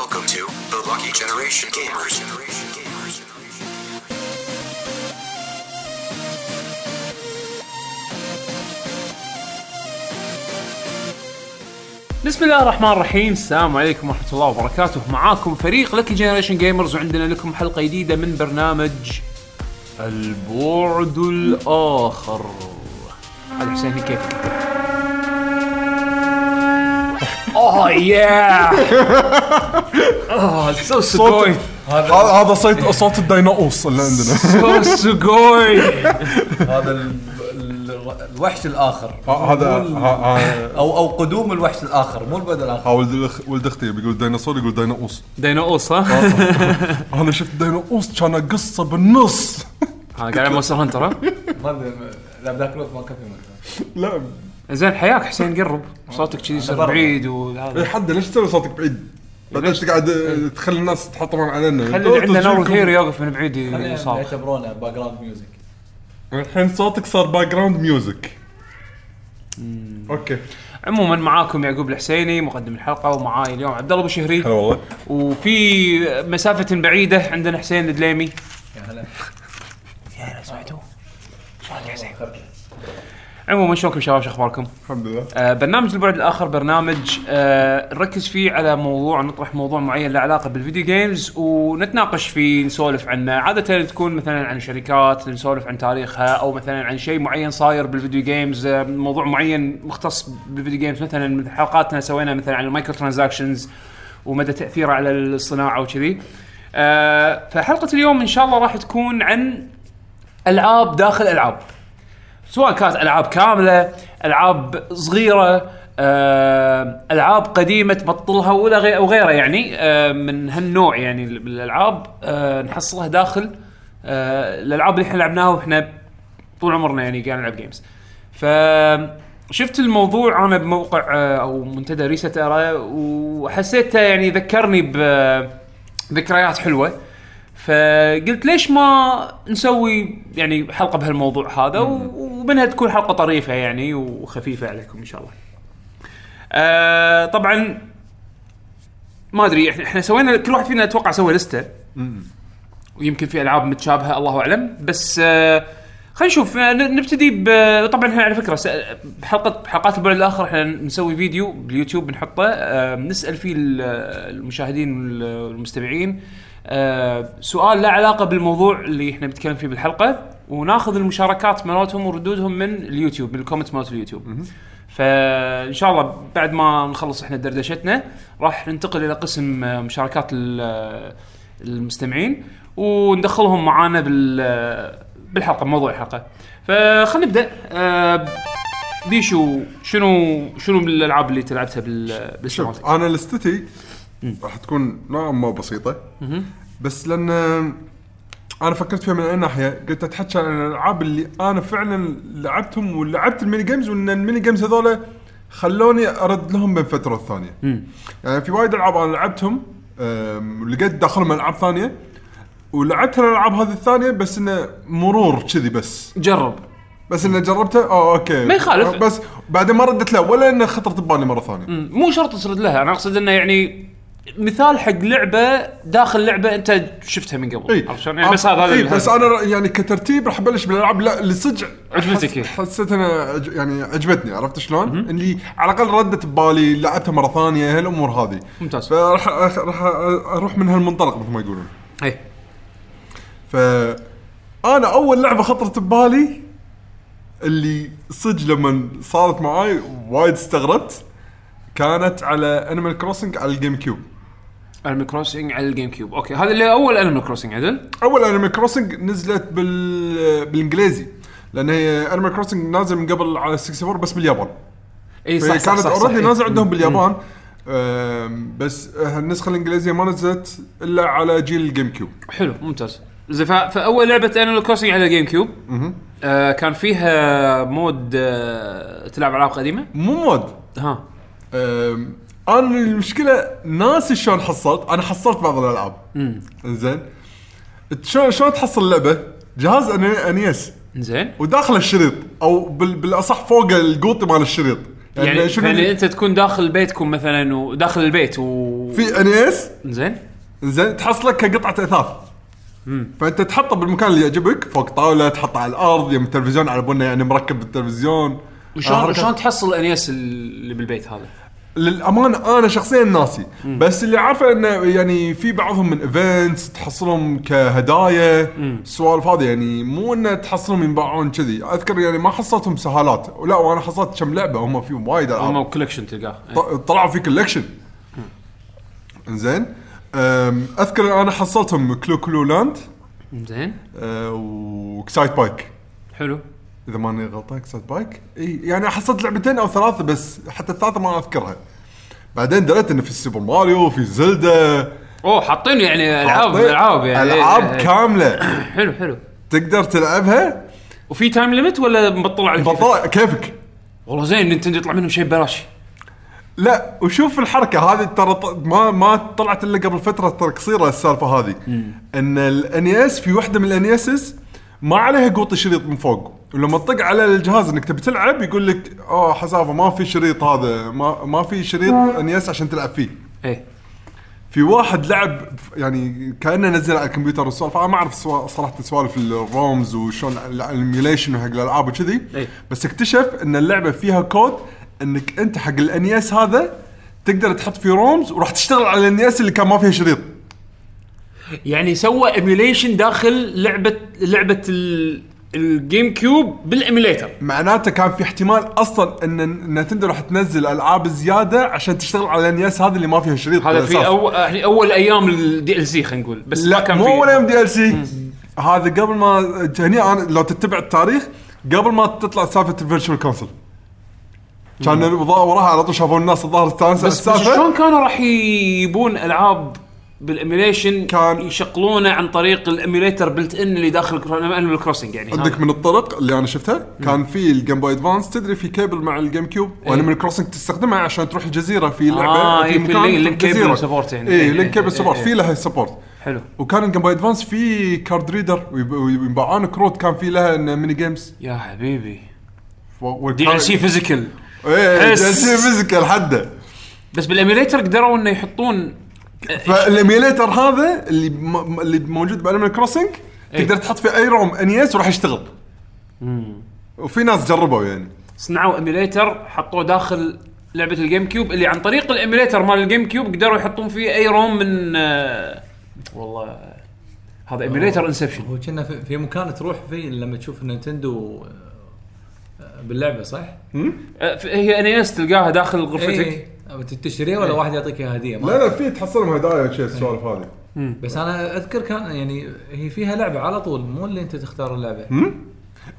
Welcome to the Lucky Generation Gamers. بسم الله الرحمن الرحيم السلام عليكم ورحمة الله وبركاته معاكم فريق Lucky Generation Gamers وعندنا لكم حلقة جديدة من برنامج البعد الآخر هذا حسين كيفك؟ اوه يا اوه سو سوغوي هذا هذا صوت صوت الديناصور اللي عندنا. سو سوغوي هذا ال- ال- الوحش الآخر. ه- هذا ه- ه- أو أو قدوم الوحش الآخر مو البدء الآخر. ها ولد ولد أختي بيقول ديناصور يقول ديناصور. ديناص ها؟ أنا شفت ديناصور كان قصة بالنص. ها قاعد على مونستر هانتر ها؟ ما أدري لا بذاك الوقت ما كان في مكان لا. زين حياك حسين قرب. صوتك كذي يصير. بعيد اي وهذا حد ليش تسوي صوتك بعيد؟ بعدين انت قاعد آه، تخلي الناس تحطمون علينا. خلي اللي عنده نور الهيرو يوقف من بعيد خلينا يصارخ يعتبرونه background music الحين صوتك صار background music okay. عموما معاكم يعقوب الحسيني مقدم الحلقة ومعاي اليوم عبد الله أبو شهري. هلا والله. وفي مسافة بعيدة عندنا حسين الدليمي. يا هلا. يا سمعتوا شلونك يا حسين. عموما شلونكم شباب شو أخباركم؟ الحمد لله. آه برنامج البعد الآخر برنامج آه نركز فيه على موضوع نطرح موضوع معين له علاقة بال video games ونتناقش فيه نسولف عنه. عادة تكون مثلا عن شركات نسولف عن تاريخها أو مثلا عن شيء معين صاير بال video games آه موضوع معين مختص بال video games مثلا من حلقاتنا سوينا مثلا عن ال microtransactions ومدى تأثيره على الصناعة وكذي. آه فحلقة اليوم إن شاء الله راح تكون عن ألعاب داخل ألعاب. سواء كانت ألعاب كاملة ألعاب صغيرة آه، ألعاب قديمة تبطلها ولا غير أو غيره يعني آه، من هالنوع يعني الالعاب آه، نحصلها داخل الألعاب اللي إحنا لعبناها وإحنا طول عمرنا يعني قاعد نلعب جيمز ف شفت الموضوع أنا بموقع أو منتدى ريست ارا وحسيته يعني ذكرني بذكريات حلوة. فقلت ليش ما نسوي يعني حلقة بهالموضوع هذا؟ و- ومنها تكون حلقة طريفة يعني وخفيفة عليكم إن شاء الله. آه طبعا ما أدري إحنا إحنا سوينا كل واحد فينا أتوقع سوى لستة. ويمكن في ألعاب متشابهة الله أعلم. بس آه خلينا نشوف. آه، نبتدي طبعا إحنا على فكرة بحلقه بحلقات البعد الآخر إحنا نسوي فيديو باليوتيوب بنحطه. آه نسأل فيه ال- المشاهدين والمستمعين. آه سؤال له علاقة بالموضوع اللي إحنا بنتكلم فيه بالحلقة. وناخذ المشاركات مالتهم وردودهم من اليوتيوب من ال comment مالت اليوتيوب. فإن شاء الله بعد ما نخلص إحنا دردشتنا راح ننتقل إلى قسم آه، مشاركات آه، المستمعين وندخلهم معانا بال بالحلقة بموضوع الحلقة. فخلينا نبدأ آه، بيشو شنو شنو من الألعاب اللي تلعبتها بال بالسنوات شوف أنا list ي راح تكون نوعا ما بسيطة بس لأن أنا فكرت فيها من أي ناحية. قلت أتحكى عن الألعاب اللي أنا فعلا لعبتهم ولعبت ال mini games وإن ال mini games هذول خلوني أرد لهم بين فترة والثانيه يعني في وايد ألعاب أنا لعبتهم أم، ولقيت داخلهم ألعاب ثانية ولعبت الألعاب هذه الثانية بس إنه مرور كذي بس. جرب. بس إنه جربته؟ آه okay. ما يخالف. بس بعدين ما ردت له ولا إنه خطرت ببالي مرة ثانية. مو شرط تسرد لها. أنا أقصد إنه يعني مثال حق لعبة داخل لعبة أنت شفتها من قبل إي عرفت شلون؟ يعني بس هذا الهدف. بس أنا ر- يعني كترتيب راح أبلش بالألعاب لا اللي صدق عجبتك إيه. حس- حسيت أنا عج- يعني عجبتني عرفت شلون؟ اللي على الأقل ردت ببالي لعبتها مرة ثانية هالأمور هذه ممتاز. فراح راح أروح من هالمنطلق مثل ما يقولون إي ف أنا أول لعبة خطرت ببالي اللي صدق لما صارت معاي وايد استغربت كانت على Animal Crossing على ال GameCube Animal Crossing على ال GameCube okay هذا اللي أول Animal Crossing عدل؟ أول Animal Crossing نزلت بال بالإنجليزي لأن هي Animal Crossing نازل من قبل على 64 بس باليابان. إي صح صح كانت صح, already. نازل عندهم باليابان. أم، بس النسخة الإنجليزية ما نزلت إلا على جيل ال GameCube حلو ممتاز. زين فأول لعبة Animal Crossing على ال GameCube آه كان فيها mode آه تلعب ألعاب قديمة؟ مو mode. ها. أنا المشكلة ناسي شلون حصلت؟ أنا حصلت بعض الألعاب. زين شلون شلون تحصل اللعبة؟ جهاز NES. زين وداخل الشريط أو بال بالأصح فوق القوطي مال الشريط. يعني شنو يعني أنت تكون داخل بيتكم مثلا وداخل البيت و في NES زين زين تحصله كقطعة إثاث. فأنت تحطه بالمكان اللي يعجبك فوق طاولة تحطه على الأرض يم التلفزيون على بنا يعني مركب بالتلفزيون. وشلون حركات. شلون تحصل ال NES اللي بالبيت هذا؟ للأمانة أنا شخصيا ناسي. بس اللي عارفه إنه يعني في بعضهم من events تحصلهم كهدايا. السوالف هذه يعني مو إنه تحصلهم ينباعون كذي. أذكر يعني ما حصلتهم سهالات. ولا وأنا حصلت كم لعبة هم فيهم وايد. العاب هم collection تلقاه. إيه. طلعوا في collection أم، أذكر أنا حصلتهم Clu Clu Land زين أه، و Excitebike حلو. إذا ماني غلطان Excitebike. إي يعني حصلت لعبتين أو ثلاثة بس حتى الثالثة ما أذكرها. بعدين دريت إنه في Super Mario في Zelda أوه حاطين يعني العاب ألعاب يعني. ألعاب إيه،. كاملة. حلو حلو. تقدر تلعبها؟ وفي time limit ولا مبطل على كيفك؟ بطلع كيفك. والله زين نينتندو يطلع منهم شيء ببلاش. لا وشوف الحركة هذه ترى ما ما طلعت إلا قبل فترة ترى قصيرة السالفة هذه. إن ال NES في وحده من ال NESes ما عليها قوط شريط من فوق. ولما تطق على الجهاز انك تبي تلعب يقول لك آه حسافة ما في شريط هذا ما ما في شريط NES عشان تلعب فيه. إيه. في واحد لعب يعني كأنه نزل على الكمبيوتر والسوالف أنا ما أعرف صراحة سوالف ال ROMs وشلون ال emulation حق الألعاب وكذي إي. بس اكتشف إن اللعبة فيها كود إنك أنت حق ال NES هذا تقدر تحط فيه ROMs وراح تشتغل على ال NES اللي كان ما فيها شريط. يعني سوى emulation داخل لعبة لعبة ال- ال GameCube بال emulator معناته كان في احتمال أصلا إن نتندو راح تنزل ألعاب زيادة عشان تشتغل على ال NES هذه اللي ما فيها شريط هذا في. اول يعني أول أيام ال DLC خلينا نقول بس ما لا كان مو أول يوم DLC هذا قبل ما هني أنا لو تتبع التاريخ قبل ما تطلع سالفة ال Virtual Console كان وراها على طول شافوا الناس الظاهر استانسوا بس, بس شلون كانوا راح يجيبون ألعاب بال emulation كان- يشغلونه عن طريق ال emulator built in اللي داخل Animal Crossing يعني عندك. من الطرق اللي أنا شفتها كان في ال Game Boy Advance تدري في كيبل مع ال GameCube و Animal Crossing تستخدمها عشان تروح الجزيرة في لعبة آه، إيه، في ال link cable. support يعني. اي إيه، link cable إيه، support إيه، في لها support حلو. وكان ال Game Boy Advance في card reader ويب- ويباعون كروت كان في لها إن ميني games يا حبيبي. DLC physical إيه حس. DLC physical حده. بس بال emulator قدروا إنه يحطون فال emulator هذا اللي م... اللي موجود ب Animal Crossing إيه. تقدر تحط فيه أي ROM NES وراح يشتغل. وفي ناس جربوا يعني. صنعوا emulator حطوه داخل لعبة ال GameCube اللي عن طريق ال emulator مال ال GameCube قدروا يحطون فيه أي ROM من آه، والله هذا emulator inception هو كنا في, في مكان تروح فيه لما تشوف نينتندو آه، باللعبة صح؟ هي NES تلقاها داخل غرفتك. إيه. تشتريه ولا واحد يعطيك إياها هدية؟ لا لا في تحصلهم هدايا وشي السوالف هذه. بس أنا أذكر كان يعني هي فيها لعبة على طول مو اللي أنت تختار اللعبة.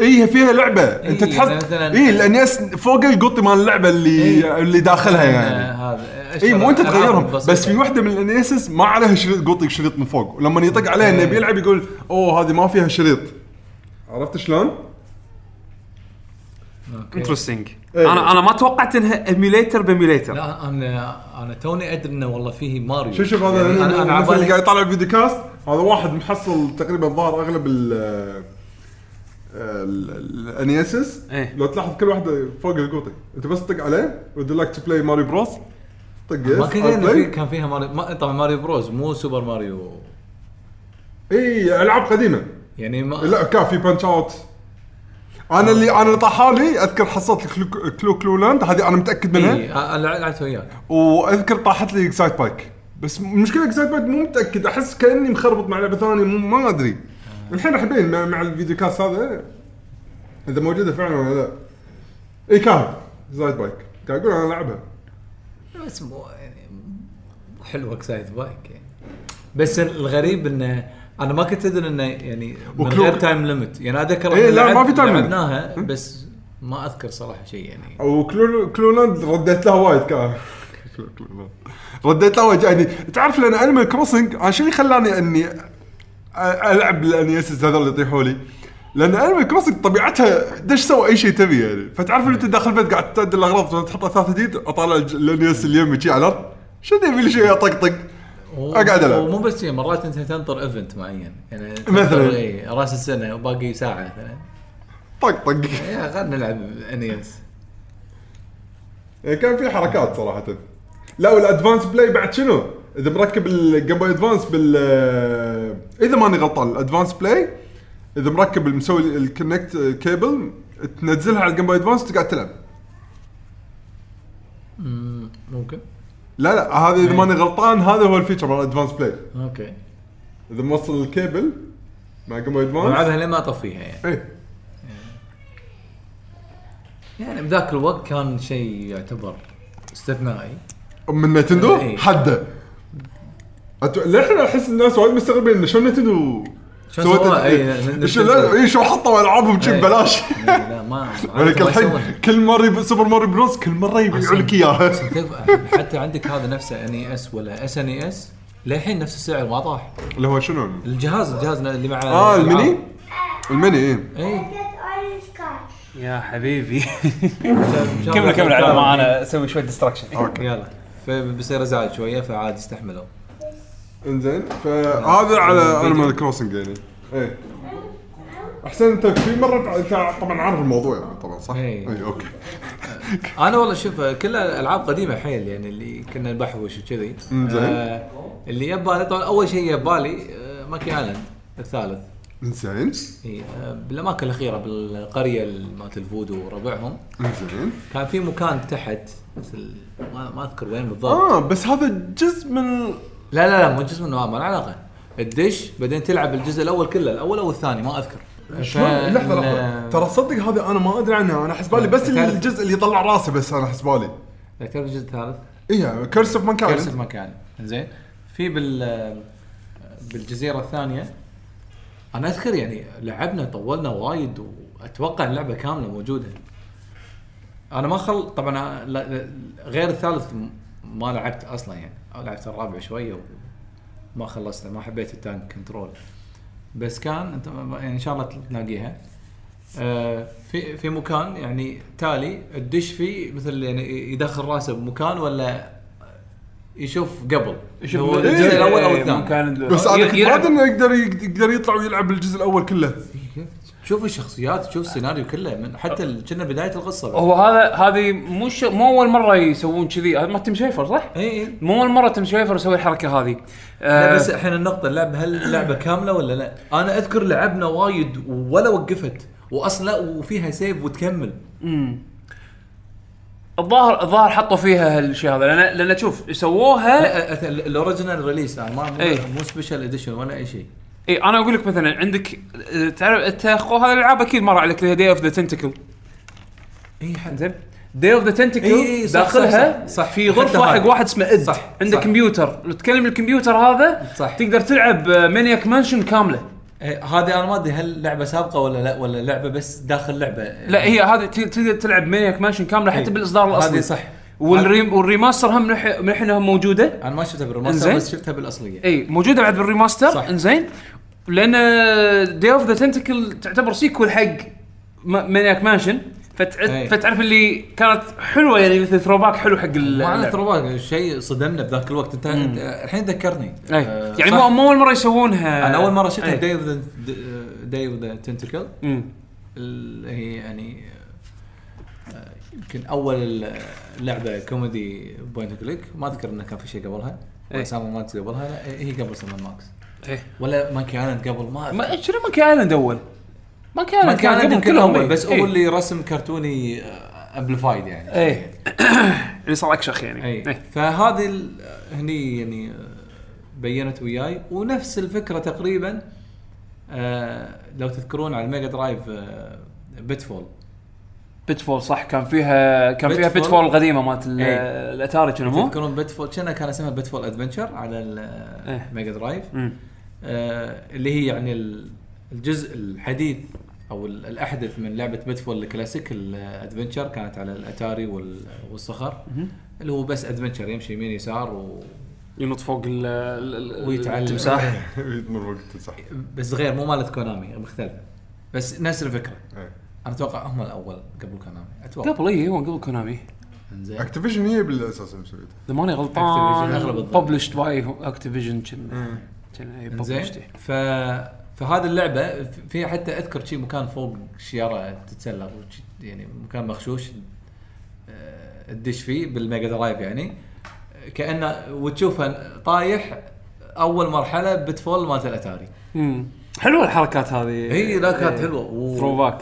اي هي فيها لعبة. أنت إيه، تحط مثلاً- اي ال NES فوق القطي مال اللعبة اللي إيه. اللي داخلها آه، يعني. هذا. اي مو أنت تغيرهم. بس في وحدة من ال NESes ما عليها شريط قطي شريط من فوق. ولما يطق عليها إنه إيه. بيلعب يقول أوه هذه ما فيها شريط. عرفت شلون؟ interesting إيه. أنا أنا ما توقعت إنها emulator ب emulator لا أنا أنا توني أدري إنه والله فيه ماريو شوف شوف هذا يعني يعني أنا أنا اللي قاعد يطالع ال video cast هذا واحد محصل تقريبا ظاهر أغلب ال ال- ال NESes إيه. لو تلاحظ كل واحدة فوق القوطي. أنت بس تطق عليه would like to play Mario Bros طق yes ما أدري إنه في كان فيها ماريو ما طبعا Mario Bros مو Super Mario اي ألعاب قديمة. يعني ما لا كان في Punch-Out أنا اللي أنا اللي طاحالي أذكر حصلت Clu Clu, Clu Land هذه أنا متأكد منها. اي أنا لعبت وياك. وأذكر طاحت لي Excitebike. بس المشكلة Excitebike مو متأكد أحس كأني مخربط مع لعبة ثانية ما أدري. الحين راح يبين مع, مع ال videocast هذا إذا موجودة فعلا ولا لا. اي كان Excitebike. قاعد أقول أنا ألعبها. بس مو يعني حلوة Excitebike. يعني بس الغريب إنه أنا ما كنت أدري إنه يعني من و Clu- غير time limit يعني اذكر إيه، لا، ما في time limit. لعبناها بس ما أذكر صراحة شيء يعني. أو Clu Clu Land رديت لها وايد كان. Clu-. رديت لها وايد. يعني تعرف لأن Animal Crossing أنا شو اللي خلاني إني أ- ألعب ال NESes هذول اللي يطيحوا لي. لأن Animal Crossing طبيعتها دش سوى أي شيء تبي يعني. فتعرف ان أنت داخل البيت قاعد تعدل الأغراض تحط اثاث جديد اطالع ال NES اللي يمي شي على الأرض. شو يبي لي شيء؟ أطقطق. أقعد ألعب. ومو بس شيء مرات أنت تنطر event معين. يعني مثلاً. إي رأس السنة وباقي ساعة مثلا. طق طق. يا خلينا نلعب NES يعني كان في حركات صراحة. لا وال Advance Play بعد شنو؟ إذا مركب ال Game Boy Advance بال إذا ماني غلطان ال Advance Play إذا مركب مسوي ال connect cable تنزلها على ال Game Boy ادفانس تقعد تلعب. ممكن. لا لا هذا إذا إيه. ماني غلطان هذا هو ال feature مال ال Advance Play okay. إذا موصل الكيبل مع Game Boy Advance والعبها لين ما اطفيها يعني. إيه. يعني بذاك الوقت كان شيء يعتبر استثنائي. من نتندو؟ إيه. حده. للحين أحس الناس وايد مستغربين انه شلون نتندو لا اي شو حطوا العابهم إيه. ببلاش لا ما ولك الحين. كل مرة يب- Super Mario Bros كل مرة يبيعوا لك إياها. حتى عندك هذا نفسه ان اي اس ولا اس ان اي اس للحين نفس السعر ما طاح. اللي هو شنو؟ الجهاز الجهاز اللي مع آه الميني؟ الميني اي card. يا حبيبي. كمل كمل على ما أنا أسوي شوي distraction okay. يلا. فبيصير ازعاج شوية فعاد يستحملوا إنزين فهذا على Animal Crossing يعني. إيه. أحسن أنت في مرة أنت طبعا عارف الموضوع يعني طبعا صح؟ إيه. اي okay. أنا والله شوف كلها ألعاب قديمة حيل يعني اللي كنا نبحوش وكذي. إنزين. آه اللي يبالي طبعا أول شيء يبالي آه Monkey Island الثالث. انزين إي آه بالاماكن الأخيرة بالقرية مالت الفودو وربعهم. انزين كان في مكان تحت مثل ما, ما أذكر وين بالضبط. آه بس هذا جزء من لا لا لا مو جزء منه ما له علاقه الدش بعدين تلعب الجزء الأول كله الأول أو الثاني ما أذكر. لحظة لحظة. ترى صدق هذا أنا ما أدري عنها أنا حسبالي بس تعرف- الجزء اللي يطلع راسه بس أنا حسبالي تعرف الجزء الثالث؟ إيه Curse of Monkey كرسي في مكان زين في بال بالجزيرة الثانية أنا أذكر يعني لعبنا طولنا وايد وأتوقع اللعبة كاملة موجودة. أنا ما خل طبعا غير الثالث ما لعبت أصلا يعني. لعبت الرابع شوية وما خلصته ما حبيت التانك كنترول. بس كان انت يعني إن شاء الله تلاقيها. آه، في في مكان يعني تالي الدش فيه مثل يعني يدخل راسه بمكان ولا يشوف قبل؟ شوف هو إيه، الجزء الأول أو إيه، الثاني. مكان بس أنا كنت إنه يقدر يقدر يطلع ويلعب الجزء الأول كله. تشوف الشخصيات تشوف السيناريو كله من حتى كنا بداية القصة. هو هذا هذه مو ش... مو أول مرة يسوون كذي هذا ما تم شيفر صح؟ إي إي مو أول مرة تم شيفر يسوي الحركة هذه لا آه بس الحين النقطة اللعبة هل اللعبة كاملة ولا لا؟ أنا أذكر لعبنا وايد ولا وقفت وأصلا وفيها سيف وتكمل. الظاهر الظاهر حطوا فيها هالشيء هذا لأن لأن شوف سووها لا أت- ال- ال original release ما مو, إيه. مو special edition ولا أي شيء. اي أنا أقول لك مثلا عندك آه، تعرف انت اخو هذه الألعاب أكيد مر عليك اللي هي Day of the Tentacle اي حد زين Day of the Tentacle إي صح، داخلها صح، صح. في حتى غرفة هذا. حق واحد اسمه إد صح، عنده صح. كمبيوتر لو تكلم الكمبيوتر هذا صح. تقدر تلعب آه، Maniac Mansion كاملة إيه، هذه أنا ما أدري هل لعبة سابقة ولا لا ولا لعبة بس داخل لعبة. لا هي هذه ت- تقدر تلعب Maniac Mansion كاملة حتى إي. بالإصدار الأصلي إيه. هذه صح. وال rem- وال remaster هم من الحين- موجودة أنا ما شفتها بال remaster إنزين. بس شفتها بالأصلية. إي موجودة بعد بال remaster صح. إنزين لأن Day of the Tentacle تعتبر sequel حق Maniac Mansion فتع... فتعرف اللي كانت حلوة يعني مثل throwback حلو حق ما اللعبة. أنا ترى شيء صدمنا بذاك الوقت أنت الحين ذكرني. إي آه، يعني. مو أول مرة يسوونها أنا أول مرة شفتها. Day of the Day of the Tentacle هي يعني آه، يمكن أول لعبة comedy point click ما أذكر إنه كان في شيء قبلها إيه. Sam & Max قبلها لا هي قبل Sam & Max إيه. ولا Monkey Island قبل ما ما شنو Monkey Island أول Monkey Island كان قبل كلهم أول إيه. بس هو. اللي رسم كرتوني amplified يعني إيه اللي صار أكشخ يعني اي إيه. فهذه ال- هني يعني آه، بينت وياي ونفس الفكرة تقريبا آه لو تذكرون على الميجا درايف آه بيتفول بيتفول صح كان فيها كان فيها Pitfall. القديمه مالت ال- إيه. الأتاري كانوا مو؟ تذكرون Pitfall كان كان اسمها Pitfall Adventure على إيه. ال Mega Drive. آه اللي هي يعني ال- الجزء الحديث أو ال- الأحدث من لعبة Pitfall ال classic ال adventure كانت على الأتاري وال- والصخر اللي هو بس adventure يمشي يمين يسار و... ينط فوق ال- ال- ال- ويتعلم. التمساح يتمر وقت صح بس غير مو مالت Konami مختلفة بس نفس الفكرة إيه. أنا أتوقع هم الأول قبل Konami. أتوقع. قبل إي هو قبل Konami. إنزين. Activision هي بالأساس اللي مسويتها اذا ماني Activision غلطان أغلب الظن. published by Activision كنا. كنا إي، إنزين. published. ف فهذه اللعبة في حتى أذكر شيء مكان فوق شيارة تتسلق وشي- يعني مكان مخشوش آه، تدش فيه بال Mega Drive يعني. كانه وتشوفه طايح أول مرحلة Pitfall مالت الأتاري. حلوة الحركات هذه. هي لا كانت حلوة. و... throwback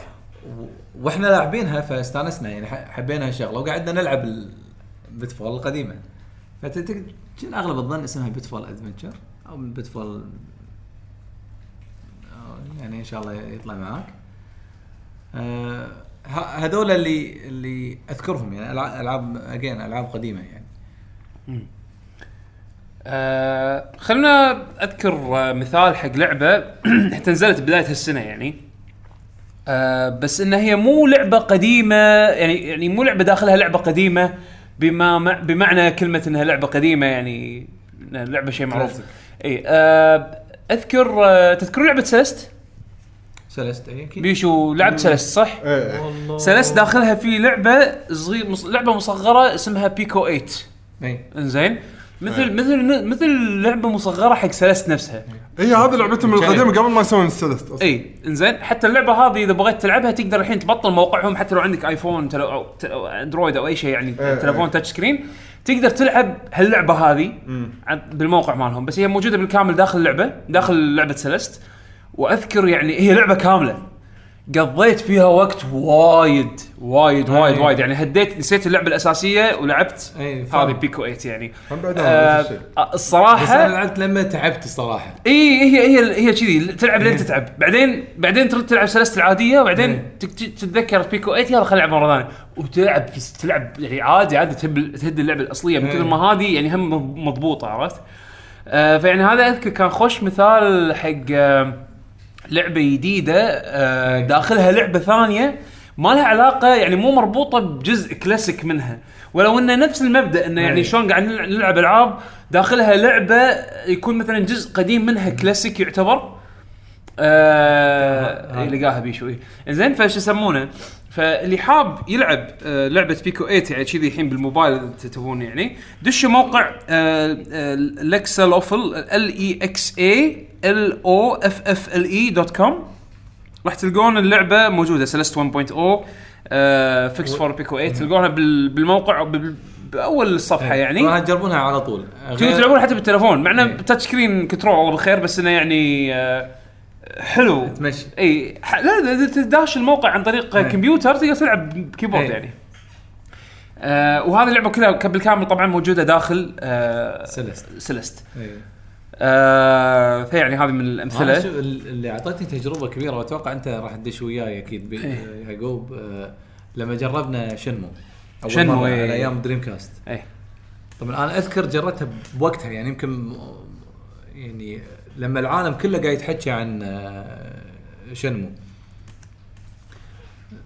وإحنا لاعبينها فاستانسنا. يعني حبينا الشغله وقعدنا نلعب ال- Pitfall القديمة. فتت أغلب الظن اسمها Pitfall Adventure أو Pitfall يعني إن شاء الله يطلع معاك. آه، ه- هذول اللي اللي أذكرهم يعني ألعاب اجين ألعاب قديمة يعني. آه خلونا أذكر آه مثال حق لعبة حتى نزلت بداية السنة يعني. آه بس انها هي مو لعبة قديمة يعني يعني مو لعبة داخلها لعبة قديمة بما مع- بمعنى كلمة إنها لعبة قديمة يعني لعبة شيء معروف. إي آه أذكر آه تذكرون لعبة Celeste Celeste اي أكيد بيشو لعبت Celeste صح؟ إيه. والله. Celeste داخلها في لعبة صغير مص... لعبة مصغرة اسمها Pico 8 إي. إنزين. مثل مثل مثل لعبة مصغرة حق Celeste نفسها. هي إيه، هذه لعبتهم القديمة قبل ما يسوون ال Celeste أصلا. اي إنزين. حتى اللعبة هذه إذا بغيت تلعبها تقدر الحين تبطل موقعهم حتى لو عندك iPhone تل... أو... ت... أو Android أو أي شيء يعني إيه، تلفون إيه. touch screen تقدر تلعب هاللعبة هذه بالموقع مالهم. بس هي موجودة بالكامل داخل اللعبة داخل لعبة سلست. وأذكر يعني هي لعبة كاملة. قضيت فيها وقت وايد وايد وايد أي. وايد يعني هديت نسيت اللعبة الأساسية ولعبت أي، هذه. بيكو 8 يعني آه الشيء. الصراحة بس أنا لعبت لما تعبت الصراحة إي هي هي هي كذي تلعب لين تتعب بعدين بعدين ترد تلعب سلست العادية وبعدين إيه. تتذكر بيكو 8 يلا خلينا نلعب مرة ثانية وتلعب تلعب يعني عادي عادي تهد اللعبة الأصلية من إيه. كثر ما هذه يعني هم مضبوطة عرفت؟ آه فيعني هذا أذكر كان خوش مثال حق آه لعبة جديدة آه داخلها لعبة ثانية ما لها علاقة يعني مو مربوطة بجزء كلاسيك منها ولو إنه نفس المبدأ إنه يعني. شلون قاعد نلع- نلعب ألعاب داخلها لعبة يكون مثلا جزء قديم منها كلاسيك يعتبر آه آه. لقاها بيشو إيه. زين فش يسمونه فاللي حاب يلعب آه لعبة Pico 8 يعني كذي الحين بالموبايل اذا تبون يعني دشوا موقع آه Lexaloffle L E X A L O F F L E dot com راح تلقون اللعبة موجودة. Celeste 1.0 آه fix for Pico 8 تلقونها بال- بالموقع بال- بأول الصفحه يعني. راح تجربونها على طول. تقدر غير- تلعبون حتى بالتلفون. مع إنه إيه. touch screen control الله بالخير بس إنه يعني آه، حلو. تمشي. اي ح- لا تداش الموقع عن طريق إيه. كمبيوتر تقدر تلعب ب keyboard إيه. يعني. آه وهذه اللعبة كلها بالكامل طبعا موجودة داخل آه Celeste Celeste إيه. آه فيعني هذه من الأمثلة شوف ال- اللي أعطتني تجربة كبيرة وأتوقع أنت راح تدش وياي أكيد إيه. يعقوب آه، لما جربنا Shenmue أول Shenmue، مرة إيه. على أيام Dreamcast اي طبعا أنا أذكر جربتها بوقتها يعني يمكن يعني لما العالم كله قاعد يتحكي عن آه، شنمو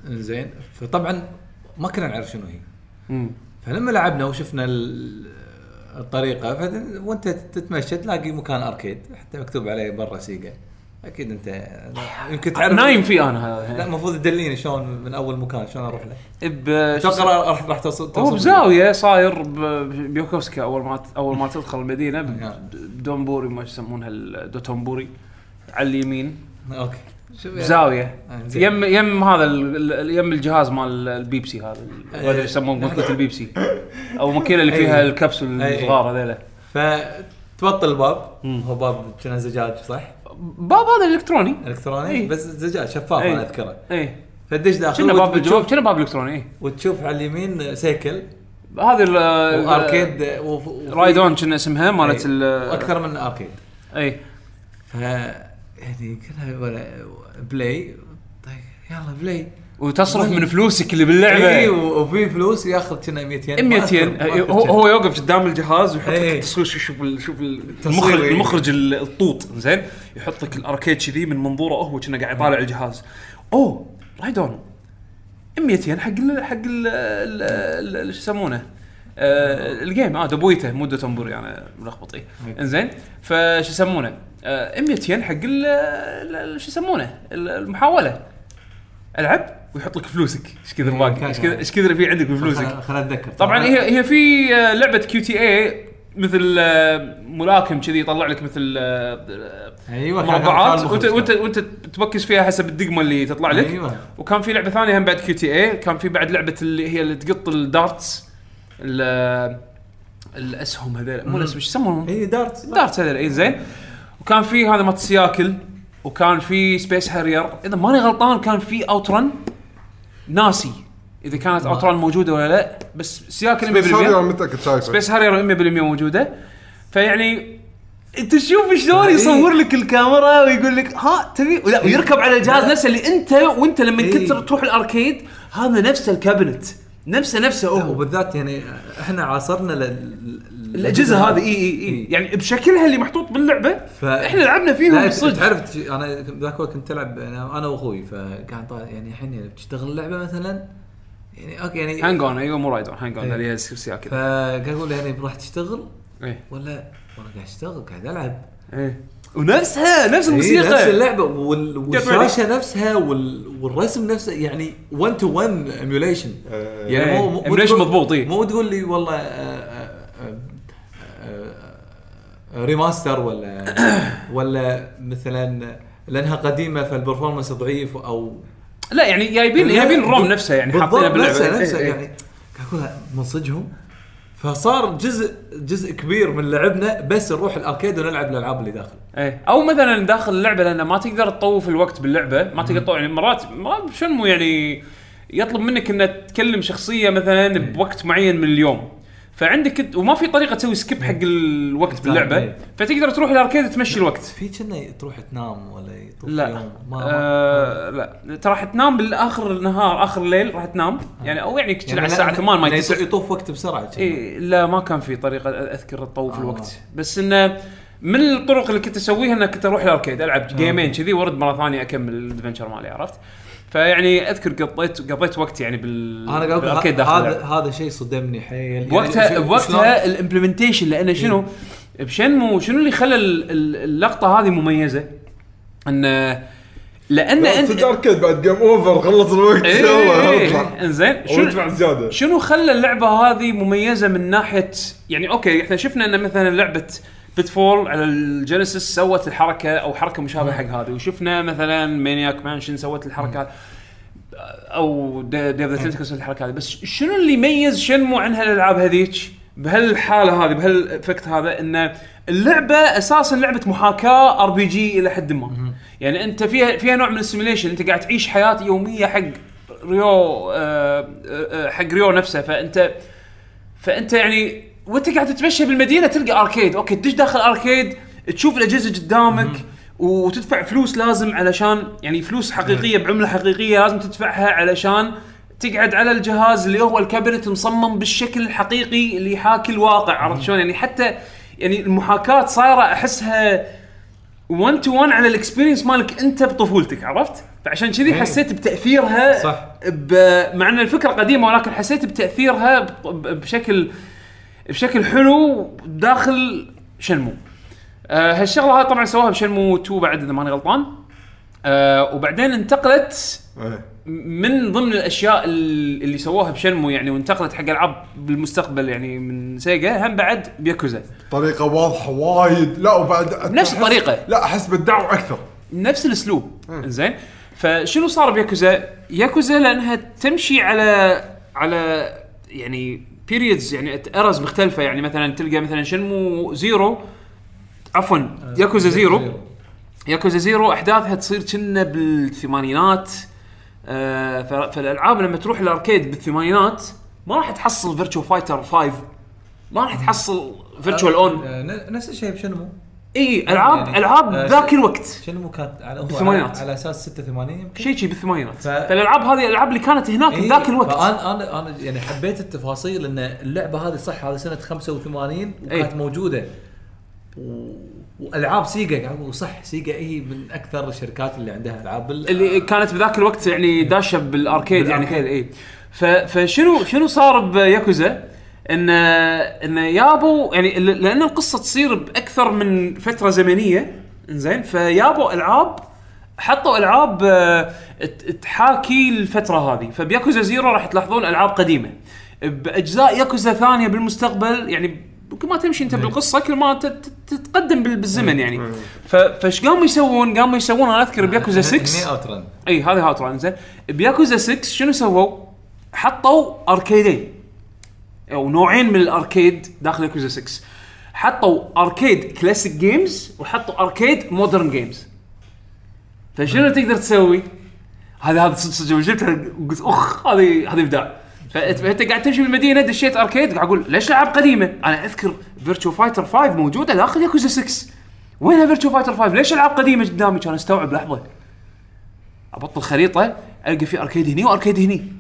زين فطبعا ما كنا نعرف شنو هي مم. فلما لعبنا وشفنا ال- الطريقة. وانت تتمشى تلاقي مكان أركيد حتى مكتوب عليه برا سيجا. أكيد انت يمكن تعرف نايم فيه أنا. لا المفروض تدليني شلون من أول مكان شلون أروح له. أتوقع؟ راح راح توصل هو بزاوية صاير ب Yokosuka أول ما أول ما تدخل المدينة نعم. بدونبوري ما يسمونها الدوتونبوري على اليمين. أوكي. بزاويه آه،. يم يم هذا يم الجهاز مال البيبسي هذا إيه. هذا يسمونه ماكينه البيبسي أو الماكينه اللي فيها إيه. الكبسول إيه. الصغار هذيلا فتبطل الباب هو باب كان زجاج صح؟ باب هذا إلكتروني إلكتروني إيه. بس زجاج شفاف. أنا أذكره اي فدش داخل كنا باب الجواب كنا باب إلكتروني اي وتشوف على اليمين سيكل هذه ال- ال- واركيد وف- وفي- رايدون كنا اسمها مالت. ال وأكثر من أركيد اي ف يعني كلها ولا بلاي. طيب يلا بلاي. وتصرف من فلوسك اللي باللعبة. اي وفي فلوس ياخذ كنا 200 ين 100 ما أذكر- ين ما أذكر. هو. هو يوقف قدام الجهاز ويحط لك إيه. التصوير شوف شوف المخرج إيه. المخرج ال- الطوط زين؟ يحط لك ال arcade كذي من منظوره هو كنا قاعد يطالع الجهاز. أوه رايدون 100 ين حق ال حق ال شو يسمونه؟ آه ال game آه دبويته مو دوتنبوري أنا ملخبط إيه. إنزين؟ فشو يسمونه؟ 100 ين حق شو يسمونه؟ ال- المحاولة. العب ويحط لك فلوسك. إيش كثر باقي إيش كثر إيش كثر في عندك بفلوسك؟ خل- خل أتذكر. طبعا هي هي في آه، لعبة QTE مثل آه، ملاكم كذي يطلع لك مثل آه، أيوه مربعات وانت. وانت وأنت تبكس فيها حسب الدقمة اللي تطلع لك. أيوه. وكان في لعبة ثانية هم بعد QTE كان في بعد لعبة اللي هي اللي تقط ال darts. ال- الأسهم هذول مو الأسهم إيش يسمونهم؟ اي dart dart هذول اي زين. وكان في هذا motorcycle وكان في Space Harrier إذا ماني غلطان كان في OutRun ناسي. إذا كانت OutRun موجودة ولا لا. بس cycle 100% بس هذه أنا متاكد شايفه؟ Space Harrier 100% موجودة. فيعني أنت شوف شلون إيه. يصور لك الكاميرا ويقول لك ها تبي؟ ولا ويركب على الجهاز لا. نفسه اللي أنت وأنت لما إيه. كنت تروح ال arcade هذا نفس ال cabinet نفسه نفسه هو. وبالذات يعني إحنا عاصرنا الأجهزة هذه إي إي إي. إيه. يعني بشكلها اللي محطوط باللعبة ف- إحنا لعبنا فيهم لا بالصدق تعرف أنا ذاك الوقت كنت ألعب أنا أنا وأخوي فقاعد طالع يعني الحين يعني بتشتغل اللعبة مثلا؟ يعني okay يعني Hang On أيوه مو Rider Hang-On إيه. اللي هي cycle فقاعد أقول يعني راح تشتغل؟ إيه. ولا؟ وأنا قاعد أشتغل قاعد ألعب. إيه. ونفسها نفس إيه، نفس الموسيقى اللعبة وال... والشاشة نفسها وال... والرسم نفسه يعني 1 to 1 emulation يعني مو مو إيه. مضبوط، إيه. مو تقول لي والله آه، remaster ولا ولا مثلا لأنها قديمة فال performance ضعيف أو لا يعني جايبين جايبين الروم نفسها يعني حاطينها باللعبة. نفسها نفسها إيه، إيه. يعني قاعد أقول من صدقهم. فصار جزء جزء كبير من لعبنا بس نروح الأركيد ونلعب الألعاب اللي داخل. إيه. أو مثلا داخل اللعبة لأن ما تقدر تطوف الوقت باللعبة ما تقدر تطوف يعني مرات ما شنو يعني يطلب منك ان تكلم شخصية مثلا بوقت معين من اليوم. فعندك وما في طريقة تسوي سكيب حق الوقت باللعبة إيه. فتقدر تروح الاركيد تمشي الوقت. في كنا تروح تنام ولا يطوف لا. يوم ما آه لا. ترى راح تنام بالآخر النهار آخر الليل راح تنام. يعني أو يعني كذي على لا- الساعة لا- 8 ما يعني 9 يطوف وقت بسرعة. اي لا ما كان في طريقة أذكر تطوف آه. الوقت. بس انه من الطرق اللي كنت أسويها إنك كنت أروح ال arcade ألعب جيمين كذي وأرد مرة ثانية أكمل ال adventure مالي عرفت؟ فيعني أذكر قضيت قضيت وقت يعني بال أنا داخل هذا. هذا شيء صدمني حيل بوقتها يعني بوقتها ال implementation لأنه شنو؟ ب Shenmue شنو اللي خلى ال- ال- اللقطة هذه مميزة؟ انه لأن لا، انت arcade بعد game over خلص الوقت إيه، يلا إيه، اطلع إيه، إنزين ادفع زيادة شنو خلى اللعبة هذه مميزة من ناحيه يعني okay إحنا شفنا إن مثلا لعبه Pitfall على ال Genesis سوت الحركة أو حركة مشابهة حق هذه. وشفنا مثلا Maniac Mansion سوت الحركة أو Day of the سوت الحركة هذه. بس شنو اللي يميز Shenmue عن هالالعاب هذيك؟ بهالحالة هذه بهال effect هذا إن اللعبة أساسا لعبة محاكاة RPG إلى حد ما. يعني أنت فيها فيها نوع من ال simulation أنت قاعد تعيش حياة يومية حق Ryo آه آه آه، حق Ryo نفسه. فأنت فأنت يعني وانت قاعد تتمشى بالمدينة تلقى arcade okay تدش داخل arcade تشوف الأجهزة قدامك وتدفع فلوس لازم علشان يعني فلوس حقيقية بعملة حقيقية لازم تدفعها علشان تقعد على الجهاز اللي هو ال cabinet مصمم بالشكل الحقيقي اللي يحاكي الواقع عرفت شلون يعني حتى يعني المحاكاة صايرة أحسها 1 to 1 على ال experience مالك أنت بطفولتك عرفت؟ فعشان كذي. حسيت بتأثيرها صح. ب... مع إن الفكرة قديمة ولكن حسيت بتأثيرها. ب- بشكل بشكل حلو داخل Shenmue. آه هالشغلة هاي طبعا سواها ب Shenmue 2 بعد إذا ماني غلطان. آه وبعدين انتقلت إيه. من ضمن الأشياء ال- اللي سووها ب Shenmue يعني وانتقلت حق العاب بالمستقبل يعني من Sega هم بعد بياكوزا. طريقة واضحة وايد لا وبعد نفس الطريقة. لا أحس بدعوا أكثر نفس الأسلوب زين فشنو صار ب Yakuza؟ Yakuza لأنها تمشي على على يعني periods يعني eras مختلفة. يعني مثلا تلقى مثلا Shenmue Zero عفوا Yakuza Zero. Yakuza Zero أحداثها تصير كنا بالثمانينات. آه فالألعاب لما تروح ال arcade بالثمانينات ما راح تحصل Virtua Fighter 5 ما راح تحصل Virtual On آه، نفس الشيء ب Shenmue. إي العاب يعني، ألعاب آه، ذاك الوقت Shenmue كانت على بالثمانينات. على, أساس 86 يمكن شيء شي بالثمانينات ف- فالألعاب هذه الالعاب اللي كانت هناك إيه، بذاك الوقت فانا أنا أنا يعني حبيت التفاصيل إن اللعبة هذه صح هذه سنة 85 وكانت إيه. موجودة و... وألعاب سيجا صح سيجا هي من أكثر الشركات اللي عندها ألعاب. اللي كانت بذاك الوقت يعني داشة بال arcade يعني بال arcade. حيل إي ف- فشنو شنو صار بياكوزا؟ إن إن يابوا يعني لأن القصة تصير بأكثر من فترة زمنية إنزين فيابوا ألعاب حطوا ألعاب آه، تحاكي الفترة هذه. فب Yakuza Zero راح تلاحظون ألعاب قديمة. بأجزاء ياكوزا ثانية بالمستقبل يعني كل ما تمشي أنت بالقصة كل ما تتقدم بال- بالزمن يعني. فايش قاموا يسوون؟ قاموا يسوون أنا أذكر بياكوزا 6 هني OutRun إي هذه OutRun زين بياكوزا 6 شنو سووا؟ حطوا أركيدين. أو نوعين من ال arcade داخل ياكوزا 6 حطوا arcade classic games وحطوا arcade modern games فشنو تقدر تسوي؟ هذا هذا صدق صدق جبتها قلت أخ هذه هذه إبداع. فانت قاعد تمشي بالمدينة دشيت arcade قاعد أقول ليش العاب قديمة؟ أنا أذكر Virtua Fighter 5 موجودة داخل ياكوزا 6 وينها Virtua Fighter 5 ليش العاب قديمة قدامي؟ كان أستوعب لحظة. أبطل خريطة ألقى في arcade هني و arcade هني.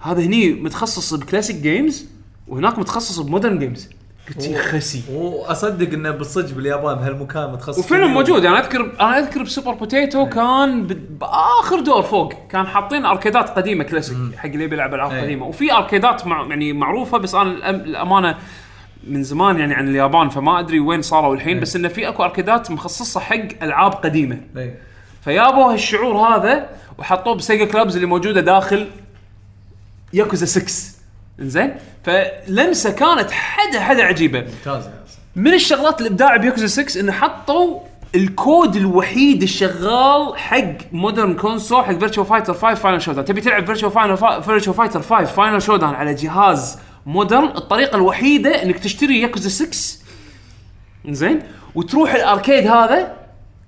هذا هني متخصص ب classic games وهناك متخصص ب modern games قلت يا خسي. واصدق إنه بالصدق باليابان بهالمكان متخصص وفعلا كبير. موجود. أنا اذكر أنا أذكر ب Super Potato كان ب- بآخر دور فوق. كان حاطين أركيدات قديمة كلاسيك حق اللي يبي يلعب ألعاب إيه. قديمة. وفي أركيدات مع يعني معروفة بس أنا الأم- الأمانة من زمان يعني عن اليابان فما أدري وين صاروا الحين بس انه في أكو أركيدات مخصصة حق ألعاب قديمة. إيه. فيابوا هالشعور هذا وحطوه ب Sega clubs اللي موجودة داخل ياكوزا 6 إنزين؟ فلمسة كانت حدا حدا عجيبة. ممتازه من الشغلات الإبداع بياكوزا 6 إنه حطوا الكود الوحيد الشغال حق modern console حق Virtua Fighter 5 Final Showdown تبي تلعب Virtua Final Virtua Fighter 5 Final Showdown على جهاز modern الطريقة الوحيدة إنك تشتري ياكوزا 6 زين وتروح ال arcade هذا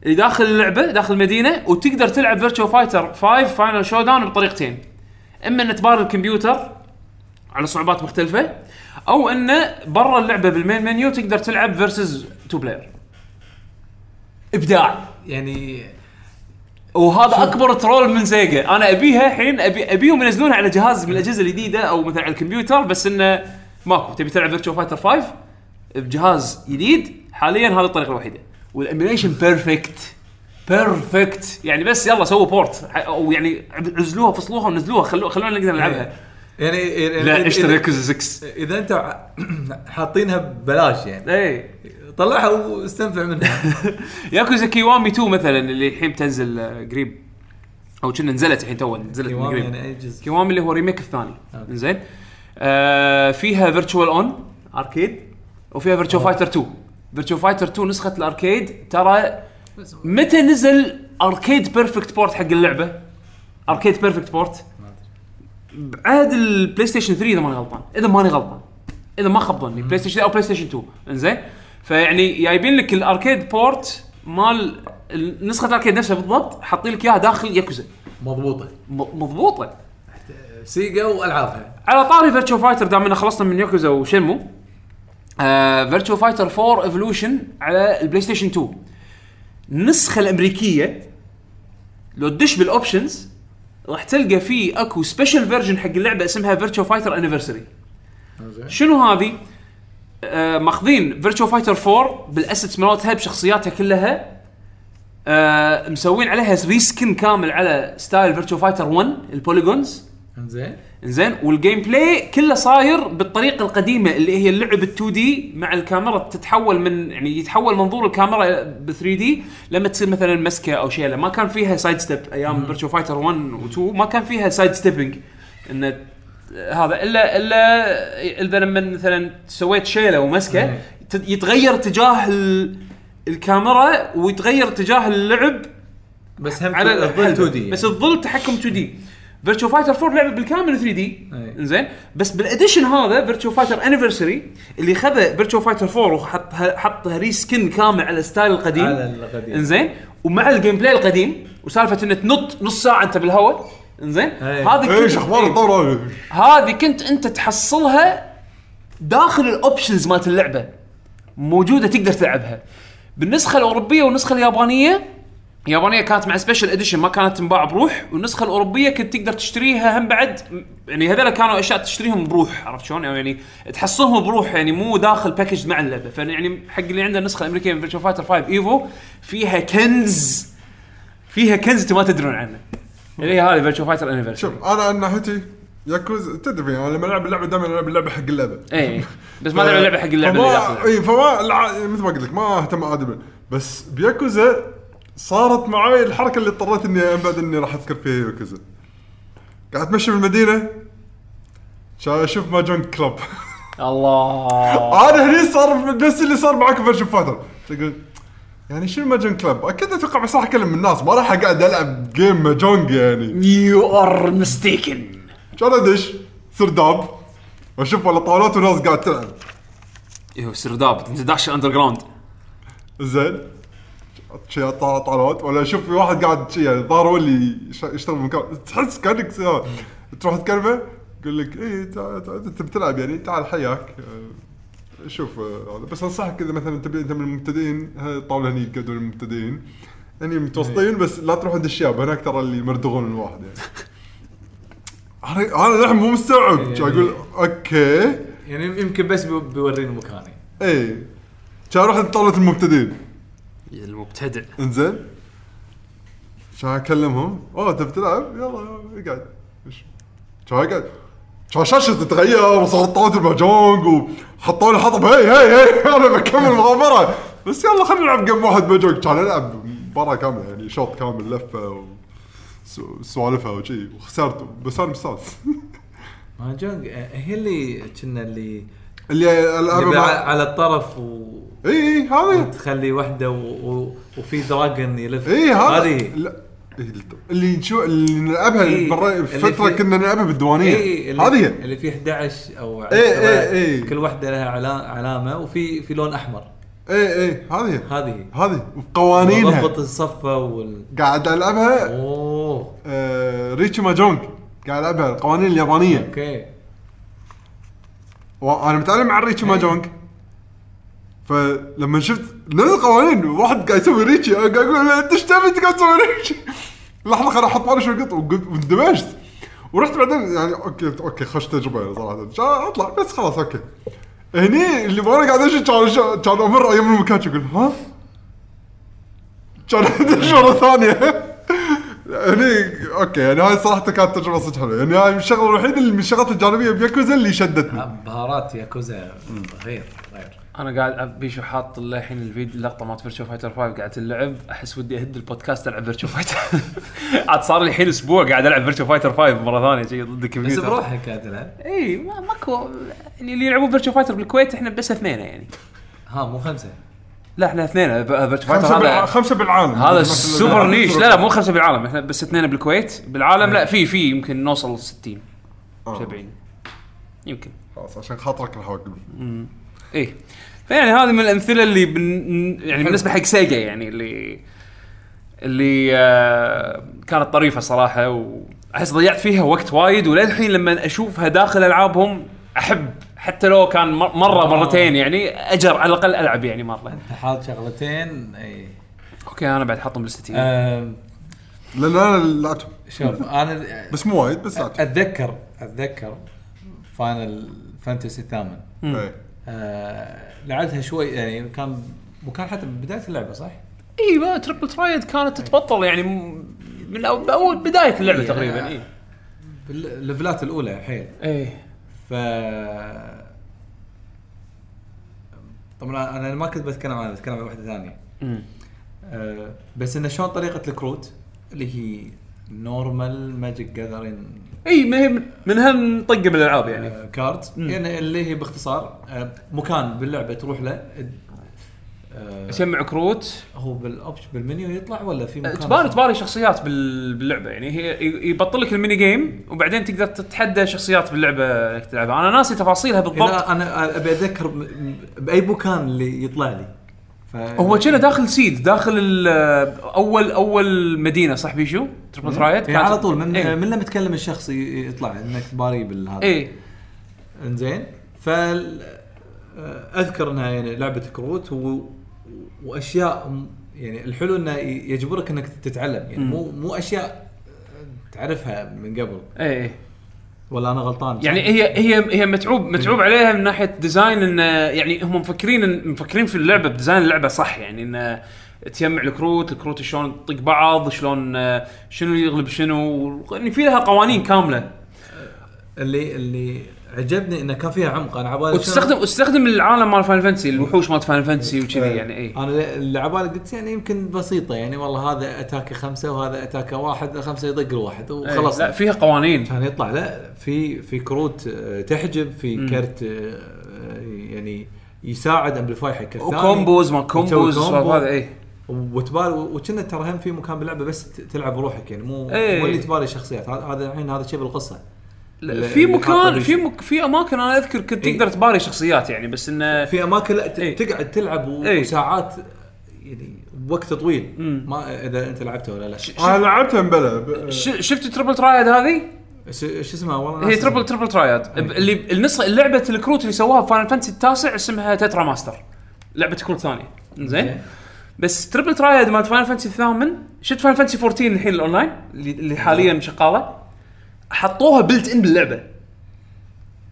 اللي داخل اللعبة داخل المدينة وتقدر تلعب Virtua Fighter 5 Final Showdown بطريقتين. إما ان تبار الكمبيوتر على صعوبات مختلفة أو إنه برا اللعبة بال main menu تقدر تلعب versus two player إبداع. يعني وهذا أكبر troll من Sega أنا أبيها الحين ابي أبيهم ينزلونها على جهاز من الأجهزة الجديدة أو مثلا على الكمبيوتر بس إنه ماكو. تبي تلعب Virtua Fighter 5 بجهاز جديد؟ حاليا هذه الطريقة الوحيدة. وال emulation perfect perfect يعني بس يلا سووا port أو يعني عزلوها فصلوها ونزلوها. خلوها خلونا نقدر نلعبها. يعني يعني لا إذا- اشتري إذا- ياكوزا 6 إذا أنت حاطينها ببلاش يعني. اي طلعها واستنفع منها. Yakuza Kiwami 2 مثلا اللي الحين بتنزل آه، قريب. أو كنا نزلت الحين تو نزلت من Kiwami قريب. يعني Kiwami اللي هو remake الثاني. زين آه فيها Virtual-On arcade وفيها Virtua Fighter 2 Virtua Fighter 2 نسخة ال arcade ترى متى نزل arcade perfect port حق اللعبة؟ arcade perfect port بعد ال PlayStation 3 إذا ماني غلطان. إذا ماني غلطان. إذا ما خاب ظني. PlayStation أو PlayStation 2 إنزين؟ فيعني جايبين لك ال arcade port مال ال- نسخة ال arcade نفسها بالضبط حاطين لك إياها داخل ياكوزا مضبوطة. مضبوطة. Sega وألعابها. على طاري Virtua Fighter دام ان خلصنا من Yakuza و Shenmue آه Virtua Fighter 4 Evolution على ال PlayStation 2 النسخة الأمريكية لو تدش بال options راح تلقى فيه أكو special version حق اللعبة اسمها Virtua Fighter Anniversary شنو هذه؟ آه ماخذين Virtua Fighter 4 بال assets مالتها بشخصياتها كلها آه مسوين عليها reskin كامل على style Virtua Fighter 1 ال polygons زين زين؟ وال gameplay كله صاير بالطريقة القديمة اللي هي اللعب ال 2 D مع الكاميرا تتحول من يعني يتحول منظور الكاميرا ب 3 D لما تصير مثلا مسكة أو شيء. ما كان فيها side step أيام Virtua Fighter 1 و 2 ما كان فيها side stepping انه هذا إلا إلا إذا لما مثلا سويت شيلة ومسكة يتغير اتجاه ال- الكاميرا ويتغير اتجاه اللعب بس هم على الظل. 2 D بس الظل تحكم 2 D Virtua Fighter 4 لعبة بالكامل 3 D. زين بس بال edition هذا Virtua Fighter Anniversary اللي خذ Virtua Fighter 4 وحط حط reskin كامل على ال style القديم على القديم. إنزين ومع ال gameplay القديم وسالفة إنك تنط نص ساعة أنت بالهواء إنزين. هذه إيش أخبار. الطور هذه؟ هذه كنت أنت تحصلها داخل ال options مالت اللعبة موجودة تقدر تلعبها بالنسخة الأوروبية والنسخة اليابانية اليابانيه كانت مع special edition ما كانت تنباع بروح والنسخة الأوروبية كنت تقدر تشتريها هم بعد يعني هذول كانوا أشياء تشتريهم بروح عرفت شلون؟ يعني تحصلهم بروح يعني مو داخل package مع اللعبة. فيعني حق اللي عنده النسخة الأمريكية من Virtua Fighter 5 Evo فيها كنز فيها كنز أنتم ما تدرون عنه. اللي هي هذه Virtua Fighter Anniversary شوف أنا عن ناحيتي ياكوز تدري أنا لما ألعب اللعبة دائما ألعب اللعبة حق اللعبة. إيه بس ما لعب اللعبة حق اللعبة اللي داخلها اي فما الع- مثل ما قلت لك ما أهتم ادبا بس بياكوزا صارت معاي الحركة اللي اضطريت إني بعد إني راح أذكر فيها ياكوزا قاعد أتمشى بالمدينة شا- أشوف mahjong club. الله. أنا هني صار نفس اللي صار معاك Virtua Fighter تقول يعني شنو mahjong club؟ أكيد أتوقع بس راح أكلم الناس ما راح أقعد ألعب game mahjong يعني. you are mistaken كان أدش؟ سرداب واشوف والله طاولات وناس قاعد تلعب. إيوه سرداب انت داش underground زين. شي طاولات ولا أشوف في واحد قاعد شي يعني ظهر هو اللي يش- يشتغل بمكان تحس كأنك تروح تكلمه يقول لك اي انت بتلعب يعني؟ تعال حياك. شوف بس أنصحك إذا مثلا تبي أنت من المبتدئين هاي الطاولة هني يقعدون المبتدئين. يعني متوسطين بس لا تروح عند الشياب هناك ترى اللي يمردغون الواحد يعني. أنا أنا للحين مو مستوعب. شو أقول؟ okay. يعني يمكن بس بي- بيوريني مكاني. اي كان أروح طاولة المبتدئين؟ المبتدع. إنزين؟ كان أكلمهم؟ أوه تبي تلعب؟ يلا اقعد؟ كان اقعد كان شاشه تتغير؟ وصارت طاوله الماجونج وحطوا لي حطب هي هي هي. أنا بكمل مغامرة. بس يلا خلينا نلعب game واحد ماجونج كان العب مباراة كاملة يعني شوط كامل لفة و سو- سوالفها وشي. وخسرت. بس أنا مستانس. ماجونج هي اللي كنا اللي اللي اللي مع على الطرف و إي إي هذه. تخلي واحدة و... و... وفي dragon يلف. إي هذه. إيه، اللي نشوف اللي نلعبها إيه، اللي فترة في- كنا نلعبها بالديوانيه اللي هذه هي. اللي فيه 11 أو إيه، إيه، 10 إيه. كل واحدة لها علا... علامة وفي في لون أحمر. إي إي هذه هذه. هذه. وقوانينها. ضبط الصفة وال قاعد ألعبها أوه. آه riichi ماجونج قاعد ألعبها القوانين اليابانية. okay. وأنا متعلم مع riichi ماجونج فلما شفت نفس القوانين واحد قاعد يسوي riichi أنا قاعد أقول أنت إيش تبي انت قاعد تسوي riichi؟ لحظة خليني أحط بالي شو وقلت- واندمجت. ورحت بعدين يعني okay okay خش تجربة صراحة. كان أطلع بس خلاص okay. هني اللي وأنا قاعد امشي كان كان أمر أيام المكان أقول ها؟ كان ادش مره ثانية. هني okay يعني هاي صراحة كانت تجربة صدق حلوة. يعني هاي الشغلة الوحيدة اللي من الشغلات الجانبية بياكوزا اللي شدتني. آه، مهارات ياكوزا غير غير. أنا قاعد بيشو حاط للحين الفيديو اللقطة مالت Virtua Fighter 5 قاعد تلعب. أحس ودي أهد البودكاست ألعب Virtua Fighter عاد صار لي الحين أسبوع قاعد ألعب Virtua Fighter 5 مرة ثانية شيء ضد بس الكمبيوتر. بروحك قاعد تلعب؟ إي ما ماكو يعني اللي يلعبون Virtua Fighter بالكويت إحنا بس اثنين يعني. ها مو خمسة. لا إحنا اثنين. Virtua خمسه Fighter بالع... هذا خمسة بالعالم. هذا super niche لا لا مو خمسة بالعالم. إحنا بس اثنين بالكويت بالعالم. لا في في يمكن نوصل 60 آه. 70 يمكن. خلاص عشان خاطرك راح أوقف. إيه. فيعني هذه من الأمثلة اللي بن يعني بالنسبة حق سيجا يعني اللي اللي آه كانت طريفة صراحة واحس ضيعت فيها وقت وايد وللحين لما أشوفها داخل ألعابهم أحب. حتى لو كان مر- مرة مرتين يعني أجر على الأقل ألعب يعني مرة. حاط شغلتين إي. okay أنا بعد حاطهم بالستي آم، لأن أنا لعبتهم شوف أنا بس مو وايد بس لعبتهم أتذكر أتذكر Final Fantasy الثامن. آه لعبتها شوي يعني كان وكان حتى بداية اللعبة صح؟ إي Triple Triad كانت تتبطل يعني من أول بداية اللعبة إيه، تقريبا آه. اي بال levelات الأولى حيل إيه ف طبعا أنا ما كنت بتكلم عنها بتكلم عن واحدة ثانية. آه بس إنه شلون طريقة الكروت اللي هي normal Magic Gathering إي ما هي من- من هالطقه بالالعاب يعني. cards يعني اللي هي باختصار آه مكان باللعبة تروح له آه يجمع كروت. هو بال option بال menu يطلع ولا في مكان تباري تباري شخصيات بال- باللعبة. يعني هي يبطل لك ال mini game وبعدين تقدر تتحدى شخصيات باللعبة إنك تلعبها. أنا ناسي تفاصيلها بالضبط. لا أنا أبي أتذكر م- بأي مكان اللي يطلع لي. ف... هو كنا داخل SeeD داخل ال- اول أول مدينة صح بيشو؟ Triple Triad يعني على طول من إيه, من لما تكلم الشخص ي- يطلع إنك تباري بالهذا. إيه. إنزين. ف أذكر إنها يعني لعبة كروت و... وأشياء يعني الحلو إنه يجبرك إنك تتعلم. يعني مو مو أشياء تعرفها من قبل. إيه, إيه. ولا أنا غلطان؟ يعني هي هي هي متعوب متعوب عليها من ناحية design انه يعني هم مفكرين مفكرين في اللعبة ب design اللعبة صح. يعني انه تجمع الكروت الكروت شلون تطق بعض شلون شنو يغلب شنو يعني في لها قوانين كاملة. اللي اللي عجبني إنه كان فيها عمق. أنا عبالي وتستخدم وتستخدم العالم مال Final Fantasy الوحوش مال فاينل فانتسي وكذي إيه. يعني اي أنا اللي عبالي قلت يعني يمكن بسيطة يعني والله هذا attackه خمسة وهذا attackه واحد خمسة يطق الواحد خلاص وخلاص. لا فيها قوانين. كان يطلع لا في في كروت آه، تحجب في كرت آه، يعني يساعد amplify حق الثاني. و combos ما combos. هذا اي وتباري وكنا ترى هم في مكان باللعبه بس تلعب بروحك يعني مو إيه. مو اللي تباري شخصيات. هذا الحين هذا شيء بالقصة. في مكان في مك في أماكن أنا أذكر كنت. تقدر تباري شخصيات يعني بس إنه في أماكن لا ت- إيه. تقعد تلعب و- إيه. وساعات يعني وقت طويل. ما إذا أنت لعبته ولا لا. ش- أنا لعبتها مبلا ب- ش- شفت Triple Triad هذه؟ شو اسمها؟ والله هي ناسي. Triple Triple Triad اللي النسخة لعبه الكروت اللي سووها Final Fantasy التاسع اسمها Tetra Master لعبة كروت ثانية. زين؟ إيه. بس Triple Triad مالت Final Fantasy الثامن شفت Final Fantasy 14 الحين الأونلاين؟ اللي, اللي حاليا شغالة؟ حطوها built in باللعبة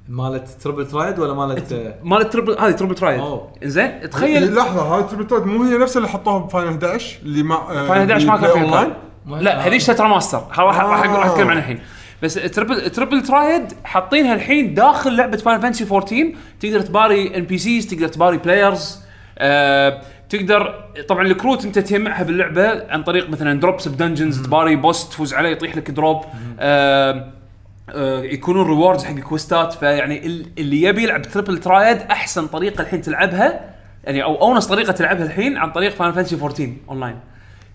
مالت Triple Triad ولا مالت آه، مالت Triple هذه Triple Triad أوه. زين تخيل لحظة هاي Triple Triad مو هي نفس اللي حطوها ب Final 11 اللي آه، Final 11 ما كان فيها. لا هذيك Tetra Master راح راح راح آه. أتكلم عنها الحين بس Triple Triple Triad حاطينها الحين داخل لعبة Final Fantasy 14 تقدر تباري NPCs تقدر تباري players آه تقدر طبعا الكروت أنت تجمعها باللعبة عن طريق مثلا drops ب dungeons تباري boss تفوز عليه يطيح لك drop آه آه، يكونون rewards حق questات فيعني ال- اللي يبي يلعب Triple Triad أحسن طريقة الحين تلعبها يعني أو أونس طريقة تلعبها الحين عن طريق Final Fantasy 14 اونلاين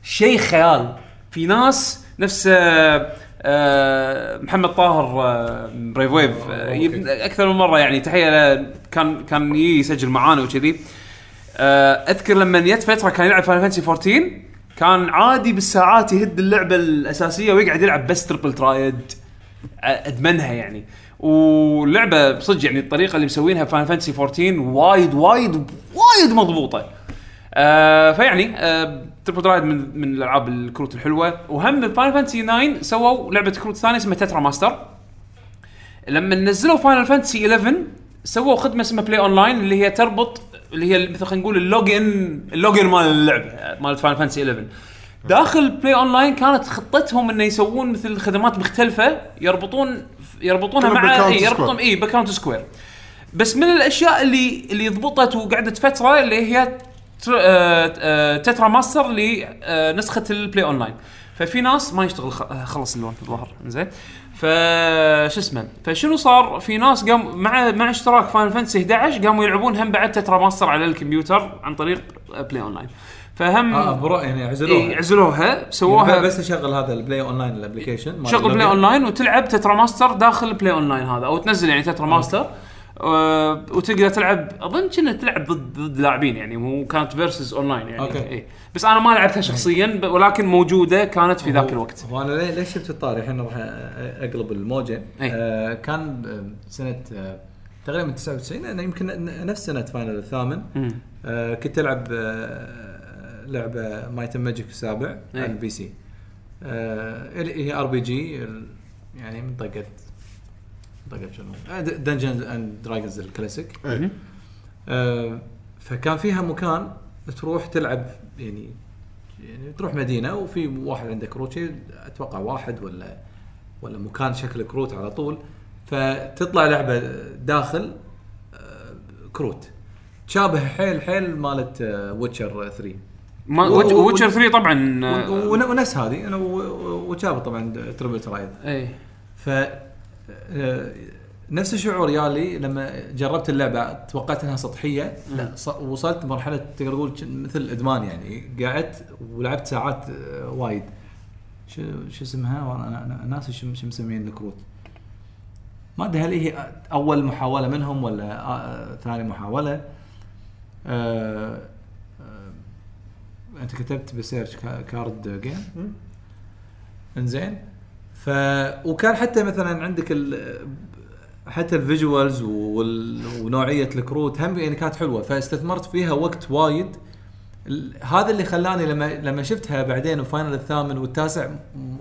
شيء خيال. في ناس نفس آه، آه، محمد طاهر آه، Brave Wave آه، أكثر من مرة يعني تحية كان كان يسجل معانا وكذي. أذكر لما جت فترة كان يلعب Final Fantasy 14 كان عادي بالساعات يهد اللعبة الأساسية ويقعد يلعب بس Triple Triad أدمنها يعني. واللعبة بصدق يعني الطريقة اللي مسوينها Final Fantasy 14 وايد وايد وايد مضبوطة. آه فيعني آه Triple Triad من من الألعاب الكروت الحلوة. وهم Final Fantasy 9 سووا لعبة كروت ثانية اسمها Tetra Master لما نزلوا Final Fantasy 11 سووا خدمة اسمها PlayOnline اللي هي تربط اللي هي مثل خلينا نقول ال login ال login مال اللعبة مال Final Fantasy 11 داخل PlayOnline كانت خطتهم إنه يسوون مثل خدمات مختلفة يربطون يربطونها مع اي يربطون. اي ب account Square. بس من الأشياء اللي اللي ضبطت وقعدت فترة اللي هي Te- Tetra Master لنسخه ال PlayOnline ففي ناس ما يشتغل آه، خلص اللون الظاهر. زين ف شو اسمه فشنو صار؟ في ناس قام مع مع اشتراك Final Fantasy 11 قاموا يلعبون هم بعد Tetra Master على الكمبيوتر عن طريق PlayOnline فهم آه برو يعني عزلوها إيه عزلوها يعني سووها بس اشغل هذا ال PlayOnline ال application شغل Play. Online وتلعب Tetra Master داخل ال PlayOnline هذا أو تنزل يعني Tetra Master آه، وتقدر تلعب أظن كنا تلعب ضد ضد لاعبين يعني مو كانت versus online يعني okay. إيه. بس أنا ما لعبتها شخصيا ولكن موجودة كانت في ذاك الوقت هو أنا ليه- ليش شفت الطاري الحين راح أقلب الموجة أي. آه كان آه، سنة آه تقريبا 99 أنا يمكن ن- نفس سنة Final الثامن. آه كنت ألعب آه لعبة Might Magic السابع أي. على ال PC آه هي RPG يعني منطقه منطقة شنو؟ Dungeons and Dragons ال classic. إيه. آه، فكان فيها مكان تروح تلعب يعني يعني تروح مدينة وفي واحد عنده كروت أتوقع واحد ولا ولا مكان شكل كروت على طول. فتطلع لعبة داخل آه، كروت. تشابه حيل حيل مالت Witcher 3 ما و- Witcher 3 طبعا آه، ونفس هذه أنا وتشابه طبعا Triple Triad اي ف آه، نفس الشعور يالي لما جربت اللعبة توقعت إنها سطحية لا. وصلت مرحلة تقدر تقول مثل إدمان يعني. قعدت ولعبت ساعات آه، وايد. شو شو اسمها؟ أنا ناسي شو شو مسمين الكروت. ما أدري هل هي أول محاولة منهم ولا آه، ثاني محاولة؟ آه، آه، أنت كتبت ب search ca- card game إنزين. ف وكان حتى مثلا عندك ال... حتى ال visuals وال... ونوعية الكروت هم يعني كانت حلوة فاستثمرت فيها وقت وايد. ال... هذا اللي خلاني لما لما شفتها بعدين و Final الثامن والتاسع م-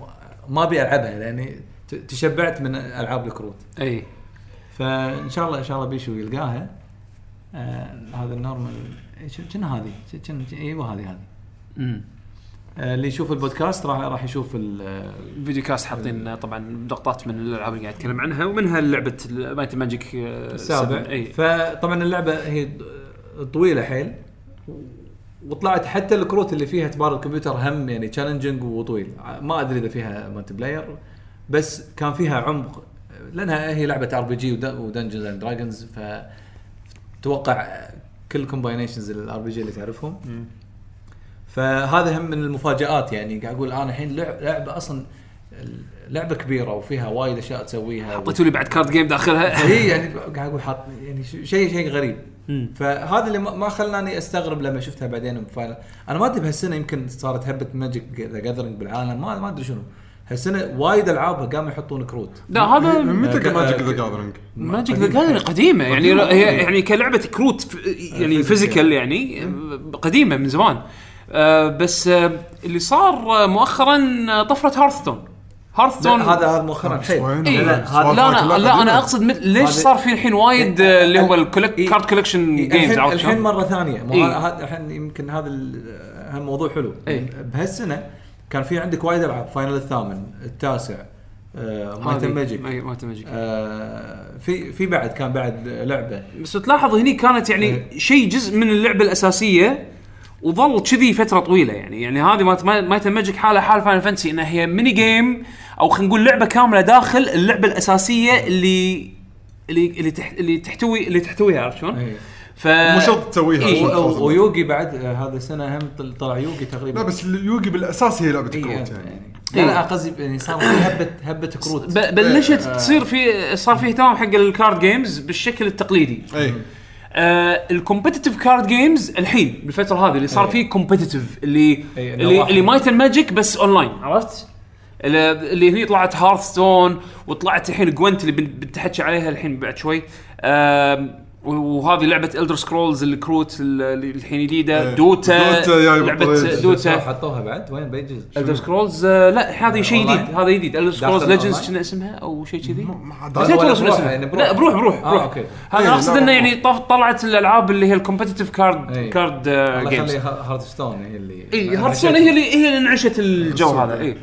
ما أبي ألعبها لأني تشبعت من ألعاب الكروت. أي. فإن شاء الله إن شاء الله بيشو يلقاها. آه هذا ال normal كنا هذه؟ كنا إيوه هذه هذه. اللي يشوف البودكاست راح راح يشوف ال- video cast حاطين طبعا لقطات من الألعاب اللي قاعد اتكلم عنها ومنها لعبة Might Magic السابع. اي فطبعا اللعبة هي طويلة حيل وطلعت حتى الكروت اللي فيها تبار الكمبيوتر هم يعني challenging وطويل. ما أدري إذا فيها multiplayer بس كان فيها عمق لأنها هي لعبة RPG و Dungeons and Dragons ف توقع كل combinations ال RPG اللي تعرفهم. فهذا هم من المفاجآت يعني قاعد أقول أنا الحين لعب- لعبة أصلا لعبة كبيرة وفيها وايد أشياء تسويها حطيتوا لي بعد card game داخلها؟ هي يعني قاعد أقول حاط يعني شيء شيء غريب. فهذا اللي ما ما خلاني أستغرب لما شفتها بعدين ب Final أنا ما أدري بهالسنة يمكن صارت هبه Magic the Gathering بالعالم ما ما أدري شنو. هالسنة وايد العابها قاموا يحطون كروت لا هذا من متى Magic the Gathering؟ Magic the Gathering قديمة يعني قديمة. هي يعني كلعبة كروت يعني physical يعني قديمة من زمان. آه، بس آه، اللي صار آه، مؤخرا آه، طفرة Hearthstone Hearthstone لا، هذا هذا مؤخرا وين؟ إيه لا، لا, لا، أنا لا أنا. أقصد ليش صار في الحين وايد آه، اللي هو ال collect إيه. card collection إيه، games الحين, عرفت الحين؟ مرة ثانية إيه. الحين يمكن هذا ال- هالموضوع حلو إيه. بهالسنة كان في عندك وايد ألعاب Final الثامن التاسع Might Magic Mi- Might Magic في في بعد كان بعد لعبة بس تلاحظ هني كانت يعني إيه. شيء جزء من اللعبة الأساسية وظل كذي فترة طويلة يعني يعني هذه مالت Might Magic حالها حال Final Fantasy إنها هي mini game أو خلينا نقول لعبة كاملة داخل اللعبة الأساسية اللي اللي اللي, تحت اللي تحتوي اللي تحتويها عرفت شلون؟ إيه. ف مو شرط تسويها إيه. عشان و- تخلص و- و Yu-Gi بعد آه هذا السنة هم طل- طلع Yu-Gi تقريبا لا بس Yu-Gi بالأساس هي لعبة إيه، كروت يعني. يعني لا إيه. لا قصدي يعني صار في هبه هبة كروت بلشت تصير في صار في اهتمام حق ال card games بالشكل التقليدي اي ال competitive card games الحين بالفترة هذه اللي صار إيه. فيه competitive اللي إيه، اللي. اللي Might Magic بس اونلاين عرفت؟ اللي هني طلعت Hearthstone وطلعت الحين Gwent اللي بن- بنتحكي عليها الحين بعد شوي وهذه لعبة Elder Scrolls الكروت اللي الحين جديدة. إيه. Dota, Dota لعبة. Dota. حطوها بعد؟ وين بيجز؟ Elder Scrolls لا هذه شيء؟ جديد. هذا جديد. Elder Scrolls Legends؟ كنا اسمها أو شيء كذي؟ نسيت والله شنو اسمها. يعني لا بروح بروح آه، بروح. okay. هذا اقصد إنه يعني طلعت الألعاب اللي هي ال competitive card. card الله games يخلي Hearthstone هي اللي اي Hearthstone هي اللي هي اللي انعشت الجو هذا. اي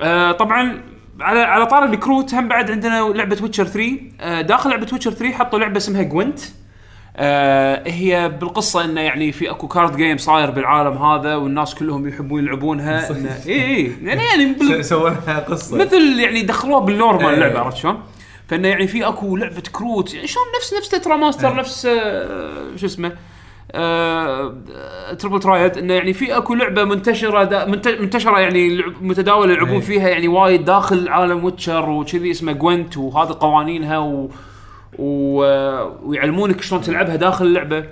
آه طبعا على على طار الكروت هم بعد عندنا لعبة Witcher 3 آه داخل لعبة Witcher 3 حطوا لعبة اسمها Gwent آه هي بالقصة إنه يعني في أكو card game صاير بالعالم هذا والناس كلهم يحبون يلعبونها. إي إي. يعني يعني بال- سووا لها قصة. مثل يعني دخلوها بال lore مال إيه. اللعبه عرفت شلون؟ فإنه يعني في أكو لعبة كروت. يعني شلون نفس نفس Tetra Master إيه. نفس آه شو اسمه؟ آه Triple Triad إنه يعني في أكو لعبة منتشرة دا منتشرة يعني لعب- متداولة يلعبون إيه. فيها يعني وايد داخل عالم Witcher وكذي اسمه Gwent وهذه قوانينها و و ويعلمونك شلون تلعبها داخل اللعبة.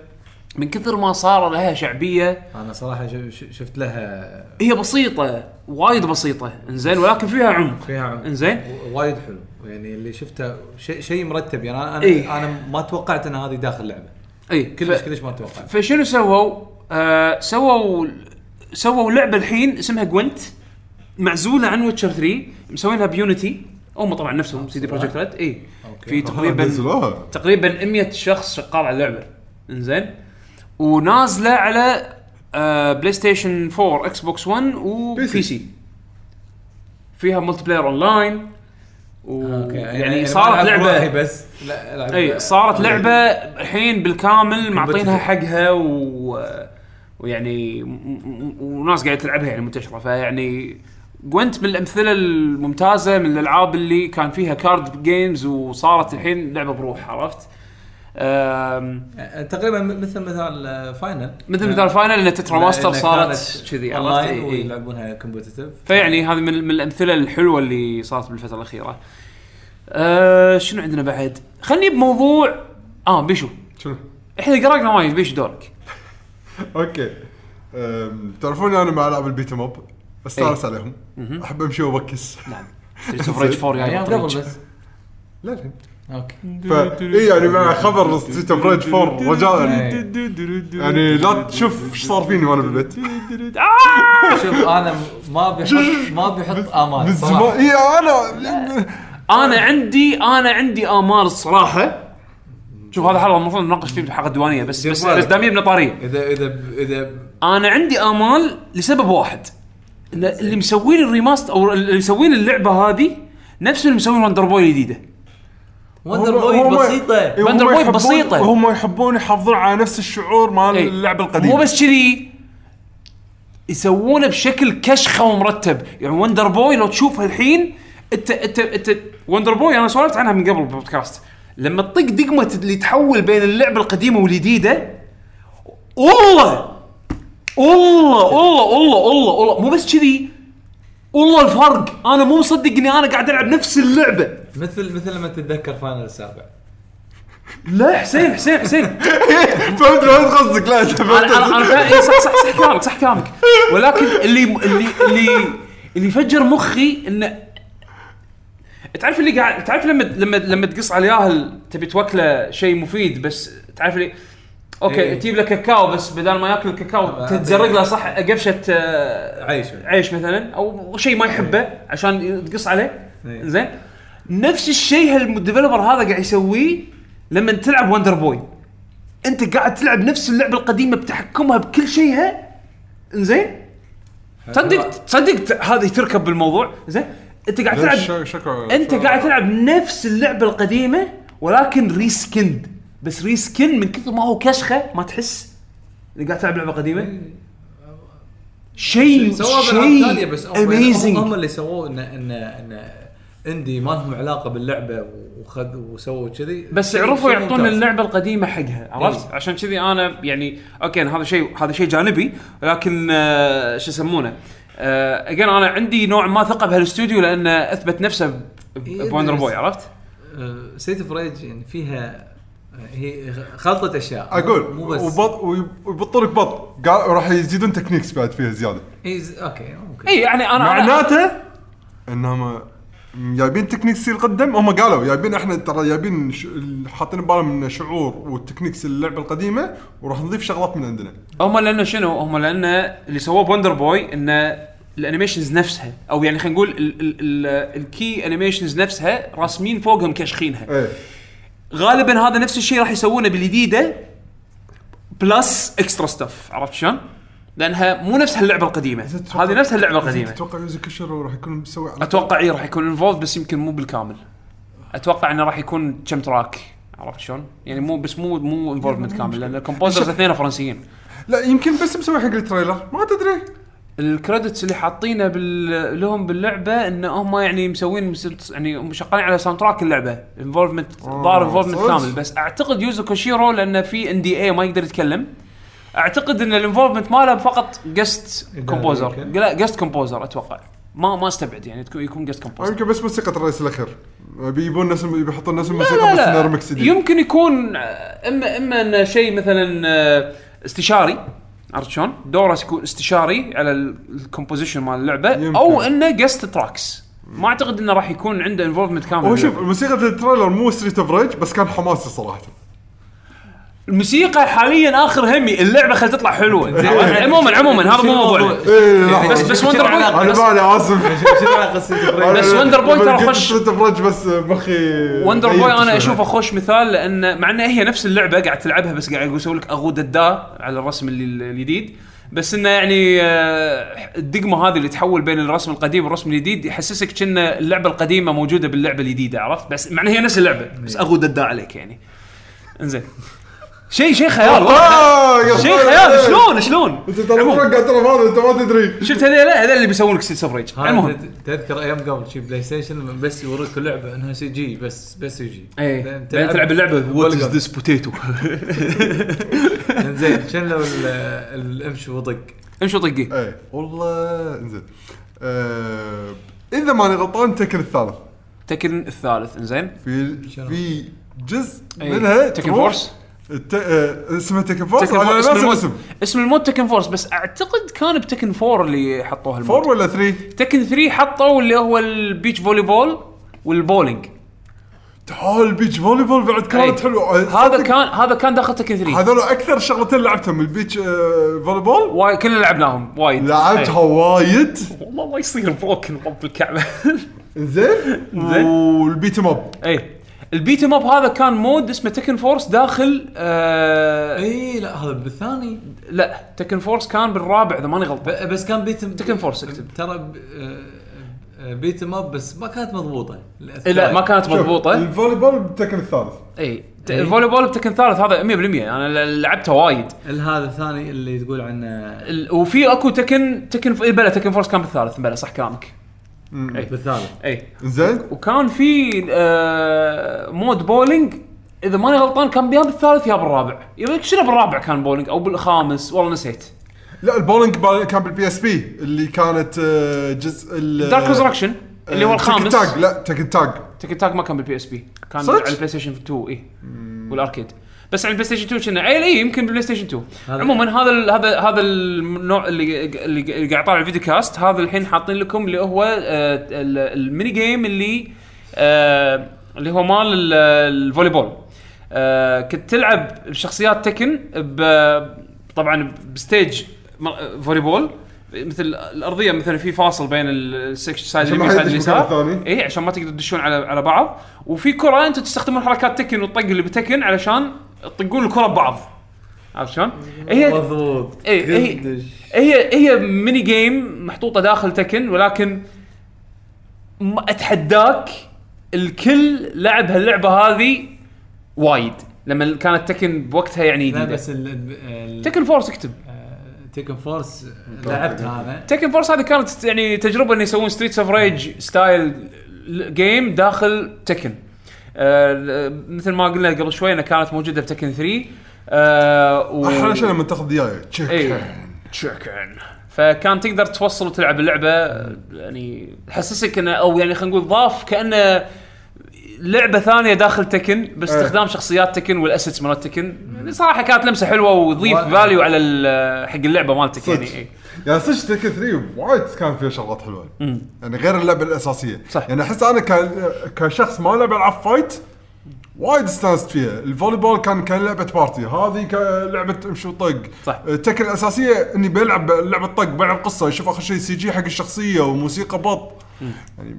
من كثر ما صار لها شعبية أنا صراحة ش- ش- شفت لها هي بسيطة وايد بسيطة إنزين ولكن فيها عمق. فيها عم- إنزين. و- وايد حلو. يعني اللي شفته شيء شيء مرتب. يعني أنا أنا, إيه. أنا ما توقعت إن هذه داخل لعبه اي كلش كلش ما توقعت فشنو سووا؟ آه سووا سووا لعبة الحين اسمها Gwent معزولة عن Witcher 3 مسوينها ب Unity هم طبعا نفسهم CD Projekt Red اي. في تقريبا تقريبا 100 شخص شغال على اللعبة. إنزين. ونازلة على آه PlayStation 4 Xbox 1 وب PC. فيها multiplayer online okay. يعني ما صارت لعبة بس. لا ألعب- إي صارت لعبة الحين بالكامل معطينها حقها و ويعني وناس قاعدة تلعبها يعني منتشرة. فيعني Gwent من الأمثلة الممتازة من الألعاب اللي كان فيها card games وصارت الحين لعبة بروح عرفت؟ آه، تقريبا مثل مثال آه، Final مثل مثال فاينل ان تترا ماستر صارت كذي عرفت؟ إي. ويلعبونها competitive فيعني هذه من, من الأمثلة الحلوة اللي صارت بالفترة الأخيرة. أه شنو عندنا بعد؟ خلني بموضوع آه بيشو شنو؟ إحنا قرقنا وايد بيشو دورك. okay أم، تعرفوني أنا مع العاب ال beat 'em up استانس. عليهم أحب أمشي وأبكس نعم Streets of Rage 4 أيام جاي قبل. بس لا لا okay. فا اي يعني مع خبر Streets of Rage 4 رجاء إيه. يعني لا تشوف إيش صار فيني وأنا بالبيت. شوف أنا ما بحط ما بحط آمال من. زمان. اي أنا أنا عندي أنا عندي آمال الصراحه شوف هذا حلقة المفروض نناقش فيه بالحلقة الديوانيه بس بس. بس دامين بنطاريه اذا اذا اذا أنا عندي آمال لسبب واحد. إن اللي مسوين ال remaster أو اللي مسوين اللعبة هذه نفس اللي مسوين Wonder Boy الجديدة. Wonder Boy بسيطة إيه، Wonder Boy بسيطة. هم يحبون يحافظون على نفس الشعور مال إيه. اللعبة القديمة مو بس كذي يسوونه بشكل كشخة ومرتب يعني Wonder Boy لو تشوفها الحين انت انت انت Wonder Boy أنا سولفت عنها من قبل بالبودكاست لما تطق دقمة اللي تحول بين اللعبة القديمة والجديدة والله والله والله والله والله والله مو بس كذي والله الفرق أنا مو مصدق اني أنا قاعد ألعب نفس اللعبة. مثل مثل لما تتذكر Final السابع. لا حسين حسين حسين. فهمت فهمت قصدك. لا أنا فهمت. أنا أنا فا- إيه، صح صح صح كلامك صح كلامك. ولكن اللي اللي اللي اللي فجر مخي انه تعرف اللي قاعد تعرف لما لما لما تقص على الياهل تبي توكله شيء مفيد بس تعرف اللي okay إيه. تجيب له كاكاو بس بدل ما ياكل الكاكاو تتزرق له صح قفشة آه، عيش. عيش مثلا أو شيء ما يحبه عشان تقص عليه. إيه. زين. نفس الشيء هال developer هذا قاعد يسويه لما تلعب Wonder Boy أنت قاعد تلعب نفس اللعبة القديمة بتحكمها بكل شيءها. زين. تصدق تصدق هذه تركب بالموضوع؟ زين. أنت قاعد تلعب ش- شكو أنت قاعد تلعب نفس اللعبة القديمة ولكن reskinned بس reskin من كثر ما هو كشخة ما تحس. اللي قاعد تلعب لعبة قديمة. شيء شيء بس هم, هم, هم amazing اللي سووه ان ان إن indie ما لهم علاقة باللعبة وخذ وسووا كذي. بس عرفوا يعطون. اللعبة القديمة حقها عرفت؟ إيه. عشان كذي أنا يعني أوكي هذا شيء هذا شيء جانبي لكن آه شو يسمونه؟ آه اجين أنا عندي نوع ما ثقة بهالاستوديو لأنه أثبت نفسه إيه، بوندر بس- بوي عرفت؟ سيت اوف ريج يعني فيها هي خلطة أشياء أقول مو بس. وبط ويبطل لك بط. قال راح يزيدون تكنيكس بعد فيها زيادة. إيه ز- أوكي ممكن. إي يعني أنا أنا- معناته إنهم جايبين techniques القدم هم قالوا جايبين إحنا ترى جايبين ش... حاطين ببالهم من شعور وال techniques اللعبه القديمة وراح نضيف شغلات من عندنا. هم لأنه شنو؟ هم لأنه اللي سووه ب Wonder Boy انه ال animations نفسها أو يعني خلينا نقول ال- ال- ال- ال key animations نفسها راسمين فوقهم كشخينها. إيه. غالبا هذا نفس الشيء راح يسوونه بالجديدة plus extra stuff عرفت شلون؟ لأنها مو نفس هاللعبة القديمة. هذه نفس هاللعبة القديمة. أتوقع Yuzo Koshiro راح يكون مسوي أتوقع اي راح يكون involved بس يمكن مو بالكامل. أتوقع إنه راح يكون كم track عرفت شلون؟ يعني مو بس مو مو involvement كامل لأن ال composers اثنين فرنسيين. لا يمكن بس مسوي حق ال trailer. ما تدري. ال credits اللي حاطينه بال... لهم باللعبة إن هم يعني مسوين مسلس- يعني شغالين على soundtrack اللعبه involvement ظاهر involvement؟ كامل. بس أعتقد Yuzo Koshiro لأنه في NDA ما يقدر يتكلم. أعتقد إن ال involvement ماله فقط just composer. لا just composer أتوقع. ما ما استبعد يعني تكون يكون just composer يمكن بس موسيقى الرئيس الأخير. بيجيبون نفس بيحطون نفس الموسيقى بس لا. انها ريمكس يمكن يكون آه، اما إما إنه شيء مثلا آه، استشاري. عرفت شلون؟ دوره يكون استشاري على ال- ال composition مال اللعبة يمكن. أو إنه just tracks ما أعتقد إنه راح يكون عنده involvement كامل هو شوف باللعبة. موسيقى ال trailer مو Streets of Rage بس كان حماسي صراحة الموسيقى حاليا آخر همي اللعبة خلت تطلع حلوة. عموما عموما هذا مو موضوعنا. إيه لا. بس بس وندر علاقة؟ بوي أنا بالي آسف؟ بس وندر بوي ترى خش- بس مخي وندر بوي أنا. أشوفه خوش مثال لأن مع إنها هي نفس اللعبة قاعد تلعبها بس قاعد يسوي لك اغو ددا على الرسم اللي الجديد. بس إنه يعني آه، الدقمة هذه اللي تحول بين الرسم القديم والرسم الجديد يحسسك كأن اللعبة القديمة موجودة باللعبة الجديدة عرفت؟ بس مع إنها هي نفس اللعبة بس اغو ددا عليك يعني. إنزين. شيء شيء خيال شيء. خيال. شلون؟ شلون؟ انت ترى ترى هذا أنت ما تدري. شفت هذيلا هذول اللي بيسوون لك سفريج المهم. تذكر أيام قبل شي بلاي ستيشن بس يوريك لعبه إنها سي جي بس بس سي جي بعدين تلعب اللعبة وات از. ذس بوتيتو زين شنو لو ال- الأمش وضق؟ امشي طقي إيه؟ والله إنزين. آه، إذا ماني غلطان تكن الثالث. Tekken الثالث إنزين. في؟ في جزء إيه. منها Tekken Force الت... آه، اسمها Tekken Force Tekken على four نفس اسم ال mode الاسم. اسم ال mode Tekken Force بس أعتقد كان ب Tekken four اللي حطوها ال mode 4 ولا 3 Tekken 3 حطوا اللي هو ال beach volleyball والبولينج. تعال ال beach volleyball بعد كانت أي. حلوة. هذا صدق؟ كان هذا كان داخل Tekken 3 هذول أكثر شغلتين لعبتهم ال beach آه، volleyball وايد كلنا لعبناهم وايد. لعبتها أي. وايد. والله ما يصير بروكن رب الكعبة. زين زين. والبيت موب اي البيت اب هذا كان مود اسمه تكن فورس داخل آه اي لا هذا بالثاني. لا تكن فورس كان بالرابع إذا ماني غلطان. بس كان بيت تكن فورس اكتب. ترى ب- آه، آه، بيت اب بس ما كانت مضبوطة. إيه لا ما كانت مضبوطة. الفولي بول بتكن الثالث. اي الفولي بول بتكن ثالث هذا 100% أنا لعبته وايد. ال- هذا الثاني اللي تقول عنه. ال- وفي أكو تكن تكن إيه بلا تكن فورس كان بالثالث بلا صح كلامك. إيه. بالثالث اي زين. وكان في آه mode bowling. إذا ماني غلطان كان يا بالثالث يا بالرابع يا شنو بالرابع كان بولينج؟ أو بالخامس؟ والله نسيت. لا البولينج كان بال PSP اللي كانت آه، جزء ال Dark Resurrection اللي هو الخامس. Tag لا Tag Tag Tekken Tag ما كان بال PSP كان صدق؟ على ال PlayStation 2 اي وال arcade. بس على ال PlayStation 2 كنا. اي اي يمكن بال PlayStation 2 هذا- عموما هذا ال هذا هذا النوع اللي اللي قاعد طالع ال video cast هذا الحين حاطين لكم اللي هو آه، ال- ال mini game اللي آه، اللي هو مال ال- ال volleyball آه، كنت تلعب بشخصيات Tekken طبعا ب stage volleyball مثل الأرضية مثلا في فاصل بين السكش side عشان ما اليمين side اليسار. اي عشان ما تقدر تدشون على على بعض. وفي كرة أنتم تستخدمون حركات Tekken والطق اللي ب Tekken علشان تطقون الكرة ببعض. عرفت شلون؟ هي مضبوط إيه، هي-. هي هي mini game محطوطة داخل Tekken ولكن ما أتحداك الكل لعب هاللعبة هذه وايد. لما كانت Tekken بوقتها يعني لا جديدة. بس ال- ال- Tekken Force اكتب Tekken Force لعبت هذا. Tekken Force هذه كانت يعني تجربة انه يسوون Streets of Rage style game داخل Tekken آه مثل ما قلنا قبل شوي إنها كانت موجودة ب Tekken 3 آه و... أحلى شيء لما تاخذ اياه اي chick chicken فكان تقدر توصل وتلعب اللعبة يعني تحسسك إنه أو يعني خلينا نقول ضاف كأنه لعبة ثانية داخل Tekken باستخدام شخصيات Tekken وال assets مالت Tekken يعني صراحة كانت لمسة حلوة وتضيف. value على حق اللعبة مالتك يعني. إيه. يعني صدق Tekken 3 وايد كان فيها شغلات حلوة يعني غير اللعبة الأساسية صح. يعني أحس أنا ك... كشخص ما لعب ألعاب fight وايد استانست فيها ال volleyball كان كان لعبه party هذه كلعبة امشي وطق صح. ال Tekken الأساسية إني بلعب لعبة طق بلعب قصة أشوف آخر شيء CG حق الشخصية وموسيقى بط يعني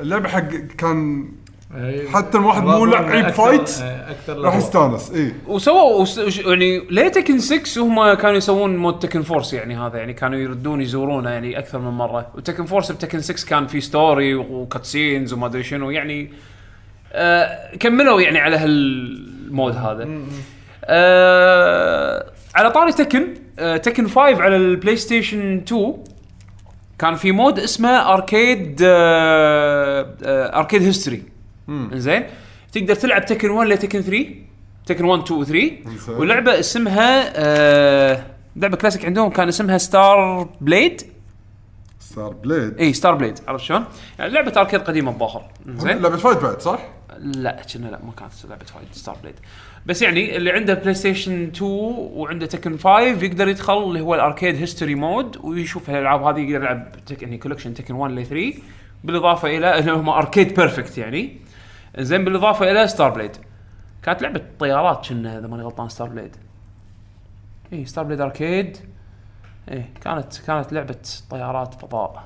اللعبة حق كان حتى الواحد مو لعيب fight راح. يستانس إي. وسووا يعني ليه Tekken 6 هم كانوا يسوون mode Tekken Force يعني هذا؟ يعني كانوا يردون يزورونه يعني أكثر من مرة. و Tekken Force ب Tekken 6 كان في story و cutscenes وما أدري شنو. يعني آه كملوا يعني على هال mode هذا. آه على طاري Tekken آه Tekken 5 على ال PlayStation 2 كان في mode اسمه Arcade آه آه Arcade History زين تقدر تلعب Tekken 1 ل Tekken 3 Tekken 1 2 و 3 زين. واللعبه اسمها آه لعبة كلاسيك عندهم كان اسمها Starblade Starblade اي Starblade عرفت شلون؟ يعني لعبة arcade قديمة الظاهر زين لعبة fight بعد صح؟ لا كنا لا ما كانت لعبة fight Starblade بس يعني اللي عنده PlayStation 2 وعنده Tekken 5 يقدر يدخل اللي هو ال Arcade History mode ويشوف الالعاب هذه يقدر يلعب Tek يعني collection Tekken 1 ل 3 بالإضافة إلى إنه هم arcade perfect يعني. زين بالإضافة إلى Starblade كانت لعبة طيارات كنا إذا ماني غلطان Starblade اي Starblade arcade إيه كانت كانت لعبة طيارات فضاء.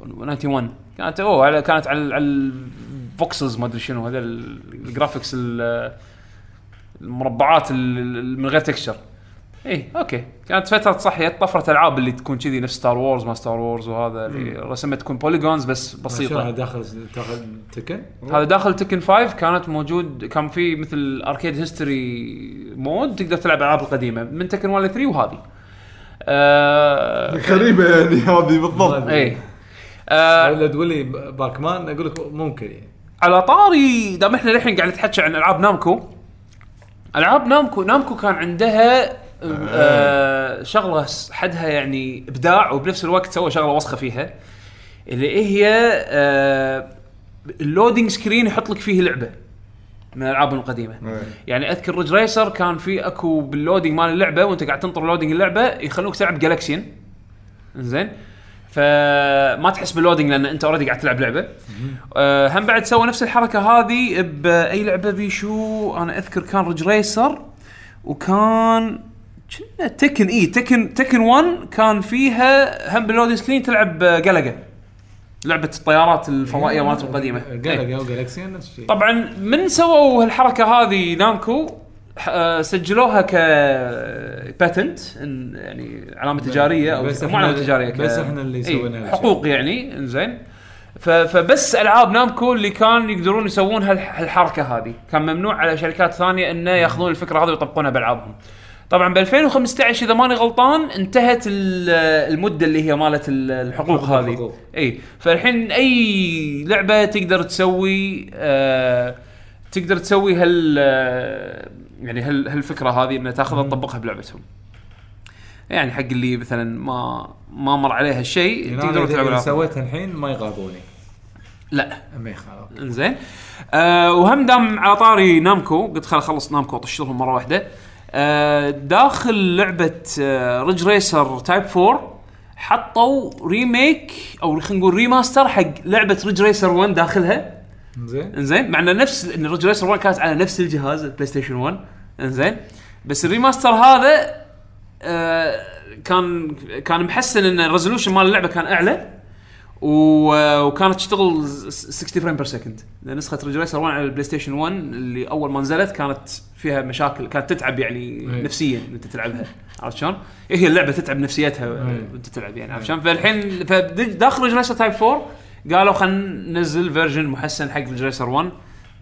91 كانت أوه على كانت على على ال voxels ما أدري شنو هذا ال- ال graphics ال- المربعات ال- من غير texture اي okay. كانت فترة صحيت طفرة ألعاب اللي تكون كذي نفس Star Wars ما Star Wars وهذا اللي رسمها تكون polygons بس بسيطة. داخل داخل Tekken هذا داخل Tekken 5 كانت موجود كان في مثل arcade history mode تقدر تلعب الالعاب القديمة من Tekken 1 ل 3 وهذه. آه غريبة يعني هذه بالضبط. اي آه ولا تقول لي Pac-Man أقول لك ممكن. يعني على طاري دام إحنا للحين قاعد نتحكي عن ألعاب Namco ألعاب Namco Namco كان عندها آه شغلة حدها يعني إبداع وبنفس الوقت سوى شغلة وسخة فيها اللي هي آه ال loading screen يحط لك فيه لعبة من الألعاب القديمة. إيه. يعني أذكر Ridge Racer كان في أكو بال loading مال اللعبة وأنت قاعد تنطر loading اللعبة يخلوك تلعب Galaxian زين؟ فما تحس بال loading لأن أنت already قاعد تلعب لعبة. آه هم بعد سوى نفس الحركة هذه بأي لعبة بيشو؟ أنا أذكر كان Ridge Racer وكان كنا Tekken اي Tekken Tekken 1 كان فيها هم بال loading screen تلعب Galaga لعبة الطيارات الفضائية مالت القديمة. إيه. جالكسي أو جالكسي نفس الشيء. طبعا من سووا الحركه هذه نامكو آه، سجلوها ك باتنت يعني علامة تجارية أو مو علامة تجارية ك- بس إحنا اللي إي، سوينا. حقوق يعني إنزين. ف- فبس ألعاب نامكو اللي كان يقدرون يسوون هالح- هالحركة هذه. كان ممنوع على شركات ثانية إنه ياخذون الفكرة هذه ويطبقونها بألعابهم. طبعا ب 2015 إذا ماني غلطان انتهت ال- المدة اللي هي مالت ال- الحقوق حقوق هذه. إي. فالحين أي لعبة تقدر تسوي آه تقدر تسوي هال آه، يعني هال هالفكرة هذه إنها تأخذها تطبقها بلعبتهم. يعني حق اللي مثلا ما ما مر عليه هالشيء يعني تقدروا أنا تلعبوا اللي الألعاب. سويته الحين ما يغاضوني. لا. ما يخالف إنزين. آه وهم دام على طاري نامكو قلت خل اخلص نامكو واطش لهم مرة واحدة. داخل لعبة آه Ridge Racer Type 4 حطوا remake أو خلينا نقول remaster حق لعبة Ridge Racer 1 داخلها. زين إنزين. مع ان نفس إن Ridge Racer 1 كانت على نفس الجهاز ال PlayStation 1 إنزين. بس ال remaster هذا آه كان كان محسن إن ال resolution مال اللعبة كان أعلى. و- وكانت تشتغل س- 60 frame per second نسخة Ridge Racer 1 على ال PlayStation 1 اللي أول ما نزلت كانت فيها مشاكل كانت تتعب يعني إيه. نفسيا انت تلعبها عرفت شلون؟ إيه هي اللعبة تتعب نفسيتها إيه. وأنت تلعب يعني عرفت شلون؟ فالحين فداخل Ridge Racer Type 4 قالوا خلينا ننزل version محسن حق Ridge Racer 1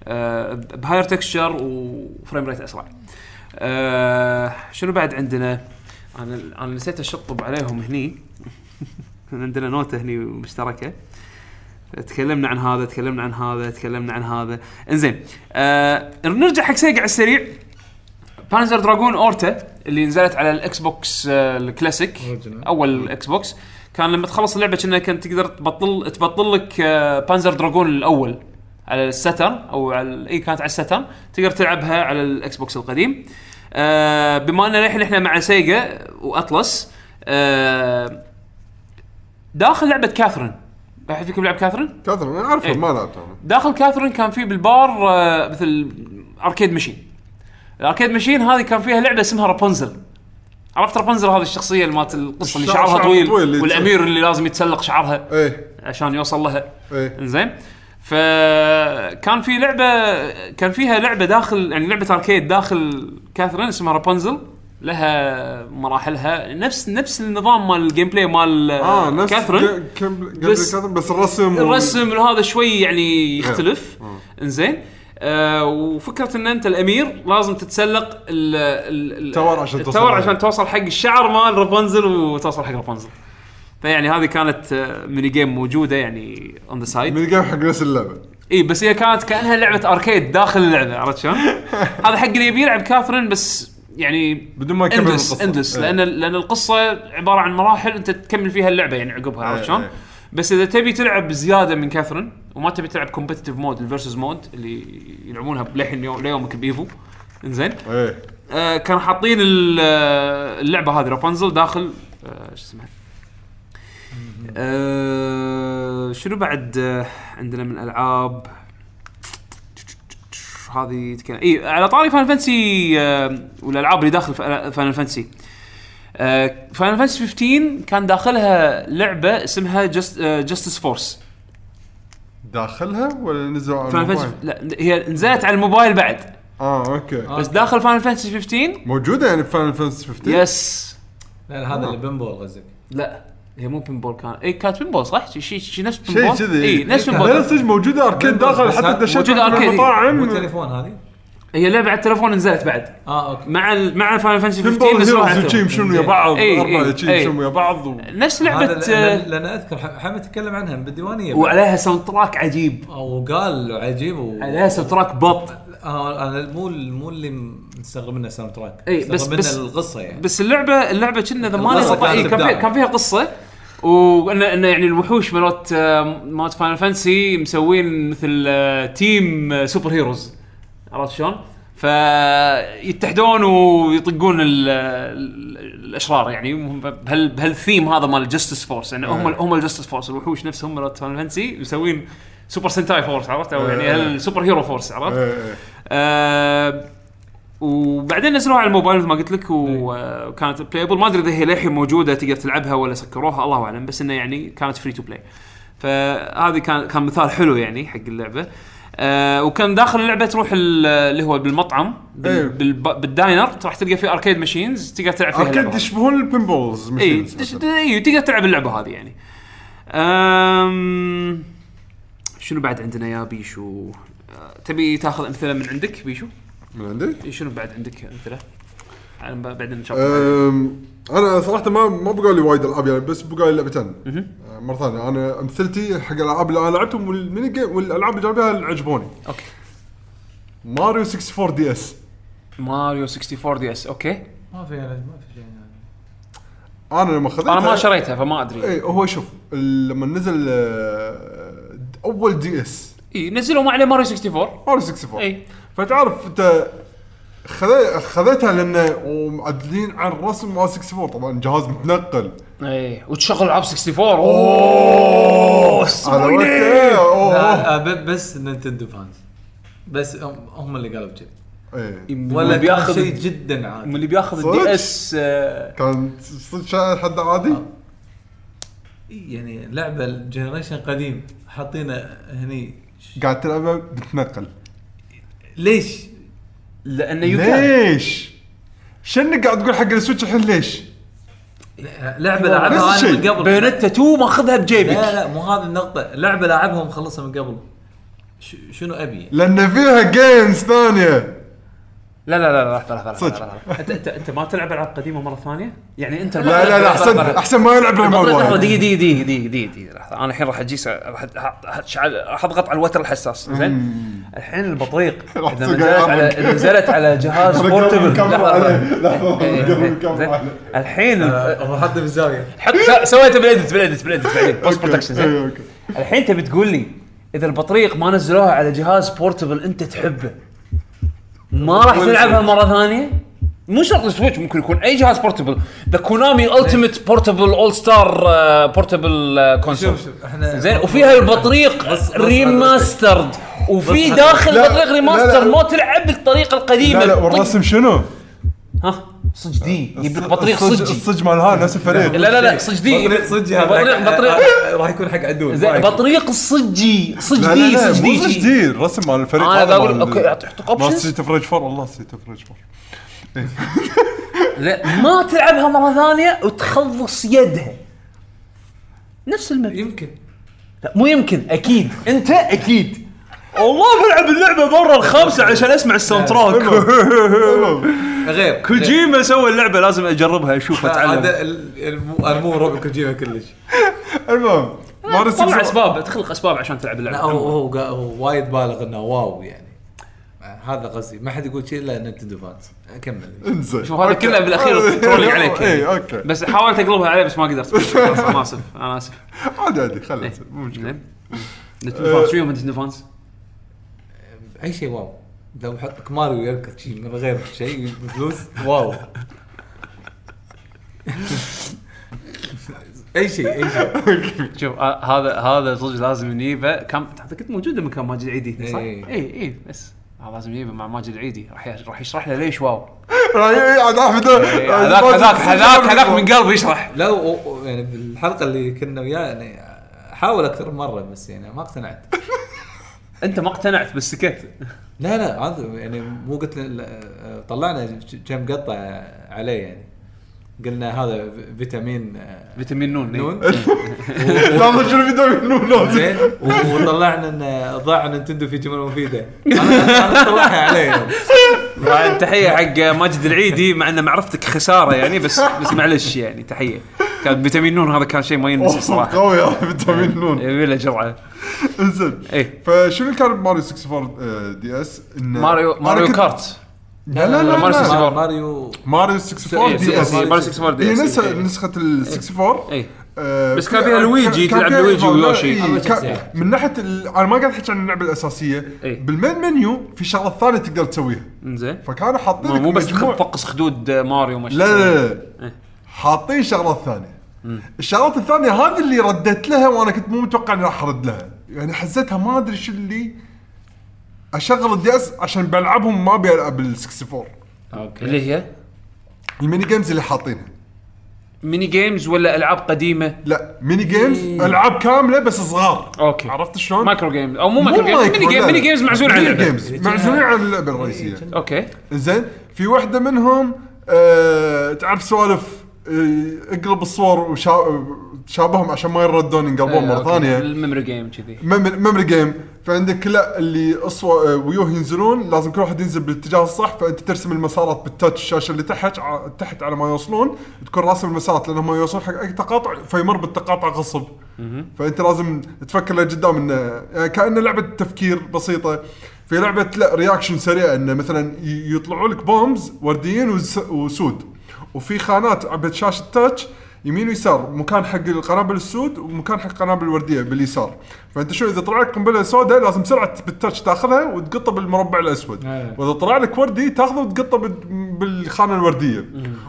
آه، ب higher texture و frame rate أسرع. آه، شنو بعد عندنا؟ أنا أنا نسيت أشطب عليهم هني كان عندنا نوتة هني مشتركة. تكلمنا عن هذا تكلمنا عن هذا تكلمنا عن هذا. انزين آه نرجع حق Sega على السريع. Panzer Dragoon Orta اللي نزلت على ال Xbox آه الكلاسيك. أول Xbox كان لما تخلص اللعبة كنا كنت تقدر تبطل تبطل لك آه Panzer Dragoon الأول على ال Saturn أو على إي كانت على ال Saturn. تقدر تلعبها على ال Xbox القديم. آه بما ان الحين إحنا مع Sega و Atlus آه داخل لعبة Catherine. احد فيكم لعب Catherine؟ كاثر أنا أعرفه إيه. ما لعبته داخل Catherine كان في بالبار آه، مثل arcade machine. ال arcade machine هذه كان فيها لعبة اسمها Rapunzel عرفت Rapunzel هذه الشخصية اللي مالت القصة اللي الشعر- شعرها شعر طويل, طويل اللي والأمير اللي لازم يتسلق شعرها إيه. عشان يوصل لها. إيه. إنزين. فكان في لعبة كان فيها لعبة داخل يعني لعبة arcade داخل Catherine اسمها Rapunzel لها مراحلها. نفس نفس النظام مال ال gameplay مال آه نفس Catherine بس- بس بس الرسم وال- الرسم هذا شوي يعني يختلف. آه. إنزين. آه وفكرة إن أنت الأمير لازم تتسلق ال ال ال- ال tower عشان توصل ال tower. عشان توصل حق الشعر مال Rapunzel وتوصل حق Rapunzel فيعني هذه كانت آه، mini game موجودة يعني on the side من game حق نفس اللعبة. إي بس هي كانت كأنها لعبة arcade داخل اللعبة عرفت شلون؟ هذا حق اللي يبي يلعب Catherine بس يعني بدون ما يكمل endless القصة. endless إيه. لأن لأن القصة عبارة عن مراحل أنت تكمل فيها اللعبة يعني عقبها عرفت إيه، شلون؟ إيه. بس إذا تبي تلعب زيادة من Catherine وما تبي تلعب competitive mode ال versus mode اللي يلعبونها للحين يوم ليومك ب Evo إنزين إيه آه كانوا حاطين ال- اللعبة هذه Rapunzel داخل آه شو اسمها آه شنو بعد آه عندنا من العاب هذه تكلم اي على طاري Final Fantasy آه والالعاب اللي داخل Final Fantasy Final Fantasy 15 كان داخلها لعبة اسمها just Justice Force داخلها ولا نزلوا على الموبايل؟ Fantasy لا هي نزلت على الموبايل بعد. آه okay. بس داخل Final Fantasy 15 موجودة يعني Final Fantasy 15 yes لا لا، هذا اللي pinball قصدك. لا. هي مو pinball كان. اي كانت pinball صح؟ شيء شيء شي نفس شيء pinball؟ كذي. اي نفس pinball. صدق موجوده arcade داخل حتى دشيت موجودة arcade. مو المطاعم تليفون هذه؟ هي لعبة على التليفون نزلت بعد. آه أوكي. مع ال مع فاينل فانسي 15 بينبول نزلوها على هيروز التليفون. يمشون ويا بعض إيه، أربعة إيه، يجي إيه. يمشون ويا بعض و... نفس لعبة لأن- آه، لأن أذكر ح- حمد تكلم عنها بالديوانية. وعليها ساوند تراك عجيب. وقال عجيب و... عليها ساوند تراك بط. آه أنا مو مو اللي مستغرب منه ساوند تراك إي، بس- بس- القصة يعني. بس اللعبه اللعبة كنا إذا ماني كان فيها إبداع. كان فيها قصة. وان إن يعني الوحوش مالت آه، مالت فاينل فانسي مسوين مثل team super heroes عرفت شلون؟ فيتحدون ويطقون ال- ال- الأشرار يعني. بهال بهالثيم هذا مال ال Justice Force يعني هم هم ال Justice Force الوحوش نفسهم مالت Final Fantasy مسوين Super Sentai force عرفت؟ أو يعني إيه. ال super hero force عرفت؟ إيه، إيه. آه وبعدين نزلوها على الموبايل مثل ما قلت لك وكانت playable ما أدري إذا هي للحين موجودة تقدر تلعبها ولا سكروها الله أعلم. بس إنه يعني كانت free to play فهذه كان كان مثال حلو يعني حق اللعبة. آه وكان داخل اللعبة تروح ال- اللي هو بالمطعم. بال بالب- بال diner راح تلقى فيه arcade machines تقدر تلعب فيها arcade. يشبهون ال pinballs اي. اي تقدر تلعب اللعبة هذه يعني أم شنو بعد عندنا يا بيشو آه، تبي تاخذ أمثلة من عندك بيشو من عندك؟ إيه، شنو بعد عندك أمثلة؟ على ب- بعدين نشوف. أم، أنا صراحة ما ما بقى لي وايد ألعاب يعني بس بقى لي لعبتين. أه، مرة ثانية. أنا أمثلتي حق الألعاب اللي أنا لعبتهم وال mini game والألعاب اللي لعبها اللي عجبوني أوكي. ماريو 64 DS. Mario 64 DS. أوكي. ما في ما في شيء يعني. أنا لما خذيتها أنا ما شريتها فما أدري. اي هو شوف لما نزل آه، أول DS. اي نزلوا ما عليه ماريو 64 ماريو 64 اي فتعرف أنت خذيتها لأنه ومعدلين عن الرسم مال 64 طبعا جهاز متنقل. اي وتشغل العاب 64 أوه! على وقته أوه. لا، ب- بس Nintendo fans. بس هم, اللي قالوا كذي. إيه. ولا بياخذ شيء جدا عادي. من اللي بياخذ؟ ال DS آه، كان صدق حد عادي؟ يعني لعبة ال generation قديم حاطينه هني. قاعد تلعبها؟ بتنقل. ليش؟ لأنه you can ليش؟ شنك قاعد تقول حق ال Switch الحين ليش؟ لعبة نفس لعبها الشيء. من قبل Bayonetta 2 ماخذها بجيبك لا لا مو هذه النقطة، لعبة لاعبها ومخلصها من قبل. ش- شنو أبي؟ لأن فيها games ثانية لا لا لا لحظه لحظه صدق. لحظه. أنت أنت أنت ما تلعب ألعاب قديمة مرة ثانية؟ يعني أنت لا لا لا احسن أحسن ما يلعب لحظه دقيقة دقيقة دقيقة دقيقة دقيقة دقيقة لحظه أنا الحين راح أجيس راح اضغط على الوتر الحساس زين الحين البطريق إذا نزلت على. إذا نزلت على جهاز portable إيه، قبل إيه،. الحين أبغى احطه بالزاوية. حط س- سويته بال edit بال edit بال edit بعدين post إيه، زين أوكي. الحين تبي تقول لي إذا البطريق ما نزلوها على جهاز portable أنت تحبه ما راح تلعبها مرة ثانية؟ مو شرط ال Switch ممكن يكون أي جهاز portable the Konami ultimate portable all star portable كونسول شوف شوف إحنا زين وفيها البطريق ريماسترد وفي داخل لا، ريماستر. ما تلعب بالطريقة القديمة لا لا. والرسم شنو؟ ها صجدي. يجيب لك بطريق صجي الصج مال ها نفس الفريق. لا لا لا صجدي. بطريق صجي هذا. بطريق بطريق آه، راح يكون حق عدول؟ بطريق الصجي صجدي صجدي. صجدي الرسم مال الفريق أنا هذا بقول أوكي يعطيك مال اوبشنز سيت اوف ريج 4 الله سيت اوف ريج 4 لا ما تلعبها مرة ثانية وتخلص يدها نفس المبدأ. يمكن. لا مو يمكن أكيد. أنت أكيد. والله بلعب اللعبة مرة الخامسة عشان أسمع ال soundtrack غير. كوجيما سوى اللعبة لازم أجربها اشوفها أتعلم. هذا أنا مو ربع كوجيما كلش. المهم ماريو طلع 64 أسباب. تخلق أسباب عشان تلعب اللعبة. هو هو, قا- هو وايد بالغ إنه wow يعني. هذا قصدي. ما حد يقول شيء إلا Nintendo fans. كمل. انزين. شوف هذا. كله بالأخير trolling عليك اي يعني. أوكي. بس حاولت أقلبها عليه بس ما قدرت. خلاص، أنا آسف. أنا آسف. عادي عادي خليه يصير، مو مشكلة. زين Nintendo fans. شو يوم Nintendo fans؟ أي شيء wow. لو لك ماريو يركض شيء من غير شيء بفلوس wow. أي شيء أي شيء. شوف آه، هذا هذا صدق لازم نجيبه كان اعتقد موجوده مكان ماجد العيدي صح؟ إيه. اي اي بس. هذا لازم نجيبه مع ماجد العيدي راح ي- راح يشرح لنا ليش wow. عاد احمد إيه، هذاك هذاك هذاك هذاك من قلبه يشرح. لا و- و- يعني بالحلقة اللي كنا وياه يعني حاول أكثر من مرة بس يعني ما اقتنعت. أنت ما اقتنعت بس سكت لا لا هذا يعني مو قلت طلعنا كم قطة عليه يعني. قلنا هذا فيتامين آه، فيتامين نون إيه. نون. لحظه شنو منو لازم زين وطلعنا إن ضاع Nintendo في جمل مفيدة. أنا طلعها عليه. طبعاً تحية حق ماجد العيدي مع ان معرفتك خسارة يعني بس بس معلش يعني تحية. كان فيتامين نون هذا كان شيء ما ينسى صراحة. قوي يا فيتامين نون. يبي له جرعة. إنزين إيه. فشنو اللي كان بماريو 64 آه، DS؟ Mario Mario Kart. لا لا لا, ماريو لا. 64. Mario Mario 64 إيه، DS. Mario 64 DS هي نسخه إيه. نسخة ال 64 اي آه، بس كان في- فيها لويجي، تلعب Luigi و Yoshi. إيه،. من ناحية ال- أنا ما قاعد أحكي عن اللعبة الأساسية. إيه. بال main menu في شغلة ثانية تقدر تسويها. زين فكانوا حاطين مو بس تفقص خدود ماريو ما لا لا لا إيه. حاطين شغلات ثانية. الشغلات الثانية هذه اللي رديت لها وأنا كنت مو متوقع إني راح ارد لها. يعني حسيتها ما أدري شو اللي أشغل ال DS عشان بلعبهم ما أبي ألعب ال 64 اللي هي؟ ال mini games اللي حاطينها. mini games ولا ألعاب قديمة؟ لا mini games ألعاب كاملة بس صغار. أوكي. عرفت شلون؟ micro games أو مو micro games mini game لا، mini. games معزول عن ميني اللعبه games معزولين عن اللعبة الرئيسية. أوكي. زين في واحدة منهم آه تعرف سوالف اقلب الصور وشابههم عشان ما يردون ينقلبون مرة ثانية. ال memory game كذي. memory game. فعندك لا اللي أصوى آه، ويوه ينزلون لازم كل واحد ينزل بالاتجاه الصح فأنت ترسم المسارات بال touch الشاشة اللي تحت تحت على ما يوصلون تكون راسم المسارات لانهم يوصلون حق أي تقاطع فيمر بالتقاطع غصب. فأنت لازم تفكر لقدام إنه يعني كأنه لعبة تفكير بسيطة. في لعبة ال reaction سريع إنه مثلا يطلعوا لك bombs ورديين وس- وسود. وفي خانات عند شاشة touch يمين ويسار مكان حق القنابل السود ومكان حق القنابل الورديه باليسار. فأنت شو إذا طلع لك قنبلة سوداء لازم بسرعة بال touch تاخذها وتقطها بالمربع الأسود. أيه. وإذا طلع لك وردي تاخذه وتقطه بال- بالخانة الوردية.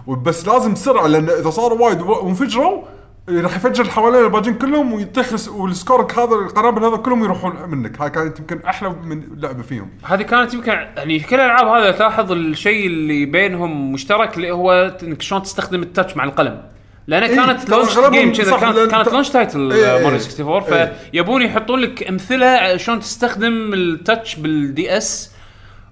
بس لازم بسرعة لأن إذا صاروا وايد وانفجروا راح يفجر اللي حوالين الباجين كلهم ويطيح الس- والسكورك هذا القنابل هذا كلهم يروحون منك هاي كانت يمكن أحلى من لعبة فيهم هذه كانت يمكن يعني كل الألعاب هذا تلاحظ الشيء اللي بينهم مشترك اللي هو إنك شلون تستخدم ال touch مع القلم لانها إيه، كانت ترى launch أغلبهم game كذا صح، كانت لأن كانت ت- launch title إيه، إيه. ماريو 64 إيه. فيبون يحطون لك أمثلة شلون تستخدم ال touch بال DS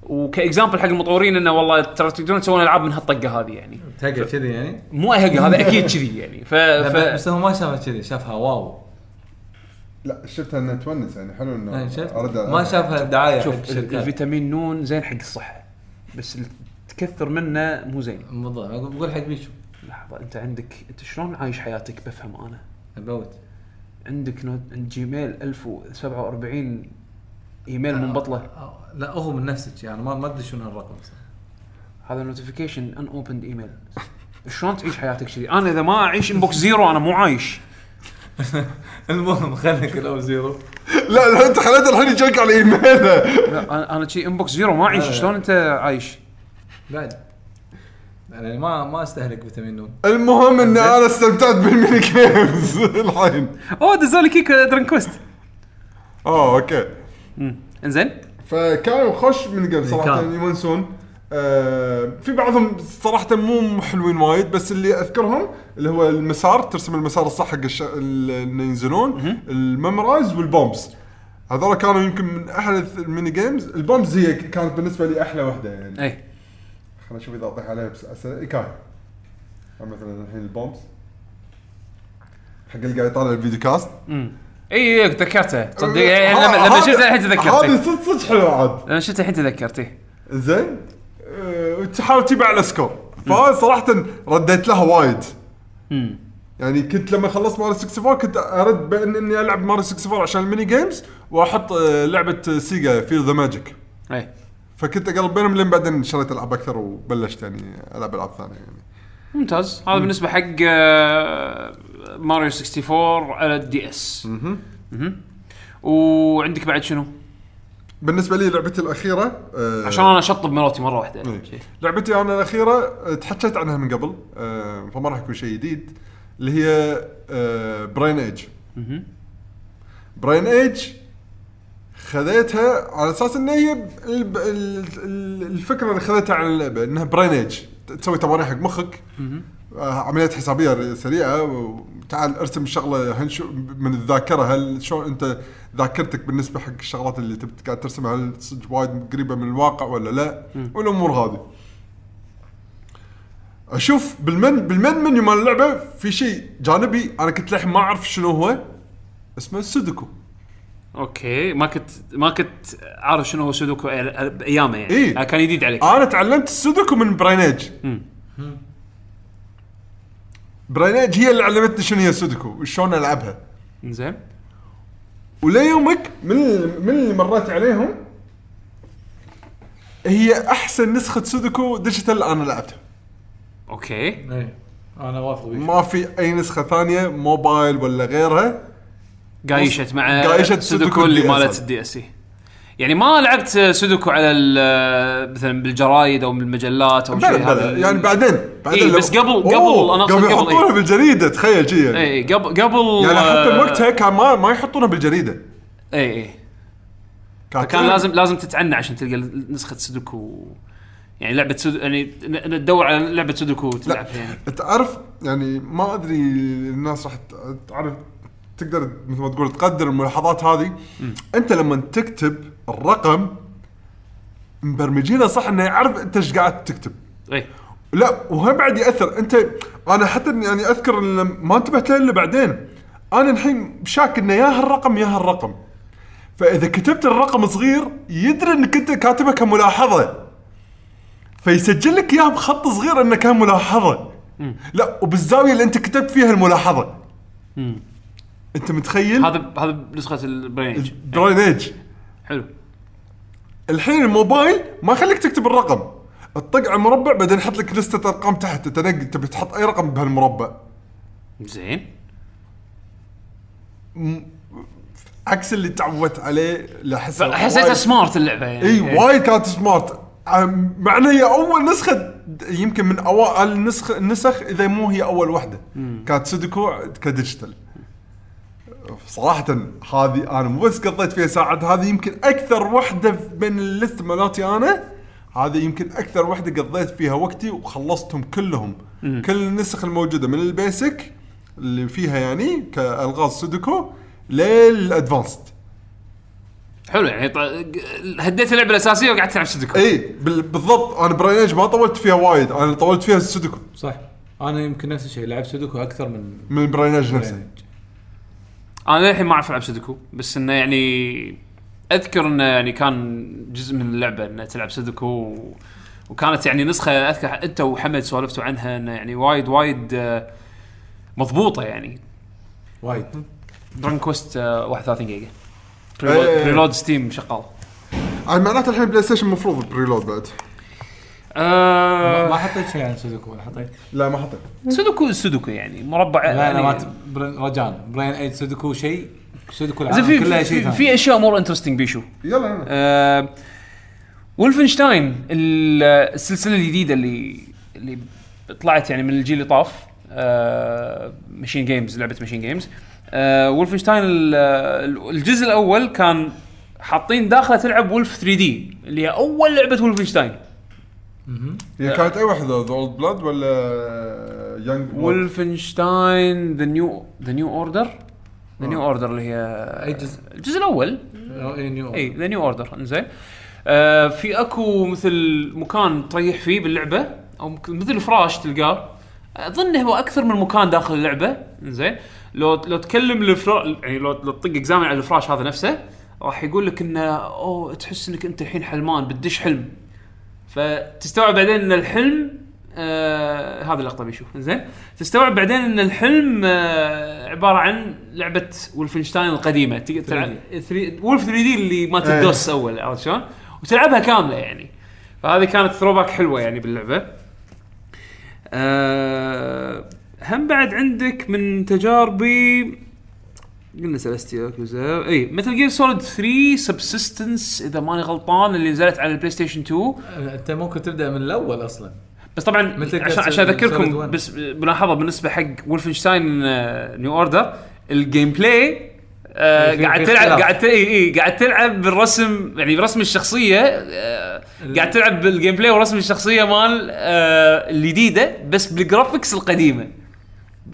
وك example حق المطورين إنه والله ترى تقدرون تسوون ألعاب من هالطقة هذه يعني. تلقى كذي يعني؟ مو اهقه هذا أكيد كذي يعني. ف, ف... بس هو ما شافها كذي شافها واو. لا شفتها انها تونس يعني حلو إنه يعني شفت. أرد- ما شافها دعاية شوف الفيتامين نون زين حق الصحة بس تكثر منه مو زين. بالضبط بقول حق بيشو. لحظة أنت عندك أنت شلون عايش حياتك؟ بفهم أنا. البوت عندك نوت... عند جيميل 1047 إيميل منبطله لا هو من نفسك يعني ما ما أدري شنو هالرقم صراحة. هذا notification unopened email شلون تعيش حياتك كذي أنا إذا ما أعيش inbox zero أنا مو عايش. المهم خلينا كل zero لا لا أنت خليته الحين يجيك على ايميله لا أنا أنا شي inbox zero ما أعيش. شلون أنت عايش؟ بعد. يعني ما ما أستهلك فيتامين نون المهم إني أنا استمتعت بال mini games الحين. أوه دزوا لي كيك درن quest. آه okay. إنزين؟ فكانوا خوش من قبل صراحة كان. يونسون. آه في بعضهم صراحة مو حلوين وايد بس اللي أذكرهم اللي هو المسار ترسم المسار الصح حق الش... ال- اللي ينزلون ال memorize وال bombs هذول كانوا يمكن من أحلى ال mini games ال bombs هي كانت بالنسبة لي أحلى واحدة يعني. اي خلينا نشوف إذا أطيح عليها بس. إيه كان مثلا الحين ال bombs حق اللي قاعد يطالع ال videocast. إي إي تذكرته. تصدق يعني لما لما شفته الحين هذه تذكرته. صدق صدق حلوة عاد لما شفته الحين تذكرته. زين. أه، وتحاول تجيب على score فصراحه رديت لها وايد. يعني كنت لما خلصت ماريو 64 كنت أرد بأن إني ألعب ماريو 64 عشان ال mini games وأحط أه، لعبة سيجا Feel the Magic إي. فكنت أقلب بينهم لين بعدين شريت العاب أكثر وبلشت يعني ألعب ألعاب ثانية يعني. ممتاز. هذا بالنسبة حق آه، ماريو 64 على ال DS. مهم. وعندك بعد شنو؟ بالنسبة لي لعبتي الأخيرة أه، عشان أنا اشطب مراتي مرة واحدة. إيه. لعبتي أنا الأخيرة أه، تحكيت عنها من قبل أه، فما راح يكون شيء جديد اللي هي أه، Brain Age Brain Age خذيتها على أساس إن هي الفكرة اللي خذيتها عن اللعبة إنها Brain Age تسوي تمارين حق مخك آه، عمليات حسابية سريعة. وتعال ارسم الشغله هل شو من الذاكرة هل شلون أنت ذاكرتك بالنسبة حق الشغلات اللي تبي قاعد ترسمها؟ هل صدق وايد قريبة من الواقع ولا لا؟ والأمور هذه. أشوف بال main بال main menu مال اللعبة في شيء جانبي أنا كنت للحين ما أعرف شنو هو اسمه سودوكو. okay. ما كنت ما كنت عارف شنو هو سودوكو بايامه يعني. إيه. آه، كان جديد عليك. أنا تعلمت السودوكو من Brain Age Brain Age هي اللي علمتني شنو هي السودوكو وشلون ألعبها. زين وليومك من من اللي مريت عليهم هي أحسن نسخة سودوكو digital أنا لعبتها. okay. اي أنا وافق ما في أي نسخة ثانية موبايل ولا غيرها قايشت مع قايشت سودوكو سودوكو اللي ال DS. مالت ال DS يعني ما لعبت سودوكو على مثلا بالجرايد أو بالمجلات أو شيء هذا يعني بعدين بعدين إيه، بس قبل- قبل- أقصد قبل يحطونها إيه. بالجريدة تخيل شي يعني, اي قبل قبل يعني حتى آه، وقتها كان ما ما يحطونها بالجريدة. اي اي كان لازم لازم تتعنى عشان تلقى نسخة سودوكو. يعني لعبة سودو يعني تدور على لعبة سودوكو تلعبها يعني. تعرف يعني ما أدري الناس راح تعرف تقدر مثل ما تقول تقدر الملاحظات هذه. أنت لما تكتب الرقم مبرمجينه صح إنه يعرف أنت إيش قاعد تكتب. إي. لا وهم بعد يأثر. أنت أنا حتى يعني أذكر ما انتبهت له إلا بعدين. أنا الحين شاك إنه يا هالرقم يا هالرقم. فإذا كتبت الرقم صغير يدري إنك أنت كاتبه كملاحظة. فيسجل لك اياها بخط صغير إنه كان ملاحظه لا وبالزاوية اللي أنت كتبت فيها الملاحظة. أنت متخيل؟ هذا هذا نسخه ال Brain Age. Brain Age حلو. الحين الموبايل ما يخليك تكتب الرقم. تطق على المربع بعدين يحط لك لستة أرقام تحت. تنقي تبي تحط أي رقم بهالمربع. زين. عكس اللي تعودت عليه لاحس حسيتها smart اللعبة يعني. إي وايد كانت smart مع هي أول نسخة يمكن من اوائل النسخ النسخ إذا مو هي أول واحدة كانت سودوكو ك digital. صراحة هذه أنا مو بس قضيت فيها ساعات هذه يمكن أكثر واحدة بين ال list مالاتي أنا. هذه يمكن أكثر واحدة قضيت فيها وقتي وخلصتهم كلهم. كل النسخ الموجودة من ال basic اللي فيها يعني كألغاز سودوكو لل advanced حلو يعني ط- هديت اللعبة الأساسية وقعدت تلعب سودوكو. اي بال- بالضبط. أنا Brain Age ما طولت فيها وايد. أنا طولت فيها السودوكو صح. أنا يمكن نفس الشيء لعبت سودوكو أكثر من من Brain Age نفسه. أنا للحين ما أعرف ألعب سودوكو بس إنه يعني أذكر إنه يعني كان جزء من اللعبة إنه تلعب سودوكو و... وكانت يعني نسخة أذكر أنت وحمد سولفتوا عنها إنه يعني وايد وايد آه، مضبوطة يعني. وايد. درون كوست آه، 31 جيجا. إيه. بريلود ستيم شغال. معناته الحين بلاي ستيشن المفروض بريلود بعد. آه. ما حطيت شيء عن سودوكو ولا حطيت؟ لا ما حطيت. سودوكو سودوكو يعني مربع. لا يعني أنا ما ت- برين- رجان براين ايد سودوكو شيء سودوكو العالم في كلها شيء في, ثاني. في أشياء مور انترستنج بيشو. يلا يلا. آه ولفنشتاين ال- السلسلة الجديدة اللي اللي طلعت يعني من الجيل اللي طاف آه MachineGames لعبة MachineGames آه ولفنشتاين ال- ال- الجزء الأول كان حاطين داخله تلعب Wolf 3D اللي هي أول لعبة ولفنشتاين هي كانت أي واحدة The Old Blood ولا Young ولفنشتاين ذا نيو ذا نيو اوردر ذا نيو اوردر اللي هي أي جزء؟ الجزء الأول. أي إي ذا نيو اوردر إنزين. آه في أكو مثل مكان تريح فيه باللعبة أو مثل فراش تلقاه. أظن هو أكثر من مكان داخل اللعبة. إنزين. لو لو تكلم الفرا يعني لو لو تطق اكزامن على الفراش هذا نفسه راح يقول لك إنه أوه تحس إنك أنت الحين حلمان بتدش حلم. فتستوعب بعدين إن الحلم آه هذا اللقطة بيشوف زين تستوعب بعدين إن الحلم آه عبارة عن لعبة ولفنشتاين القديمة. تقدر تلعب ثري- ولف 3 دي اللي مالت إيه. الدوس أول عرفت شلون؟ وتلعبها كاملة يعني. فهذه كانت ثروباك حلوة يعني باللعبة. آه هم بعد عندك من تجاربي قلنا سلستيا ياكوزا إي مثل جير سوليد 3 سبسيستنس إذا ماني غلطان اللي نزلت على البلاي ستيشن 2 أنت ممكن تبدأ من الأول أصلا بس طبعا عشان عشان أذكركم. بس ملاحظه بالنسبة حق ولفنشتاين نيو اوردر الجيم بلاي آه قاعد تلعب. قاعد اي إي قاعد تلعب بالرسم يعني برسم الشخصية آه قاعد تلعب بالجيم بلاي ورسم الشخصية مال آه الجديدة بس بالجرافكس القديمة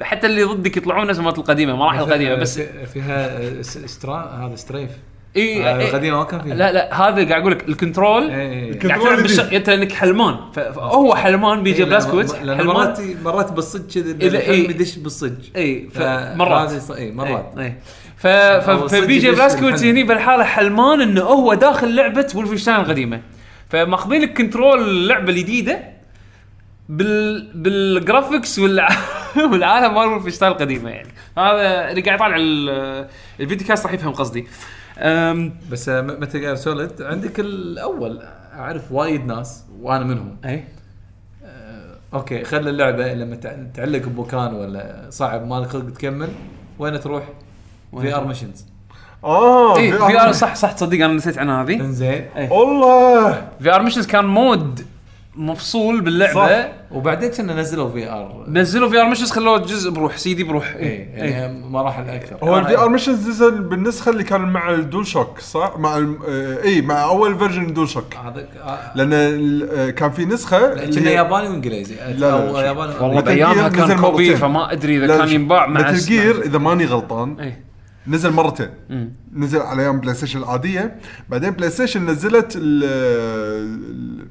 حتى اللي ضدك يطلعون نفس مالت القديمة مراحل القديمة بس في- فيها آه، استرا هذا ستريف. إي آه، إي- القديمة ما كان فيها. لا لا هذا قاعد أقول لك الكنترول الكنترول. بالش... انت انك حلمان فهو حلمان بيجي إي، بلاسكويت لأن- لأن حلمان مرات مرات بالصج كذا الحلم. يدش بالصج. إي ف- مرات. إي مرات. إي ف... فبيجي يدش Blazkowicz بالحلم. هني بالحالة حلمان إنه هو داخل لعبة ولفنشتاين القديمة. فماخذين لك control اللعبة الجديدة بال بال graphics والع... والعالم مال ولفنشتاين القديمه يعني. هذا اللي قاعد يطالع ال- ال video cast راح يفهم قصدي. بس Metal Gear Solid عندك الأول أعرف وايد ناس وأنا منهم. أي. أوكي خلي اللعبة لما تع- تعلق بمكان ولا صعب مالك خلق تكمل وين تروح؟ في آر ميشنز اي VR في آر صح صح تصدق أنا نسيت عن هذه. إنزين. والله! في آر ميشنز كان مود مفصول باللعبة صح. وبعدين كنا نزلوا في ار نزلوا في ار ميشنز خلوه جزء بروح سي دي بروح اي يعني مراحل أكثر هو الفي ار ميشنز نزل بالنسخة اللي كان مع الدول شوك صح؟ مع. آه، اي مع أول فيرجن دول شوك هذا آه، لأن ال- آه، كان في نسخة اللي كنا هي- ياباني وإنجليزي لا، أو. ياباني والله بايامها Gear كان كوبي. فما أدري إذا لا، كان. ينباع مع جير إذا ماني غلطان اي نزل مرتين مم. نزل على أيام بلاي ستيشن العادية بعدين بلاي ستيشن نزلت ال-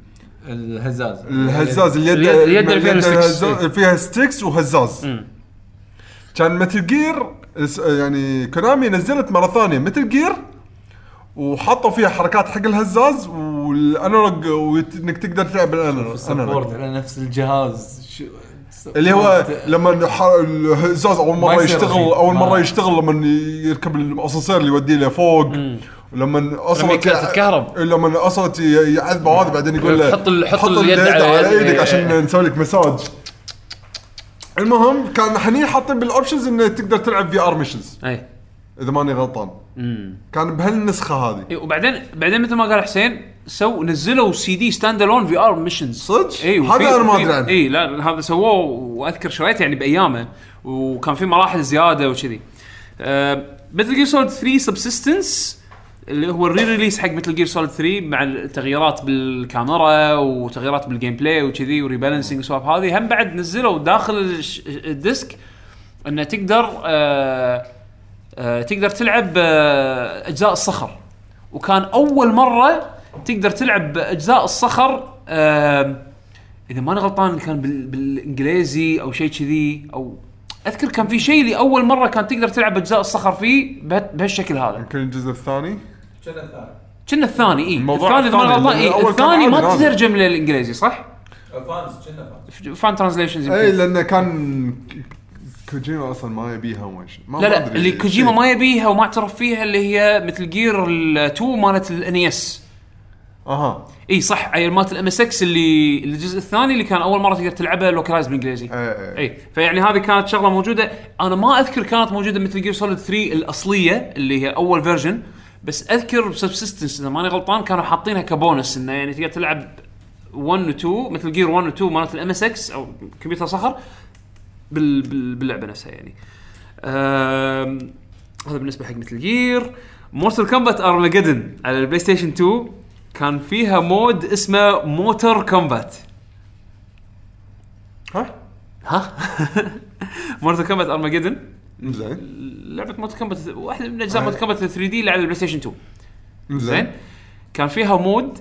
الهزاز الهزاز اليد اليد- اللي فيها. الهزاز- فيها ستيكس وهزاز مم. كان متل جير يعني كونامي نزلت مرة ثانية متل جير وحطوا فيها حركات حق الهزاز والانالوج وإنك تقدر تلعب بالانالوج سبورت على نفس الجهاز شو اللي هو. لما الهزاز أول مرة يشتغل. أول مرة يشتغل لما يركب الأسانسير اللي يوديه لفوق ولما أصلا تتكهرب. لما أصلا يعذبه هذا بعدين يقول له حط ال- حط اليد على على يد- إيدك. عشان نسوي لك مساج المهم كان حنين حاطين بال options إنه تقدر تلعب VR missions أي. إذا ماني غلطان. كان بهالنسخة هذه. إيه، وبعدين بعدين مثل ما قال حسين so نزلوا CD standalone VR missions صدق؟ إي هذا أنا ما أدري عنه. إي لا هذا سووه وأذكر شريته يعني بأيامه. وكان في مراحل زيادة وكذي. Metal Gear Solid 3 Subsistence اللي هو ال re-release حق Metal Gear Solid 3 مع التغييرات بالكاميرا وتغييرات بال gameplay وكذي و rebalancing والسوالف هذه هم بعد نزلوا داخل ال disc إنه تقدر آه آه تقدر تلعب آه أجزاء الصخر. وكان أول مرة تقدر تلعب بأجزاء الصخر آه إذا ماني غلطان كان بال بالإنجليزي أو شيء كذي أو أذكر كان في شيء اللي اول مرة كان تقدر تلعب أجزاء الصخر فيه بهالشكل هذا. يمكن الجزء الثاني؟ كنا الثاني كنا الثاني اي الموضوع الثاني اذا ماني الثاني، غلطان لأن اي الأول كان الثاني ما عادي. تترجم للإنجليزي صح؟ فانز كنا فانز فان ترانزليشنز اي لأنه كان كوجيما أصلا ما يبيها وما ش- ما لا ما لا أدري اللي. كوجيما ما يبيها وما اعترف فيها اللي هي مثل جير ال2 مالت الانيس أها. إي صح. عيل مالت ال MSX اللي الجزء الثاني اللي كان أول مرة تقدر تلعبها localized بالإنجليزي. إيه، إيه. إي فيعني هذه كانت شغلة موجودة. أنا ما أذكر كانت موجودة Metal Gear Solid 3 الأصلية اللي هي أول version بس أذكر ب Subsistence إذا ماني غلطان كانوا حاطينها كبونس إنه يعني تقدر تلعب 1 و 2 Metal Gear 1 و 2 مالت ال MSX أو كمبيوتر صخر بال بال باللعبة نفسها يعني. هذا بالنسبة حق Metal Gear Mortal Kombat Armageddon على ال PlayStation 2 كان فيها mode اسمه Motor Kombat ها؟ ها؟ Mortal Kombat Armageddon زين. لعبة Mortal Kombat واحدة من أجزاء Mortal Kombat 3D اللي على ال PlayStation 2 زين. كان فيها mode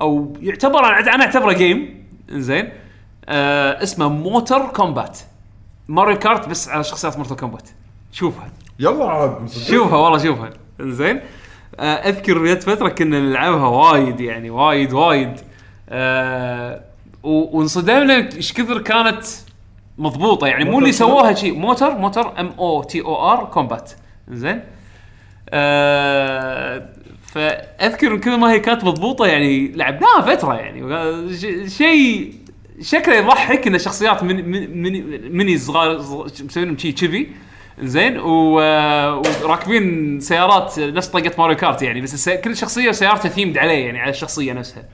أو يعتبر أنا أعتبره game زين. آه اسمه Motor Kombat Mario Kart بس على شخصيات Mortal Kombat شوفها. يلا عاد. شوفها والله شوفها. زين. آه أذكر جت فترة كنا نلعبها وايد يعني وايد وايد. آه وانصدمنا إيش كثر كانت مضبوطة يعني مو اللي سووها شيء Motor Motor M O T O R Kombat. زين. آه فأذكر كثر ما هي كانت مضبوطة يعني لعبناها فترة يعني. شيء شكله يضحك إن شخصيات من من من مني صغار صغ- مسوينهم شي كذي. زين. وراكبين سيارات نفس طقه Mario Kart يعني بس كل شخصية سيارتها themed عليه يعني على الشخصية نفسها.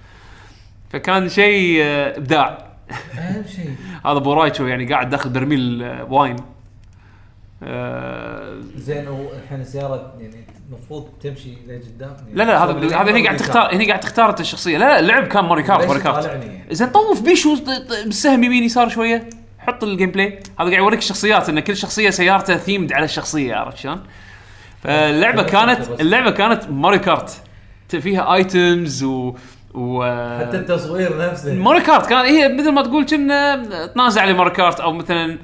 فكان شيء آه، إبداع. أهم شيء. هذا Bo' Rai Cho يعني قاعد داخل برميل آه، wine. آه، زين والحين السيارة يعني المفروض تمشي لقدام؟ يعني لا لا هذا هذا هنا قاعد تختار هنا قاعد تختار أنت الشخصية. لا لا اللعب كان Mario Kart Mario Kart. يعني؟ زين طوف بيشو بالسهم يمين يسار شوية. حط ال gameplay هذا قاعد يوريك الشخصيات إن كل شخصية سيارته themed على الشخصية عرفت شلون؟ فاللعبه كانت اللعبة كانت Mario Kart. فيها items و و حتى التصوير نفسه. Mario Kart كان هي مثل ما تقول كنا تنازع على Mario Kart أو مثلا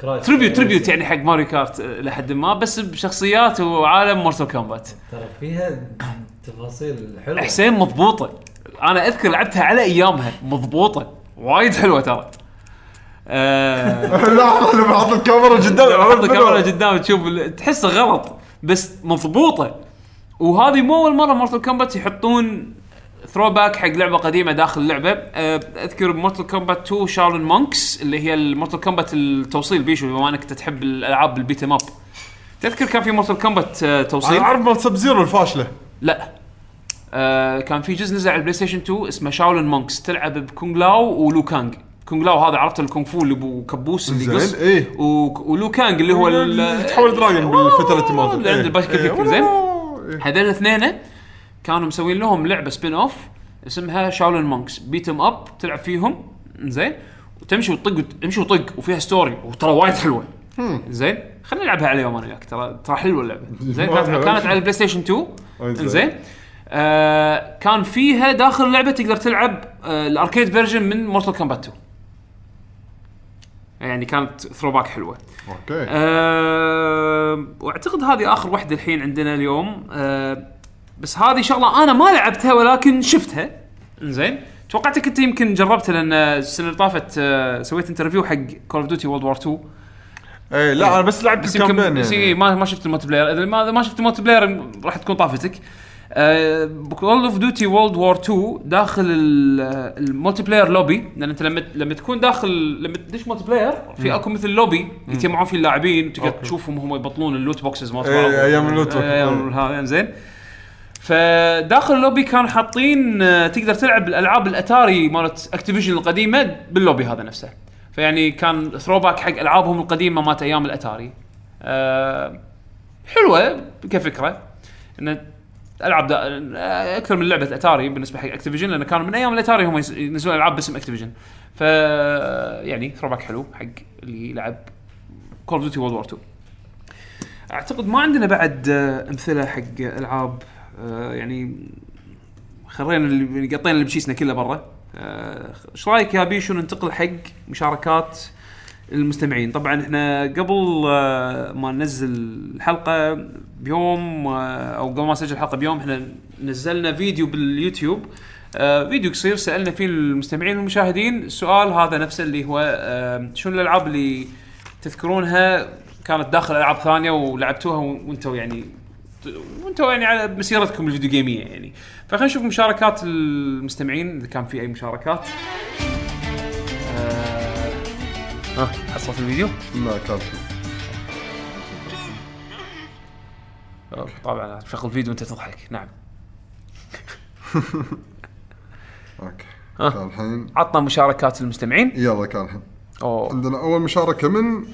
Crash. tribute tribute يعني حق Mario Kart آه، لحد ما بس بشخصيات وعالم Mortal Kombat ترى فيها تفاصيل حلوة. حسين مضبوطة. أنا أذكر لعبتها على أيامها مضبوطة. وايد حلوة ترى. آه، لا أنا بحط الكاميرا قدام عرض الكاميرا قدام تشوف تحسه غلط بس مضبوطة. وهذه مو أول مرة Mortal Kombat يحطون throwback حق لعبة قديمة داخل اللعبة. أه، أذكر Mortal Kombat 2 Shaolin Monks اللي هي ال Mortal Kombat التوصيل بيشو بما أنك تحب الألعاب ال beat 'em up تذكر كان في Mortal Kombat أه، توصيل؟ أنا أعرف مال Sub-Zero الفاشلة. لا. آه كان في جزء نزل على ال PlayStation 2 اسمه Shaolin Monks تلعب ب Kung Lao و Liu Kang Kung Lao هذا عرفت الكونغ فو اللي ابو كبوس اللي زين، يقص. و- و Liu Kang اللي هو اللي تحول dragon بال fatality مالته اللي عنده إيه. فيكتور، زين؟ إيه. هذول الاثنين كانوا مسوين لهم لعبة spin-off اسمها Shaolin Monks beat 'em up تلعب فيهم. زين. وتمشي وتطق تمشي وطق وفيها story وترى وايد حلوة. زين. خلينا نلعبها على يوم أنا وياك. ترى ترى حلوة اللعبة. زين. كانت على ال PlayStation 2 زين. آه كان فيها داخل اللعبة تقدر تلعب آه ال arcade version من Mortal Kombat 2 يعني كانت throwback حلوة. okay. أه وأعتقد هذه آخر واحدة الحين عندنا اليوم. أه بس هذه شغلة أنا ما لعبتها ولكن شفتها. زين توقعتك أنت يمكن جربتها لأن السنة اللي طافت أه سويت interview حق Call of Duty World War 2 إيه لا أنا بس لعبت بس يمكن ال campaign بس يعني. إيه ما ما شفت ال multiplayer إذا ما ما شفت ال multiplayer راح تكون طافتك. Call of Duty World War 2 داخل ال- ال multiplayer lobby. لأن أنت لما لما تكون داخل لما تدش multiplayer في أكو مثل لوبي يتجمعون فيه اللاعبين تقدر تشوفهم هم يبطلون ال loot boxes مالت إيه،. أيام ال loot box. إيه، أيام هذا زين فداخل اللوبي كانوا حاطين آه، تقدر تلعب الألعاب الأتاري مالت Activision القديمة باللوبي هذا نفسه. فيعني كان throwback حق ألعابهم القديمة مالت أيام الأتاري. أه حلوة كفكرة. إن ألعاب دا أكثر من لعبة أتاري بالنسبة حق Activision لأن كانوا من أيام الأتاري هم ينزلون ألعاب باسم Activision ف يعني throwback حلو حق اللي يلعب Call of Duty World War 2 أعتقد ما عندنا بعد آه، أمثلة حق ألعاب آه، يعني خرينا اللي قطينا اللي بشيسنا كله برا. آه، إيش رايك يا بيشو ننتقل حق مشاركات المستمعين؟ طبعا إحنا قبل آه، ما ننزل الحلقة بيوم آه، أو قبل ما نسجل الحلقة بيوم إحنا نزلنا فيديو باليوتيوب. آه، فيديو قصير سألنا فيه المستمعين والمشاهدين السؤال هذا نفسه اللي هو آه، شنو الألعاب اللي تذكرونها كانت داخل ألعاب ثانية ولعبتوها وأنتم يعني وأنتم يعني على مسيرتكم الفيديو جيميه يعني. فخلينا نشوف مشاركات المستمعين إذا كان في أي مشاركات. آه، ها حصلت الفيديو؟ لا كان في. طبعا شغل فيديو وأنت تضحك. نعم. أوكي. كان الحين. عطنا مشاركات المستمعين. يلا كان الحين. عندنا أول مشاركة من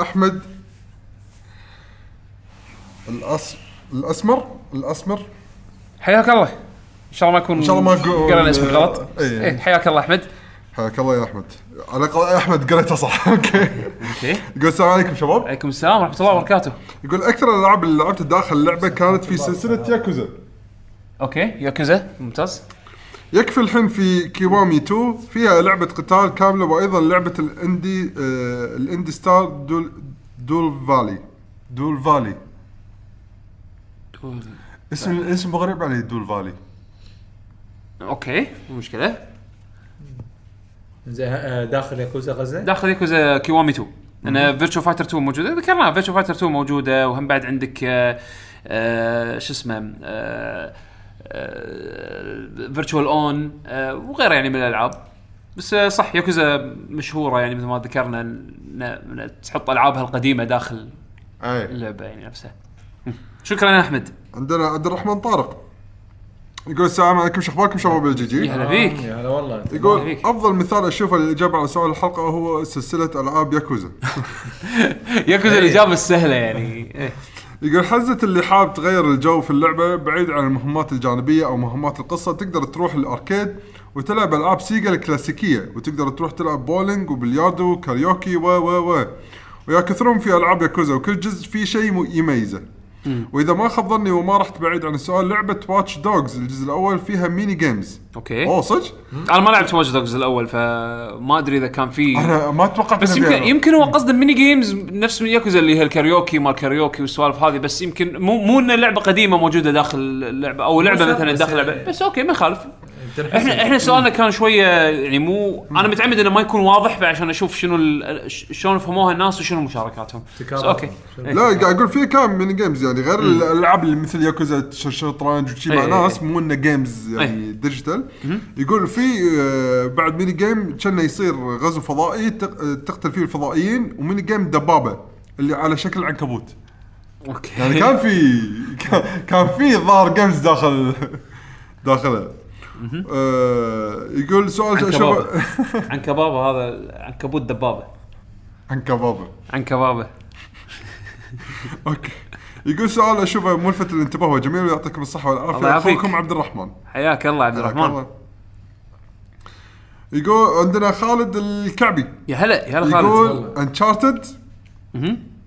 أحمد الأس... الأسمر الأسمر. حياك الله. إن شاء الله ما يكون إن شاء الله ما أقول- قرأنا اسمك غلط. إيه. إيه، حياك الله أحمد. حياك الله يا أحمد. على الاقل أحمد قريتها صح. okay. okay. يقول السلام عليكم شباب. عليكم السلام ورحمة الله وبركاته. يقول أكثر الالعاب اللي لعبتها داخل اللعبة كانت في سلسلة Yakuza. okay Yakuza. ممتاز. يكفي الحين في Kiwami 2 فيها لعبة قتال كاملة وأيضا لعبة ال indie آه ال indie Stardew Dew Valley. Dew Valley. اسم الاسم غريب علي Dew Valley. okay مو مشكلة. زين آه، داخل ياكوزا غزة؟ داخل Yakuza Kiwami 2 لأن Virtua Fighter 2 موجودة. ذكرناها Virtua Fighter 2 موجودة وهم بعد عندك آه، آه، شو اسمه Virtual On وغيرها يعني من الألعاب. بس آه، صح ياكوزا مشهورة يعني مثل ما ذكرنا إن- إن تحط ألعابها القديمة داخل أي. اللعبة يعني نفسها. شكرا يا أحمد. عندنا عبد الرحمن طارق. يقول السلام عليكم شو أخباركم؟ شباب الجي يا جي هلا فيك يا هلا والله. يقول فيك. أفضل مثال أشوفه للاجابه على سؤال الحلقة هو سلسلة ألعاب ياكوزا. ياكوزا الإجابة السهلة يعني. إيه. يقول حزة اللي حاب تغير الجو في اللعبة بعيد عن المهمات الجانبية أو مهمات القصة تقدر تروح ال arcade وتلعب ألعاب Sega الكلاسيكية وتقدر تروح تلعب بولينج وبلياردو وكاريوكي و و و. ويا كثرهم في ألعاب ياكوزا وكل جزء فيه شيء يميزه وإذا ما خاب ظني وما رحت بعيد عن السؤال لعبة Watch Dogs الجزء الأول فيها mini games okay أوه صدق؟ أنا ما لعبت Watch Dogs الأول فما أدري إذا كان في أنا ما توقعت بس يمكن فيها. يمكن هو قصده mini games نفس من ياكوزا اللي هي الكاريوكي مال كاريوكي والسوالف هذه بس يمكن مو مو إنه لعبة قديمة موجودة داخل اللعبة أو لعبة مثلا داخل يعني- لعبه بس okay ما يخالف. إحنا إحنا سؤالنا كان شوية يعني مو أنا متعمد إنه ما يكون واضح فعشان أشوف شنو ال- ش- شلون فهموها الناس وشنو مشاركاتهم. بس. okay. إيه. لا قاعد أقول في كام mini games يعني غير الألعاب اللي مثل ياكوزا ش- شطرنج وشي مع أي. ناس مو إنه games يعني digital يقول في آه، بعد mini game كان يصير غزو فضائي تق- آه، تقتل فيه الفضائيين و mini game دبابة اللي على شكل عنكبوت. okay. يعني كان في كان- كان في ظاهر جيمز داخل داخله. آه يقول سؤال عن شوف كبابه عن كبابه هذا عنكبوت دبابه عنكبابه عن كبابه أوكي. يقول سؤال أشوفه ملفت للانتباه وجميل ويعطيكم الصحة والعافية. أخوكم عبد الرحمن. حياك الله عبد الرحمن. الله. يقول عندنا خالد الكعبي. يا هلا يا هلا خالد. يقول انشارتد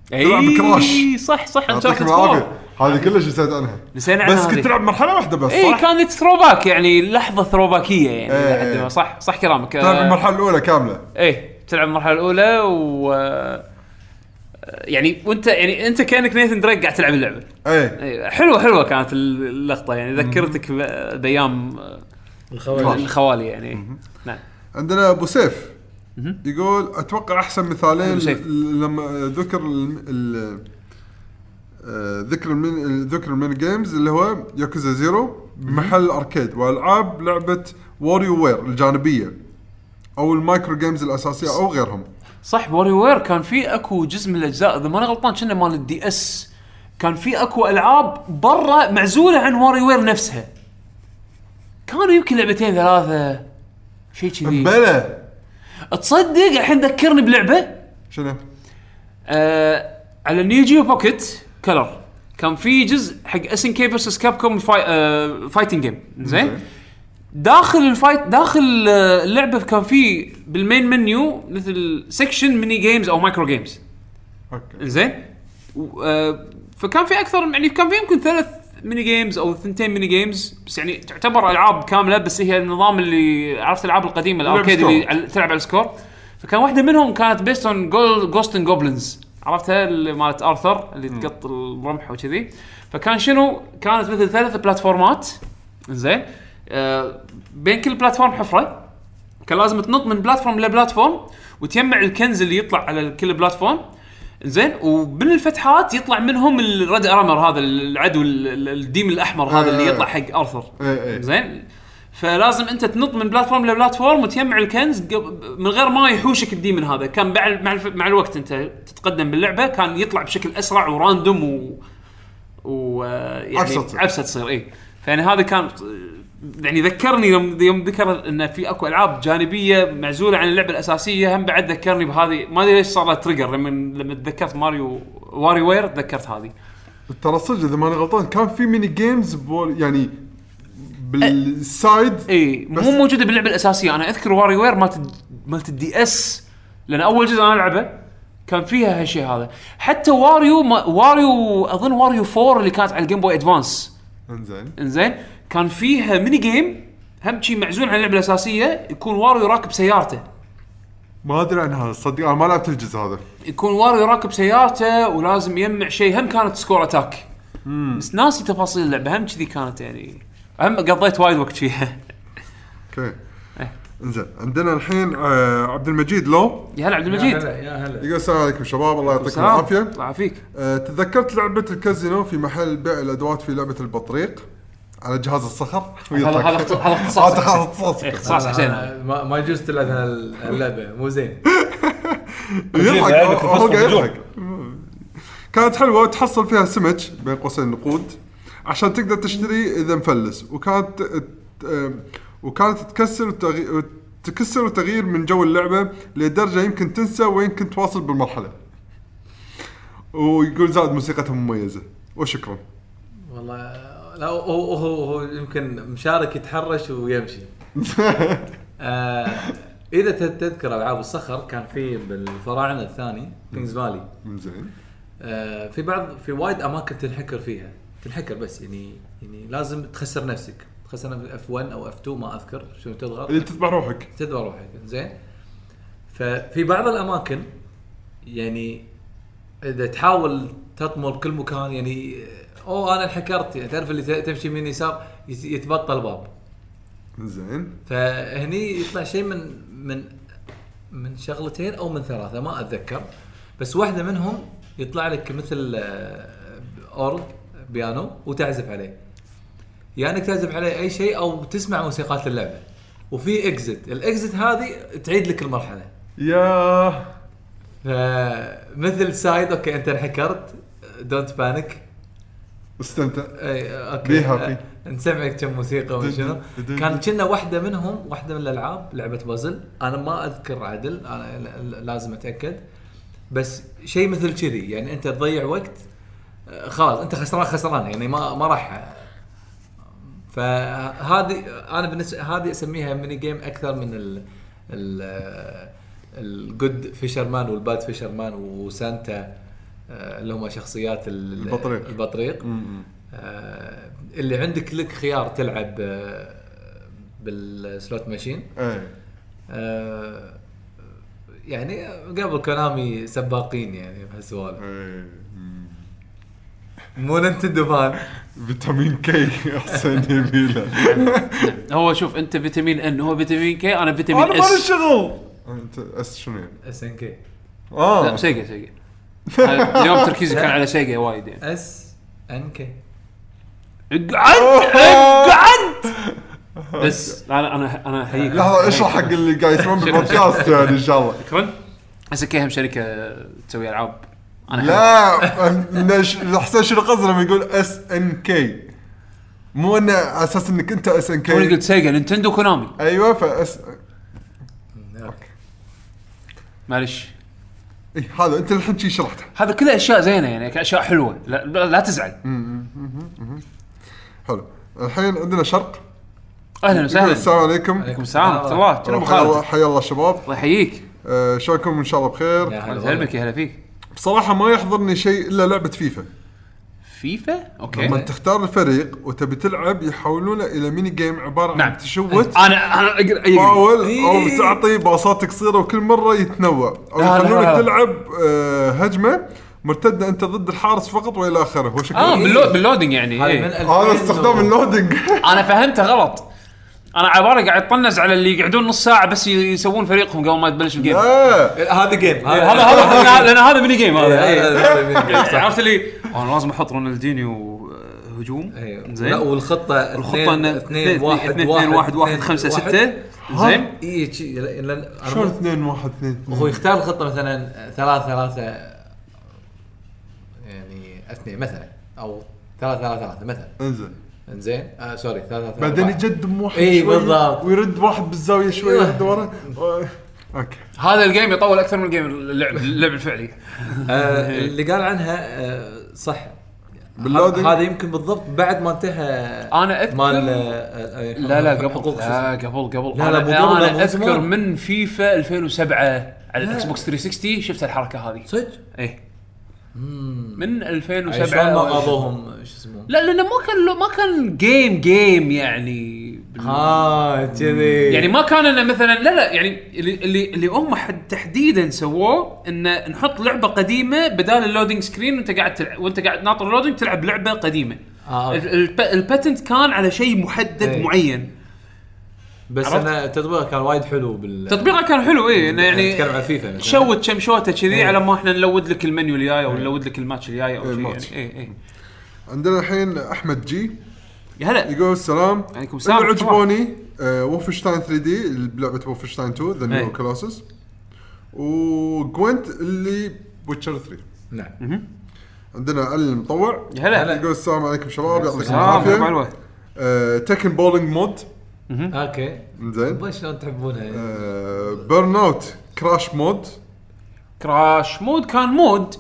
تلعب إي. صح صح 4. هذه كلش نسيت عنها. نسينا عنها بس هذه. كنت تلعب مرحلة واحدة بس اي صح؟ كانت throwback يعني لحظة throwback إيه يعني إيه، لحد ما-. صح صح كلامك. تلعب آه، المرحلة الأولى كاملة. إيه تلعب المرحلة الأولى و آه، يعني وأنت يعني أنت كأنك نيثن دريك قاعد تلعب اللعبة. إيه. إيه، حلوة حلوة كانت اللقطة يعني ذكرتك ب- بايام آه، الخوارج الخوالي يعني. نعم. عندنا أبو سيف يقول أتوقع أحسن مثالين أبو سيف. ل- لما ذكر ال- ال- ذكر المين ذكر ال mini games اللي هو Yakuza Zero بمحل arcade. والعاب لعبة WarioWare الجانبية أو ال micro games الأساسية أو غيرهم. صح WarioWare كان في أكو جزء من الأجزاء إذا ماني غلطان كنا مال ال DS كان في أكو ألعاب برا معزولة عن WarioWare نفسها. كانوا يمكن لعبتين ثلاثة شيء كذي. بلا تصدق الحين ذكرني بلعبة؟ شنو؟ آه على Neo Geo Pocket Color. كان في جزء حق SNK versus Capcom فاي آه fighting game زين. داخل ال fight داخل آه، اللعبة كان في بال main menu مثل section mini games أو micro games okay. زين؟ آه، فكان في أكثر يعني كان في يمكن ثلاث mini games أو ثنتين mini games بس يعني تعتبر ألعاب كاملة بس هي النظام اللي عرفت الألعاب القديمة ال arcade. اللي تلعب على ال score فكان واحدة منهم كانت based on Ghosts and Goblins عرفتها اللي مالت آرثر اللي تقط الرمح وكذي. فكان شنو؟ كانت مثل ثلاث platform ات. زين. آه بين كل platform حفرة. كان لازم تنط من platform ل platform وتجمع الكنز اللي يطلع على كل platform. زين. ومن الفتحات يطلع منهم ال Red Arremer هذا العدو ال- ال- ال demon الأحمر هذا اللي آه. يطلع حق آرثر. إيه إيه. زين. فلازم انت تنط من platform ل platform وتجمع الكنز من غير ما يحوشك ال demon هذا. كان مع مع, مع الوقت انت تتقدم باللعبة كان يطلع بشكل أسرع و random و و آه، يعني عفسة تصير. عفسة تصير اي فيعني هذا كان يعني ذكرني يوم يوم ذكر إن في أكو ألعاب جانبية معزولة عن اللعبة الأساسية هم بعد ذكرني بهذه. ما أدري ليش صار trigger لما لما تذكرت ماريو WarioWare تذكرت هذه. ترى صدق إذا ماني غلطان كان في mini games بول يعني بال side اي مو موجودة باللعبة الأساسية. أنا أذكر WarioWare مالت مالت ال DS لأن أول جزء أنا ألعبه كان فيها هالشيء هذا. حتى واريو ما واريو أظن واريو 4 اللي كانت على ال Game Boy Advance إنزين. إنزين. كان فيها mini game هم شيء معزول عن اللعبة الأساسية يكون واريو راكب سيارته. ما أدري عن هذا صدق أنا ما لعبت الجزء هذا. يكون واريو راكب سيارته ولازم يجمع شيء. هم كانت score attack بس ناسي تفاصيل اللعبة هم كذي كانت يعني. هم قضيت وايد وقت فيها. okay. إيه. إنزين عندنا الحين آه عبد المجيد لو؟ يا هلا عبد يا المجيد هلا يا هلا. يقول السلام عليكم شباب الله يعطيكم سلام. العافية. الله يعافيك. آه تذكرت لعبة الكازينو في محل بيع الأدوات في لعبة البطريق؟ على جهاز الصخر. هذا هذا اخت- هذا هذا اختصاص. هذا اختصاصك إيه، اختصاص حسين ما, ما يجوز تلعب اللعبة. مو زين. يضحك هو قاعد كانت حلوة وتحصل فيها سمك بين قوسين نقود. عشان تقدر تشتري إذا مفلس. وكانت وكانت تكسر. تكسر وتغيير من جو اللعبة لدرجة يمكن تنسى ويمكن تواصل بالمرحلة. ويقول زاد موسيقتها مميزة. وشكرا. والله لا هو هو يمكن مشارك يتحرش ويمشي. آه إذا تذكر ألعاب الصخر كان في بالفراعنة الثاني King's Valley زين. آه في بعض في وايد أماكن تنحكر فيها. تنحكر بس يعني يعني لازم تخسر نفسك. تخسر نفسك F 1 أو F 2 ما أذكر شنو تضغط. اللي تذبح روحك. تدوى روحك زين. ففي بعض الأماكن يعني إذا تحاول تطمر بكل مكان يعني أوه أنا انحكرت. يعني تعرف اللي تمشي من يسار يت- يتبطل باب. زين. فهني يطلع شيء من من من شغلتين أو من ثلاثة ما أتذكر. بس واحدة منهم يطلع لك مثل آه، اورج بيانو وتعزف عليه. يا إنك تعزف عليه أي شيء أو تسمع موسيقات اللعبة. وفي exit ال exit هذه تعيد لك المرحلة. يا. فمثل side okay أنت انحكرت don't panic استمتع. أي okay. بيها في. آه، نسمعك كم موسيقى وشنو كان كنا واحدة منهم واحدة من الألعاب لعبة بازل. أنا ما أذكر عدل أنا لازم أتأكد. بس شيء مثل كذي يعني أنت تضيع وقت خلاص أنت خسران خسران يعني ما ما راح. فهذه أنا بالنسبة هذه أسميها mini game أكثر من ال ال ال good fisherman وال bad fisherman وسانتا آه، اللي هم شخصيات ال- البطريق. البطريق. آه، اللي عندك لك خيار تلعب آه، بال slot machine إيه. يعني قبل Konami سباقين يعني بهالسوالف. إيه. مو ننتندو فان فيتامين كي احسن يميله هو شوف أنت فيتامين ان هو فيتامين كي أنا فيتامين أنا مالي اس شغل. أنت اس شنو يعني؟ اس ان كي لا آه سيجا. سيجا اليوم تركيزي كان على سيجا وايد يعني. اس ان كي اقعد اقعد. بس أنا أنا أنا احييك لحظه اشرح حق اللي قاعد يسمعون بالبودكاست يعني إن شاء الله. شكرا اس كي هم شركة تسوي ألعاب أنا لا إن- حسين شنو قصده لما يقول اس ان كي مو أنه على أساس إنك أنت اس ان توني كي قلت سيجا نينتندو كونامي أيوه فاس معلش إيه هذا أنت الحين شي شرحته. هذا كله أشياء زينة يعني اشياء حلوة. لا, لا, لا تزعل. حلو. الحين عندنا شرق. أهلا وسهلا. السلام عليكم. عليكم السلام ورحمة الله. كنا أبو حيا الله خالد حيا الله شباب الله يحييك. آه، شلونكم؟ إن شاء الله بخير. يا هلا. بك يا هلا فيك. بصراحة ما يحضرني شيء إلا لعبة فيفا. FIFA؟ okay. لما تختار الفريق وتبي تلعب يحولونه إلى mini game عبارة عن نعم. تشوت. أنا أنا اقرا أقرأ. فاول أو إيه. تعطي باصات قصيرة وكل مرة يتنوع. أو لا، لا، لا، يخلونك. تلعب آه، هجمة مرتدة أنت ضد الحارس فقط وإلى آخره. هو شكله آه باللو... بال loading يعني هذا إيه. 2000 هذا استخدام ال loading أنا فهمته غلط. أنا على بالي قاعد يطنز على اللي يقعدون نص ساعة بس يسوون فريقهم قبل ما تبلش ال game هذا game هذا هذا لأن- لأن هذا mini game هذا. إيه. هذا mini game، صح. عرفت اللي؟ أنا لازم أحط رونالدينيو آه، هجوم. أيوه. زين. لا والخطة الخطه انه 2 1 2 1 1 5 6 زين. اي شلون مو- 2 1 2 هو يختار الخطة مثلا ثلاثة ثلاثة يعني اثنين مثلا أو ثلاثة ثلاثة ثلاثة مثلا. إنزين. انزين آه sorry ثلاثة ثلاثة بعدين واحد إي، شوي. بالضبط. ويرد واحد بالزاوية شوي أيوه. يرد ورا. okay. هذا ال game يطول أكثر من ال game اللعب اللعب الفعلي. آه اللي قال عنها آه صح. بال loading؟ هذا يمكن بالضبط بعد ما انتهى أنا أذكر- مال آه، آه، لا لا قبل لا قبل قبل. لا، لا، أنا, أنا أذكر. من فيفا 2007 على ال Xbox 360 شفت الحركة هذه. صدق؟ إيه. من يعني 2007 شلون ما قاضوهم شو اسمه؟ لا لأنه ما كان ما كان game game يعني ها كذي. يعني ما كان إنه مثلا لا لا يعني اللي اللي هم حد تحديدا سووه إنه نحط لعبة قديمة بدال ال loading screen وأنت قاعد تلعب وأنت قاعد ناطر ال loading تلعب لعبة قديمة. آه، ال patent كان على شيء محدد إيه. معين. بس عرفت؟ أنا تطبيقه كان وايد حلو بال تطبيقه كان حلو إيه انه يعني نتكلم عن فيفا مثلاً. تشوت كم شوتة كذي إيه. على ما إحنا نلود لك المنيو الجاي أو نلود لك الماتش الجاي أو إيه، شيء يعني الماتش. إيه إيه. عندنا الحين أحمد جي. يا هلا. يقول السلام. عليكم السلام. اللي عجبوني آه، Wolfenstein 3D بلعبه Wolfenstein 2 The إيه. New Colossus و Gwent اللي Witcher 3 نعم. عندنا علي المطوع. يا هلا. يقول السلام عليكم شباب يعطيكم العافية. Tekken bowling mode okay. زين. شلون تحبونها آه، Burnout crash mode crash mode كان mode.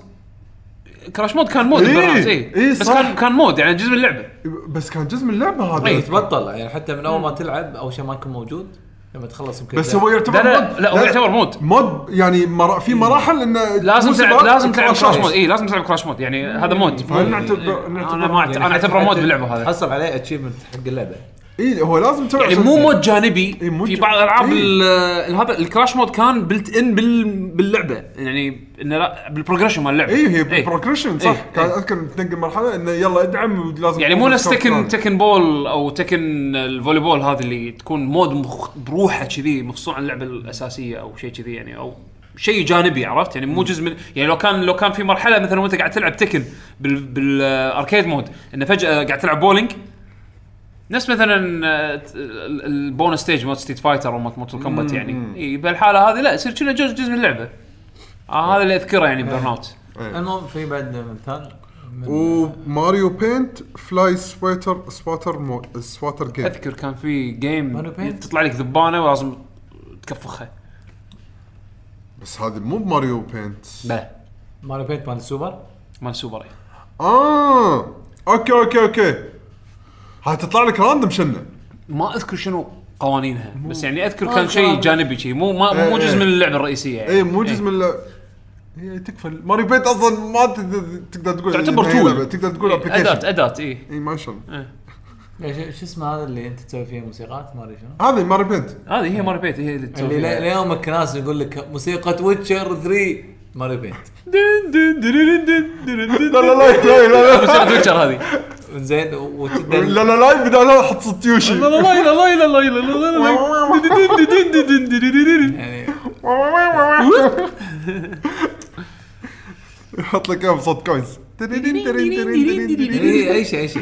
crash mode كان mode إيه، بال Burnout، إيه. إيه، بس صح. كان كان mode يعني جزء من اللعبة. بس كان جزء من اللعبة هذا. إيه، يتبطل يعني حتى من أول ما تلعب أول شيء ما يكون موجود لما تخلص يمكن بس هو يعتبر لا لا mode. لا هو يعتبر mode. mode يعني مرا في مراحل انه لازم مو تلعب لازم تلعب crash crash mode. اي لازم تلعب crash mode يعني هذا mode. نعتبر أنا ما أعت- أنا أعتبره mode باللعبة هذا تحصل عليه achievement حق اللعبة. اي هو لازم تسوي يعني مو mode جانبي إيه، مو في بعض الألعاب إيه. هذا ال crash mode كان built in بال- باللعبة يعني انه لا بال progression مال اللعبة اي هي إيه. progression صح إيه، كان إيه. اذكر تنقل مرحلة إنه يلا ادعم ولازم يعني مو نفس Tekken. Tekken Ball أو Tekken ال volleyball هذه اللي تكون mode مخ... بروحه كذي مفصول عن اللعبة الأساسية أو شيء كذي يعني أو شيء جانبي عرفت يعني مو جزء من يعني لو كان لو كان في مرحلة مثلا وأنت قاعد تلعب Tekken بال... بال arcade mode انه فجأة قاعد تلعب بولينج نفس مثلا آه، ال- ال bonus stage مال Street Fighter أو مال Mortal Kombat يعني. إي بالحاله هذه لا يصير كنا جزء جزء من اللعبة. آه هذا اللي أذكره يعني Burnout المهم في بعد مثال و Mario Paint fly swatter swatter مو swatter game. أذكر كان في game؟ تطلع لك ذبانة ولازم تكفخها. بس هذه مو ب Mario Paint. بلى Mario Paint مال السوبر مال سوبر. إيه. آه okay okay okay. هاي تطلع لك random شنة. ما أذكر شنو قوانينها بس يعني أذكر كان شيء جانبي شيء مو ما إيه، مو جزء إيه. من اللعبة الرئيسية يعني. اي مو جزء من اللعبة. هي تكفى. ماريو بينت أصلا ما تقدر تقدر تقول تعتبر تول. تقدر تقول إيه، ابلكيشن اداه أداة اي اي ما شاء الله. إيه، شو- شو اسمه هذا اللي أنت تسوي فيه موسيقات؟ ما أدري شنو. هذه ماريو بينت هذه هي ماري بيت هي اللي تسوي اللي ليومك ناس يقول لك موسيقى ويتشر 3 ماريو بينت دن دن دن دن دن دن لا لا لا لا لا موسيقى تويتشر هذه. زين لا لا لا لا بدال حط صوت يوشي لا لا لا لا لا لا لا لا. يعني يحط لك اياها بصوت كوينز. اي شيء اي شيء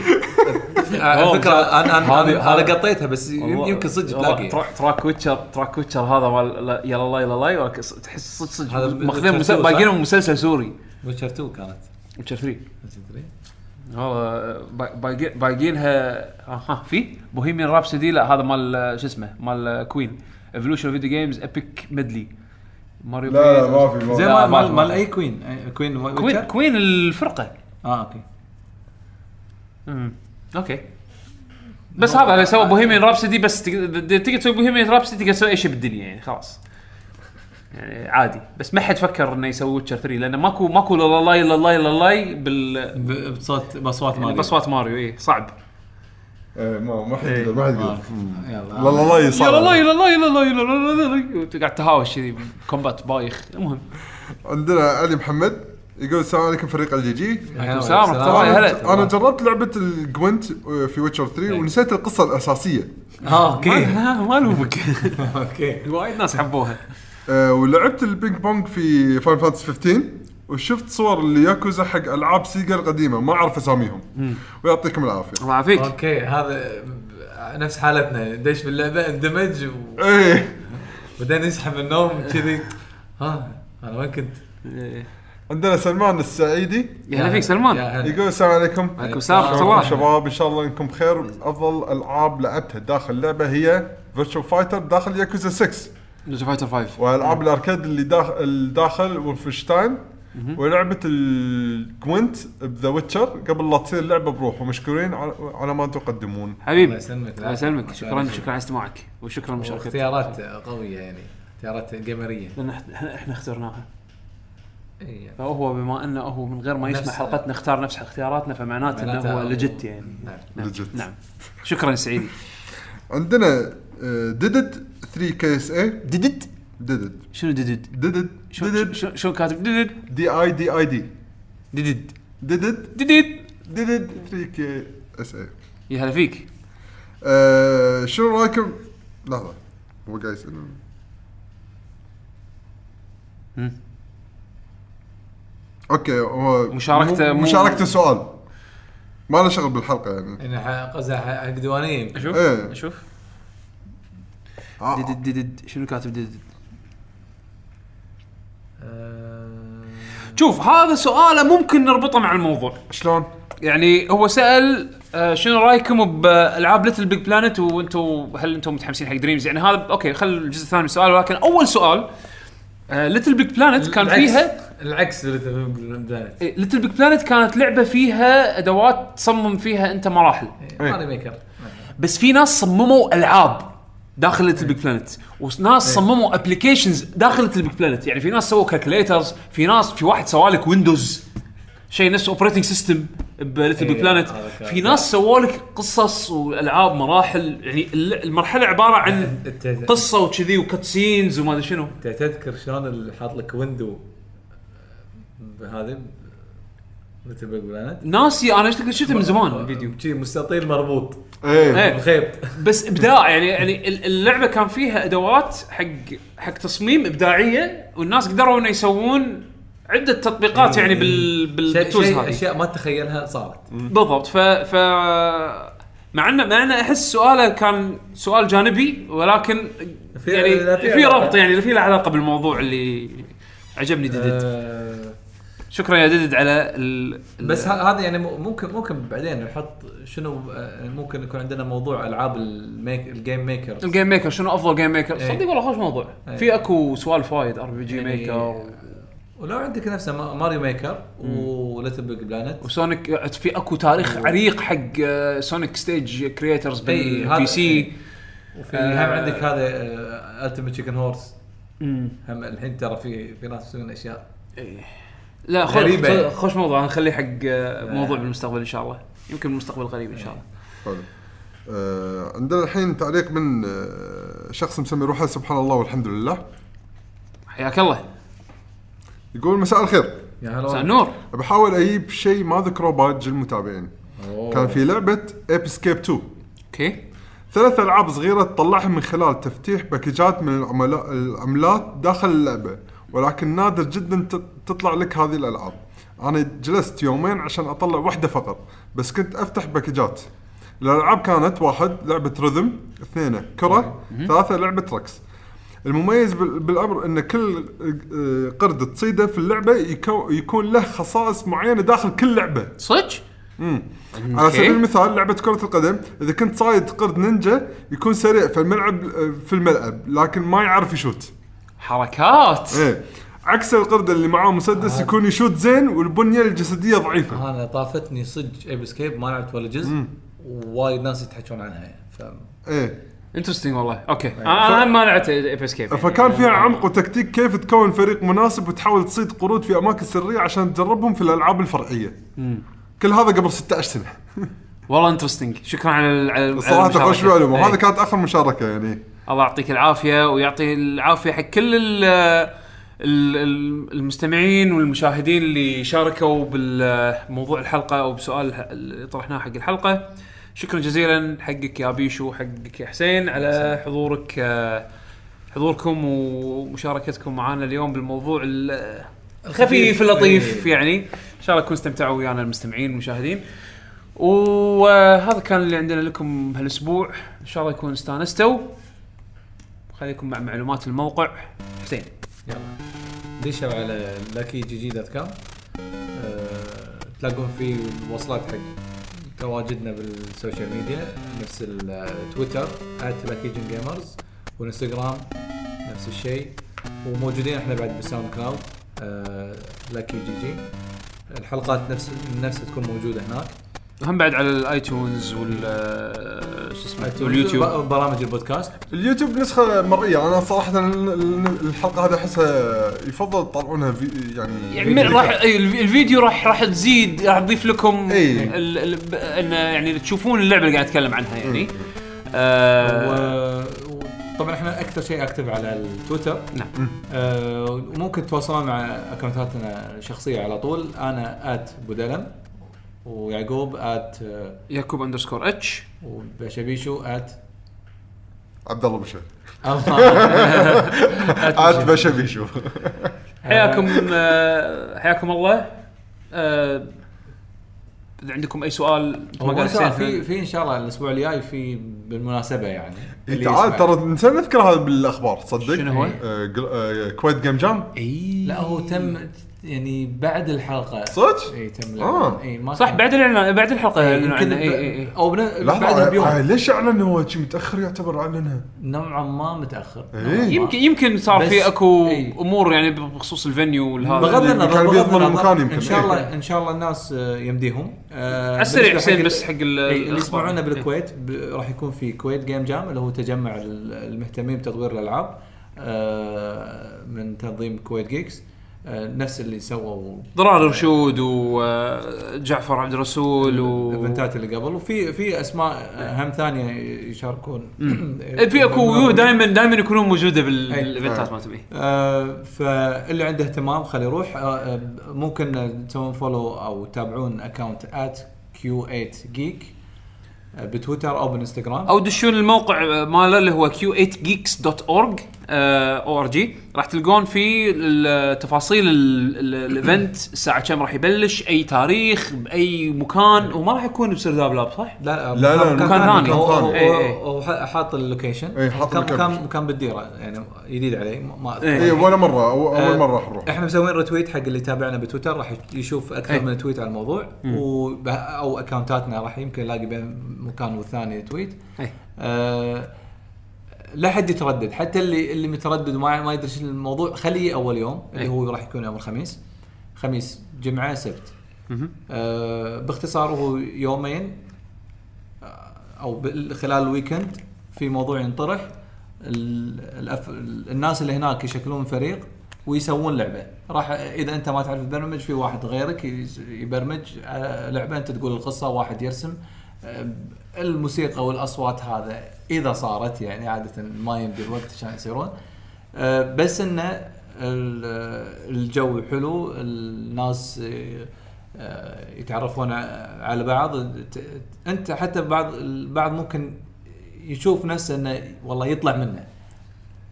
على فكره أنا أنا هذه- أنا قطيتها بس يم- يمكن صدق تلاقي ترا- تراك ويتشر تراك ويتشر هذا مال لا- يلا ولكن ص- تحس صدق صدق هذا ماخذين Witcher مسل- 2 صح؟ باقيين مسلسل سوري ويتشر 2 كانت ويتشر 3 با- باقي- باقيينها آه، ها في بوهيميان رابسودي لا هذا مال شو اسمه مال كوين ايفولوشن فيديو جيمز ابيك ميدلي ماريو لا لا. ما في ما زي في. مال ما- مال ما- أي كوين أي- كوين كوين ويتشر كوين الفرقة. آه أوكي. امم أوكي. بس هذا اللي سوى بوهيميان رابسودي بس تقدر تقدر تسوي بوهيميان رابسودي تقدر تسوي أي شيء بالدنيا يعني خلاص. يعني عادي بس ما حد فكر انه يسوي ويتشر 3 لأنه ماكو ماكو لا لا لا لا لا لا بال بصوت باصوات مالي باصوات ماريو اي صعب إيه، ما ما حد ما حد يقدر يلا لا لا لا يلا لا يلا لا يلا لا لا لا لا وتقعد تهاوش كذي كومبات بايخ المهم عندنا علي محمد يقول السلام عليكم فريق ال GG السلام. أنا هلا. أنا جربت لعبه ال Gwent في Witcher 3 ونسيت القصة الاساسيه آه أوكي ما الومك أوكي وايد ناس حبوها أه ولعبت ال ping pong في Final Fantasy 15 وشفت صور الياكوزا حق ألعاب Sega القديمة ما أعرف أساميهم. ويعطيكم العافية. الله يعافيك. أوكي هذا نفس حالتنا دش باللعبة اندمج و- إيه. وبعدين يسحب النوم كذي. ها أنا وين كنت؟ إيه. عندنا سلمان السعيدي. يا هلا فيك سلمان. يا هلا. يقول السلام عليكم. عليكم السلام ورحمة شلونكم الله. شباب إن شاء الله إنكم بخير. أفضل ألعاب لعبتها داخل اللعبة هي Virtua Fighter داخل ياكوزا 6 جوجو Fighter 5 والعاب ال arcade اللي داخل الداخل Wolfenstein ولعبة ال Gwent ب The Witcher قبل لا تصير لعبة بروح ومشكورين على- على ما تقدمون. حبيبي الله يسلمك. الله يسلمك. شكرا شكرا على استماعك. وشكرا لمشاركتك. اختيارات قوية يعني. اختيارات gamer يه لأن إحنا إحنا اخترناها. إي. فهو بما أنه هو من غير ما يسمع حلقتنا اختار نفس اختياراتنا فمعناته إنه هو legit يعني. نعم. نعم. Legit. نعم. شكرا سعيدي. عندنا آه، Deadead 3 KSA Deadead ديدد شنو ديدد؟ ديدد شو ديدد شو- شو كاتب ديدد دي اي دي اي دي ديدد ديدد ديدد ديدد 3 كي اس اي يا هلا فيك آه، شو رايكم لحظه هو قاعد يسال مم. أوكي هو مشاركته مو- مو- مشاركته سؤال. ما له شغل بالحلقة يعني. يعني ح- حق ديوانيه يمكن. أشوف. إيه. آه، ديدد ديدد شنو كاتب ديدد؟ آه، شوف هذا سؤاله ممكن نربطه مع الموضوع. شلون؟ يعني هو سأل آه، شنو رأيكم بألعاب LittleBigPlanet وأنتم هل أنتم متحمسين حق Dreams يعني هذا أوكي خل الجزء الثاني من السؤال ولكن أول سؤال LittleBigPlanet كان العكس- فيها العكس اللي بداية LittleBigPlanet كانت لعبة فيها أدوات تصمم فيها أنت مراحل. Mario Maker بس في ناس صمموا ألعاب. داخل LittleBigPlanet وناس صمموا applications داخل LittleBigPlanet يعني في ناس سووا calculators في ناس في واحد سوى لك Windows شيء نفس operating system ب Little Big إيه، Planet في ناس سووا لك قصص والعاب مراحل. يعني ال- المرحلة عبارة عن إنت قصة وكذي و cutscenes وما أدري شنو. تذكر شلون اللي حاط لك window بهذه Big Planet ناسي أنا شفت شفته من زمان الفيديو شي مستطيل مربوط. إيه. إيه. بالخيط بس إبداع يعني يعني ال- اللعبة كان فيها أدوات حق حق تصميم إبداعية والناس قدروا إنه يسوون عدة تطبيقات يعني بال شيء بال tools شيء هذه. أشياء ما تتخيلها صارت. بالضبط. ف ف مع انه مع انه أحس سؤاله كان سؤال جانبي ولكن في- يعني في. ربط يعني في له علاقة بالموضوع اللي عجبني ديدد آه، شكرا يا ديدد على ال... بس ه- هذا يعني ممكن ممكن بعدين نحط شنو آه، ممكن يكون عندنا موضوع ألعاب ال make ال game maker ال game maker شنو أفضل game maker إيه. صدق والله خوش موضوع. إيه. في أكو سوالف وايد RPG يعني- Maker ولو عندك نفسه ما- Mario Maker و LittleBigPlanet و Sonic في أكو تاريخ عريق حق Sonic stage creators بال PC وفي آه. هم عندك هذا التيمت تشيكن هورس هم الحين ترى في في ناس يسوون أشياء. لا خل غريبة. خوش موضوع نخليه حق آه، موضوع بالمستقبل إن شاء الله. يمكن بالمستقبل القريب إن شاء الله. حلو. آه عندنا الحين تعليق من آه شخص مسمي روحه سبحان الله والحمد لله. حياك الله. يقول مساء الخير. يا مساء هلا النور. بحاول أجيب شيء ما ذكره باج المتابعين كان في لعبة Ape Escape 2 أوكي. ثلاث ألعاب صغيرة تطلعها من خلال تفتيح باكجات من العملاء العملات داخل اللعبة. ولكن نادر جدا تطلع لك هذه الألعاب. أنا جلست يومين عشان أطلع واحدة فقط بس كنت أفتح باكجات. الألعاب كانت واحد لعبة rhythm اثنين كرة ثلاثة لعبة رقص. المميز بال- بالأمر إن كل آه، قرد تصيده في اللعبة يكو يكون له خصائص معينة داخل كل لعبة. صدق؟ على. سبيل المثال لعبة كرة القدم إذا كنت صايد قرد نينجا يكون سريع في الملعب آه، في الملعب لكن ما يعرف يشوت. حركات. إيه. عكس القرد اللي معاه مسدس يكون يشوت زين والبنية الجسدية ضعيفة. أنا طافتني صدق Ape Escape ما لعبت ولا جزء. ووايد ناس يتحكون عنها يعني ف إيه. interesting والله. okay. أنا أنا ما لعبت Ape Escape فكان فيها عمق وتكتيك كيف تكون فريق مناسب وتحاول تصيد قرود في أماكن سرية عشان تجربهم في الألعاب الفرعية. كل هذا قبل 16 سنه والله انترستنج شكرا على على صراحة. خوش معلومة. إيه. وهذا كانت آخر مشاركة يعني. الله يعطيك العافية ويعطي العافية حق كل ال ال- ال- المستمعين والمشاهدين اللي شاركوا بالموضوع الحلقة أو بسؤال اللي طرحناه حق الحلقة. شكرا جزيلا حقك يا بيشو حقك يا حسين على حضورك حضوركم ومشاركتكم معنا اليوم بالموضوع ال- الخفيف. اللطيف يعني. إن شاء الله تكونوا استمتعوا ويانا المستمعين والمشاهدين. وهذا كان اللي عندنا لكم هالاسبوع إن شاء الله يكون استانستوا. خليكم مع معلومات الموقع. حسين يلا. دشوا على Lagging GG dot com تلاقون فيه وصلات حق تواجدنا بال social media. نفس التويتر @Lagging Gamers والانستغرام نفس الشيء. وموجودين إحنا بعد بال SoundCloud Lagging GG. الحلقات نفس نفسها تكون موجودة هناك. وهم بعد على ال iTunes وال آه، شو اسمه واليوتيوب. برامج البودكاست. اليوتيوب نسخة مرئية. أنا صراحة ال- ال- الحلقة هذه أحسها يفضل تطلعونها في يعني يعني راح الفيديو راح راح تزيد راح تضيف لكم إي. ال- ال- إن يعني تشوفون اللعبة اللي قاعد أتكلم عنها يعني. آه و... طبعا إحنا أكثر شيء active على التويتر. نعم. آه وممكن تتواصلون مع أكونتاتنا الشخصية على طول. أنا at بودلم ويعقوب at آه، يعقوب underscore H وبشبيشو at عبد الله بشر الله عاد بشبي شوف حياكم آه، حياكم الله. آه، اذا عندكم أي سؤال؟ ما قال في في إن شاء الله الأسبوع الجاي في بالمناسبة يعني. إيه، تعال. ترى نسينا نذكر هذا بالأخبار تصدق شنو هو؟ آه، قل- آه، Kuwait Game Jam؟ اي لا هو تم يعني بعد الحلقة صدق؟ اي تم آه. اي ما صح كان- بعد الإعلان بعد الحلقة إيه، اعلنوا يمكن عنه اي اي اي أو بن- بعدها لحظة بيوم آه، ليش أعلن هو شي متأخر يعتبر اعلنها؟ نوعا ما متأخر إيه. نوعاً ما. يمكن يمكن صار بس- في أكو إي. أمور يعني بخصوص ال venue والهذا بغض النظر كان بغض بيضمن النظر، المكان يمكن. إن شاء إيه. الله إن شاء الله الناس آه، يمديهم آه، على السريع حسين بس حق ال- إيه، اللي الأخبار. يسمعونا إيه. بالكويت ب- راح يكون في Kuwait Game Jam اللي هو تجمع ال- المهتمين بتطوير الألعاب آه، من تنظيم Kuwait Geeks آه، نفس اللي سووا ضرار رشود وجعفر عبد الرسول و الإيفنتات اللي قبل. وفي في أسماء هم ثانية يشاركون. في أكو دائما دائما يكونون موجودة. بالإيفنتات إيه. آه، فاللي عنده اهتمام خليه يروح. آه، آه، ممكن تسوون follow أو تتابعون account @q8 geek آه، بتويتر أو بالانستغرام أو دشون الموقع ماله اللي هو q8geeks.org O R G راح تلقون فيه ال- تفاصيل ال- ال- ال event الساعة كم راح يبلش أي تاريخ باي مكان وما راح يكون بسرداب Lab صح؟ لا لا، لا، مكان ثاني. هو- إيه، إيه. ال location إيه، حاط. مكان مكان بالديرة يعني جديد علي ما- ما أذكر. إيه. اي ولا مرة أو أول آه، مرة راح نروح إحنا مسوين retweet حق اللي يتابعنا بتويتر راح يشوف أكثر. من tweet على الموضوع وب- أو اكونتاتنا راح يمكن يلاقي بين مكان والثاني tweet إيه. آه لا حد يتردد. حتى اللي اللي متردد وما ما يدري الموضوع خليه أول يوم اللي إيه. هو راح يكون يوم الخميس. خميس جمعة سبت. آه باختصار هو يومين آه، أو خلال الويكند في موضوع ينطرح. ال- الأف... الناس اللي هناك يشكلون فريق ويسوون لعبة. راح إذا أنت ما تعرف تبرمج في واحد غيرك يبرمج على لعبة أنت تقول القصة واحد يرسم. آه، الموسيقى والأصوات هذا إذا صارت يعني عادة ما يمدي الوقت عشان يصيرون. آه، بس انه ال- الجو حلو الناس آه، يتعرفون على بعض. أنت حتى بعض البعض ممكن يشوف نفسه إنه والله يطلع منه.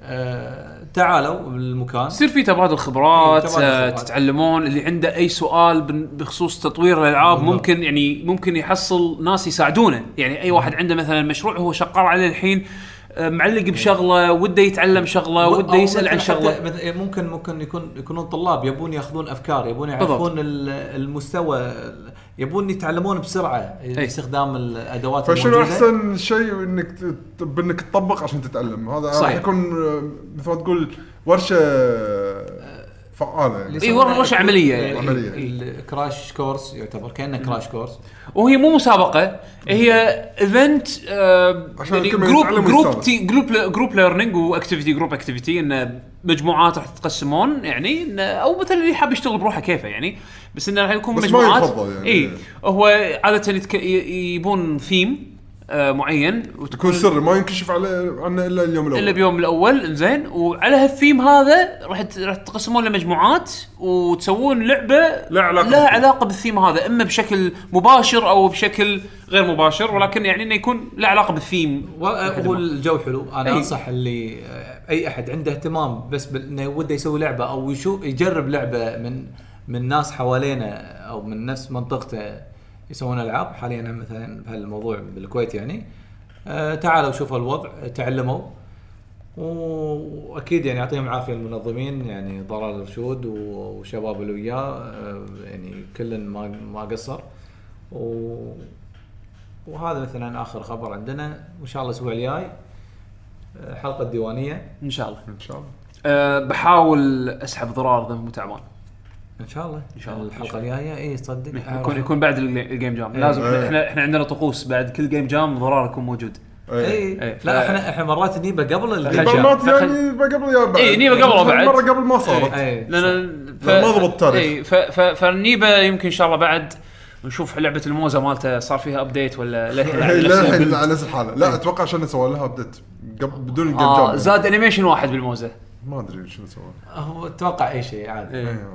آه تعالوا بالمكان. يصير في تبادل خبرات إيه، تبادل آه، خبرات. تتعلمون. اللي عنده أي سؤال بخصوص تطوير الألعاب ممكن يعني ممكن يحصل ناس يساعدونه. يعني أي واحد عنده مثلا مشروع هو شغال عليه الحين معلق بشغلة وده يتعلم شغلة وده يسأل عن شغلة مثل- ممكن ممكن يكون يكونون طلاب يبون ياخذون أفكار يبون. يعرفون ال- المستوى يبون يتعلمون بسرعة باستخدام الادوات فشنو. أحسن شيء إنك بإنك تطبق عشان تتعلم هذا راح صحيح. يكون آه، مثل ما تقول ورشة فعالة يعني. إي، يسمونها ورشة عملية يعني. ال crash course يعتبر كأنه crash course وهي مو مسابقة هي event عشان يعني الكل group group. تي group group learning و activity group activity انه مجموعات راح تتقسمون يعني أو مثلا اللي حاب يشتغل بروحه كيفه يعني. بس انه راح يكون بس ما مجموعات. يفضل يعني. اي هو عادة يتك... يبون ثيم آه معين. وتكون يكون سري ما ينكشف عليه عنه إلا اليوم الأول. إلا بيوم الأول. زين وعلى هالثيم هذا راح ت- راح تقسمون لمجموعات وتسوون لعبة لها علاقة لها بالثيم. علاقة بالثيم هذا إما بشكل مباشر أو بشكل غير مباشر ولكن يعني إنه يكون له علاقة بالثيم. هو الجو حلو. أنا أي. أنصح اللي أي أحد عنده اهتمام بس بال- إنه وده يسوي لعبة أو يشوف يجرب لعبة من من ناس حوالينا أو من نفس منطقته يسوون ألعاب. حاليا مثلا بهالموضوع بالكويت يعني. آه تعالوا شوفوا الوضع تعلموا. وأكيد يعني يعطيهم العافية المنظمين يعني ضلال رشود و- وشباب اللي وياه. آه، يعني كل ما ما قصر. و وهذا مثلا آخر خبر عندنا. وان شاء الله الأسبوع الجاي آه، حلقة ديوانية. إن شاء الله. ان شاء الله أه بحاول أسحب ضرار اذا مو تعبان إن شاء الله. إن شاء الله. الحلقة الجاية اي صدق يكون يكون بعد ال ga- ال game jam لازم إيه. إحنا إحنا عندنا طقوس بعد كل game jam ضرار يكون موجود. اي اي إيه، ف- لا إحنا إحنا مرات نجيبه قبل ال game. مرات يعني قبل يا بعد. إي، نيبة قبل وبعد. مرة قبل ما صارت. اي لأن ف... ما ضبط التاريخ. اي ف... ف... فنيبه يمكن إن شاء الله بعد نشوف لعبة الموزة مالته صار فيها update ولا للحين على نفس الحالة. لا أتوقع عشان سوى لها update قبل بدون ال game آه jam زاد animation واحد بالموزة. ما أدري شنو سوى. هو أتوقع أي شيء عادي. إيه. إيه.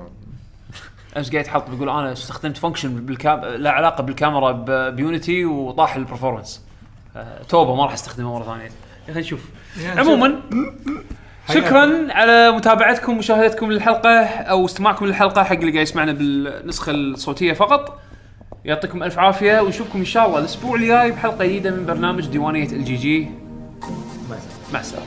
أمس قاعد يحط بيقول أنا استخدمت function بال cam لا علاقة بالكاميرا ب... ب Unity وطاح ال performance آه، توبة ما راح أستخدمه مرة ثانية. أخي نشوف عموما شكرا على متابعتكم ومشاهدتكم للحلقة أو استماعكم للحلقة حق اللي قاعد يسمعنا بالنسخة الصوتية فقط. يعطيكم ألف عافية ونشوفكم إن شاء الله الأسبوع الجاي بحلقة جديدة من برنامج ديوانية الجي جي. مع السلامة.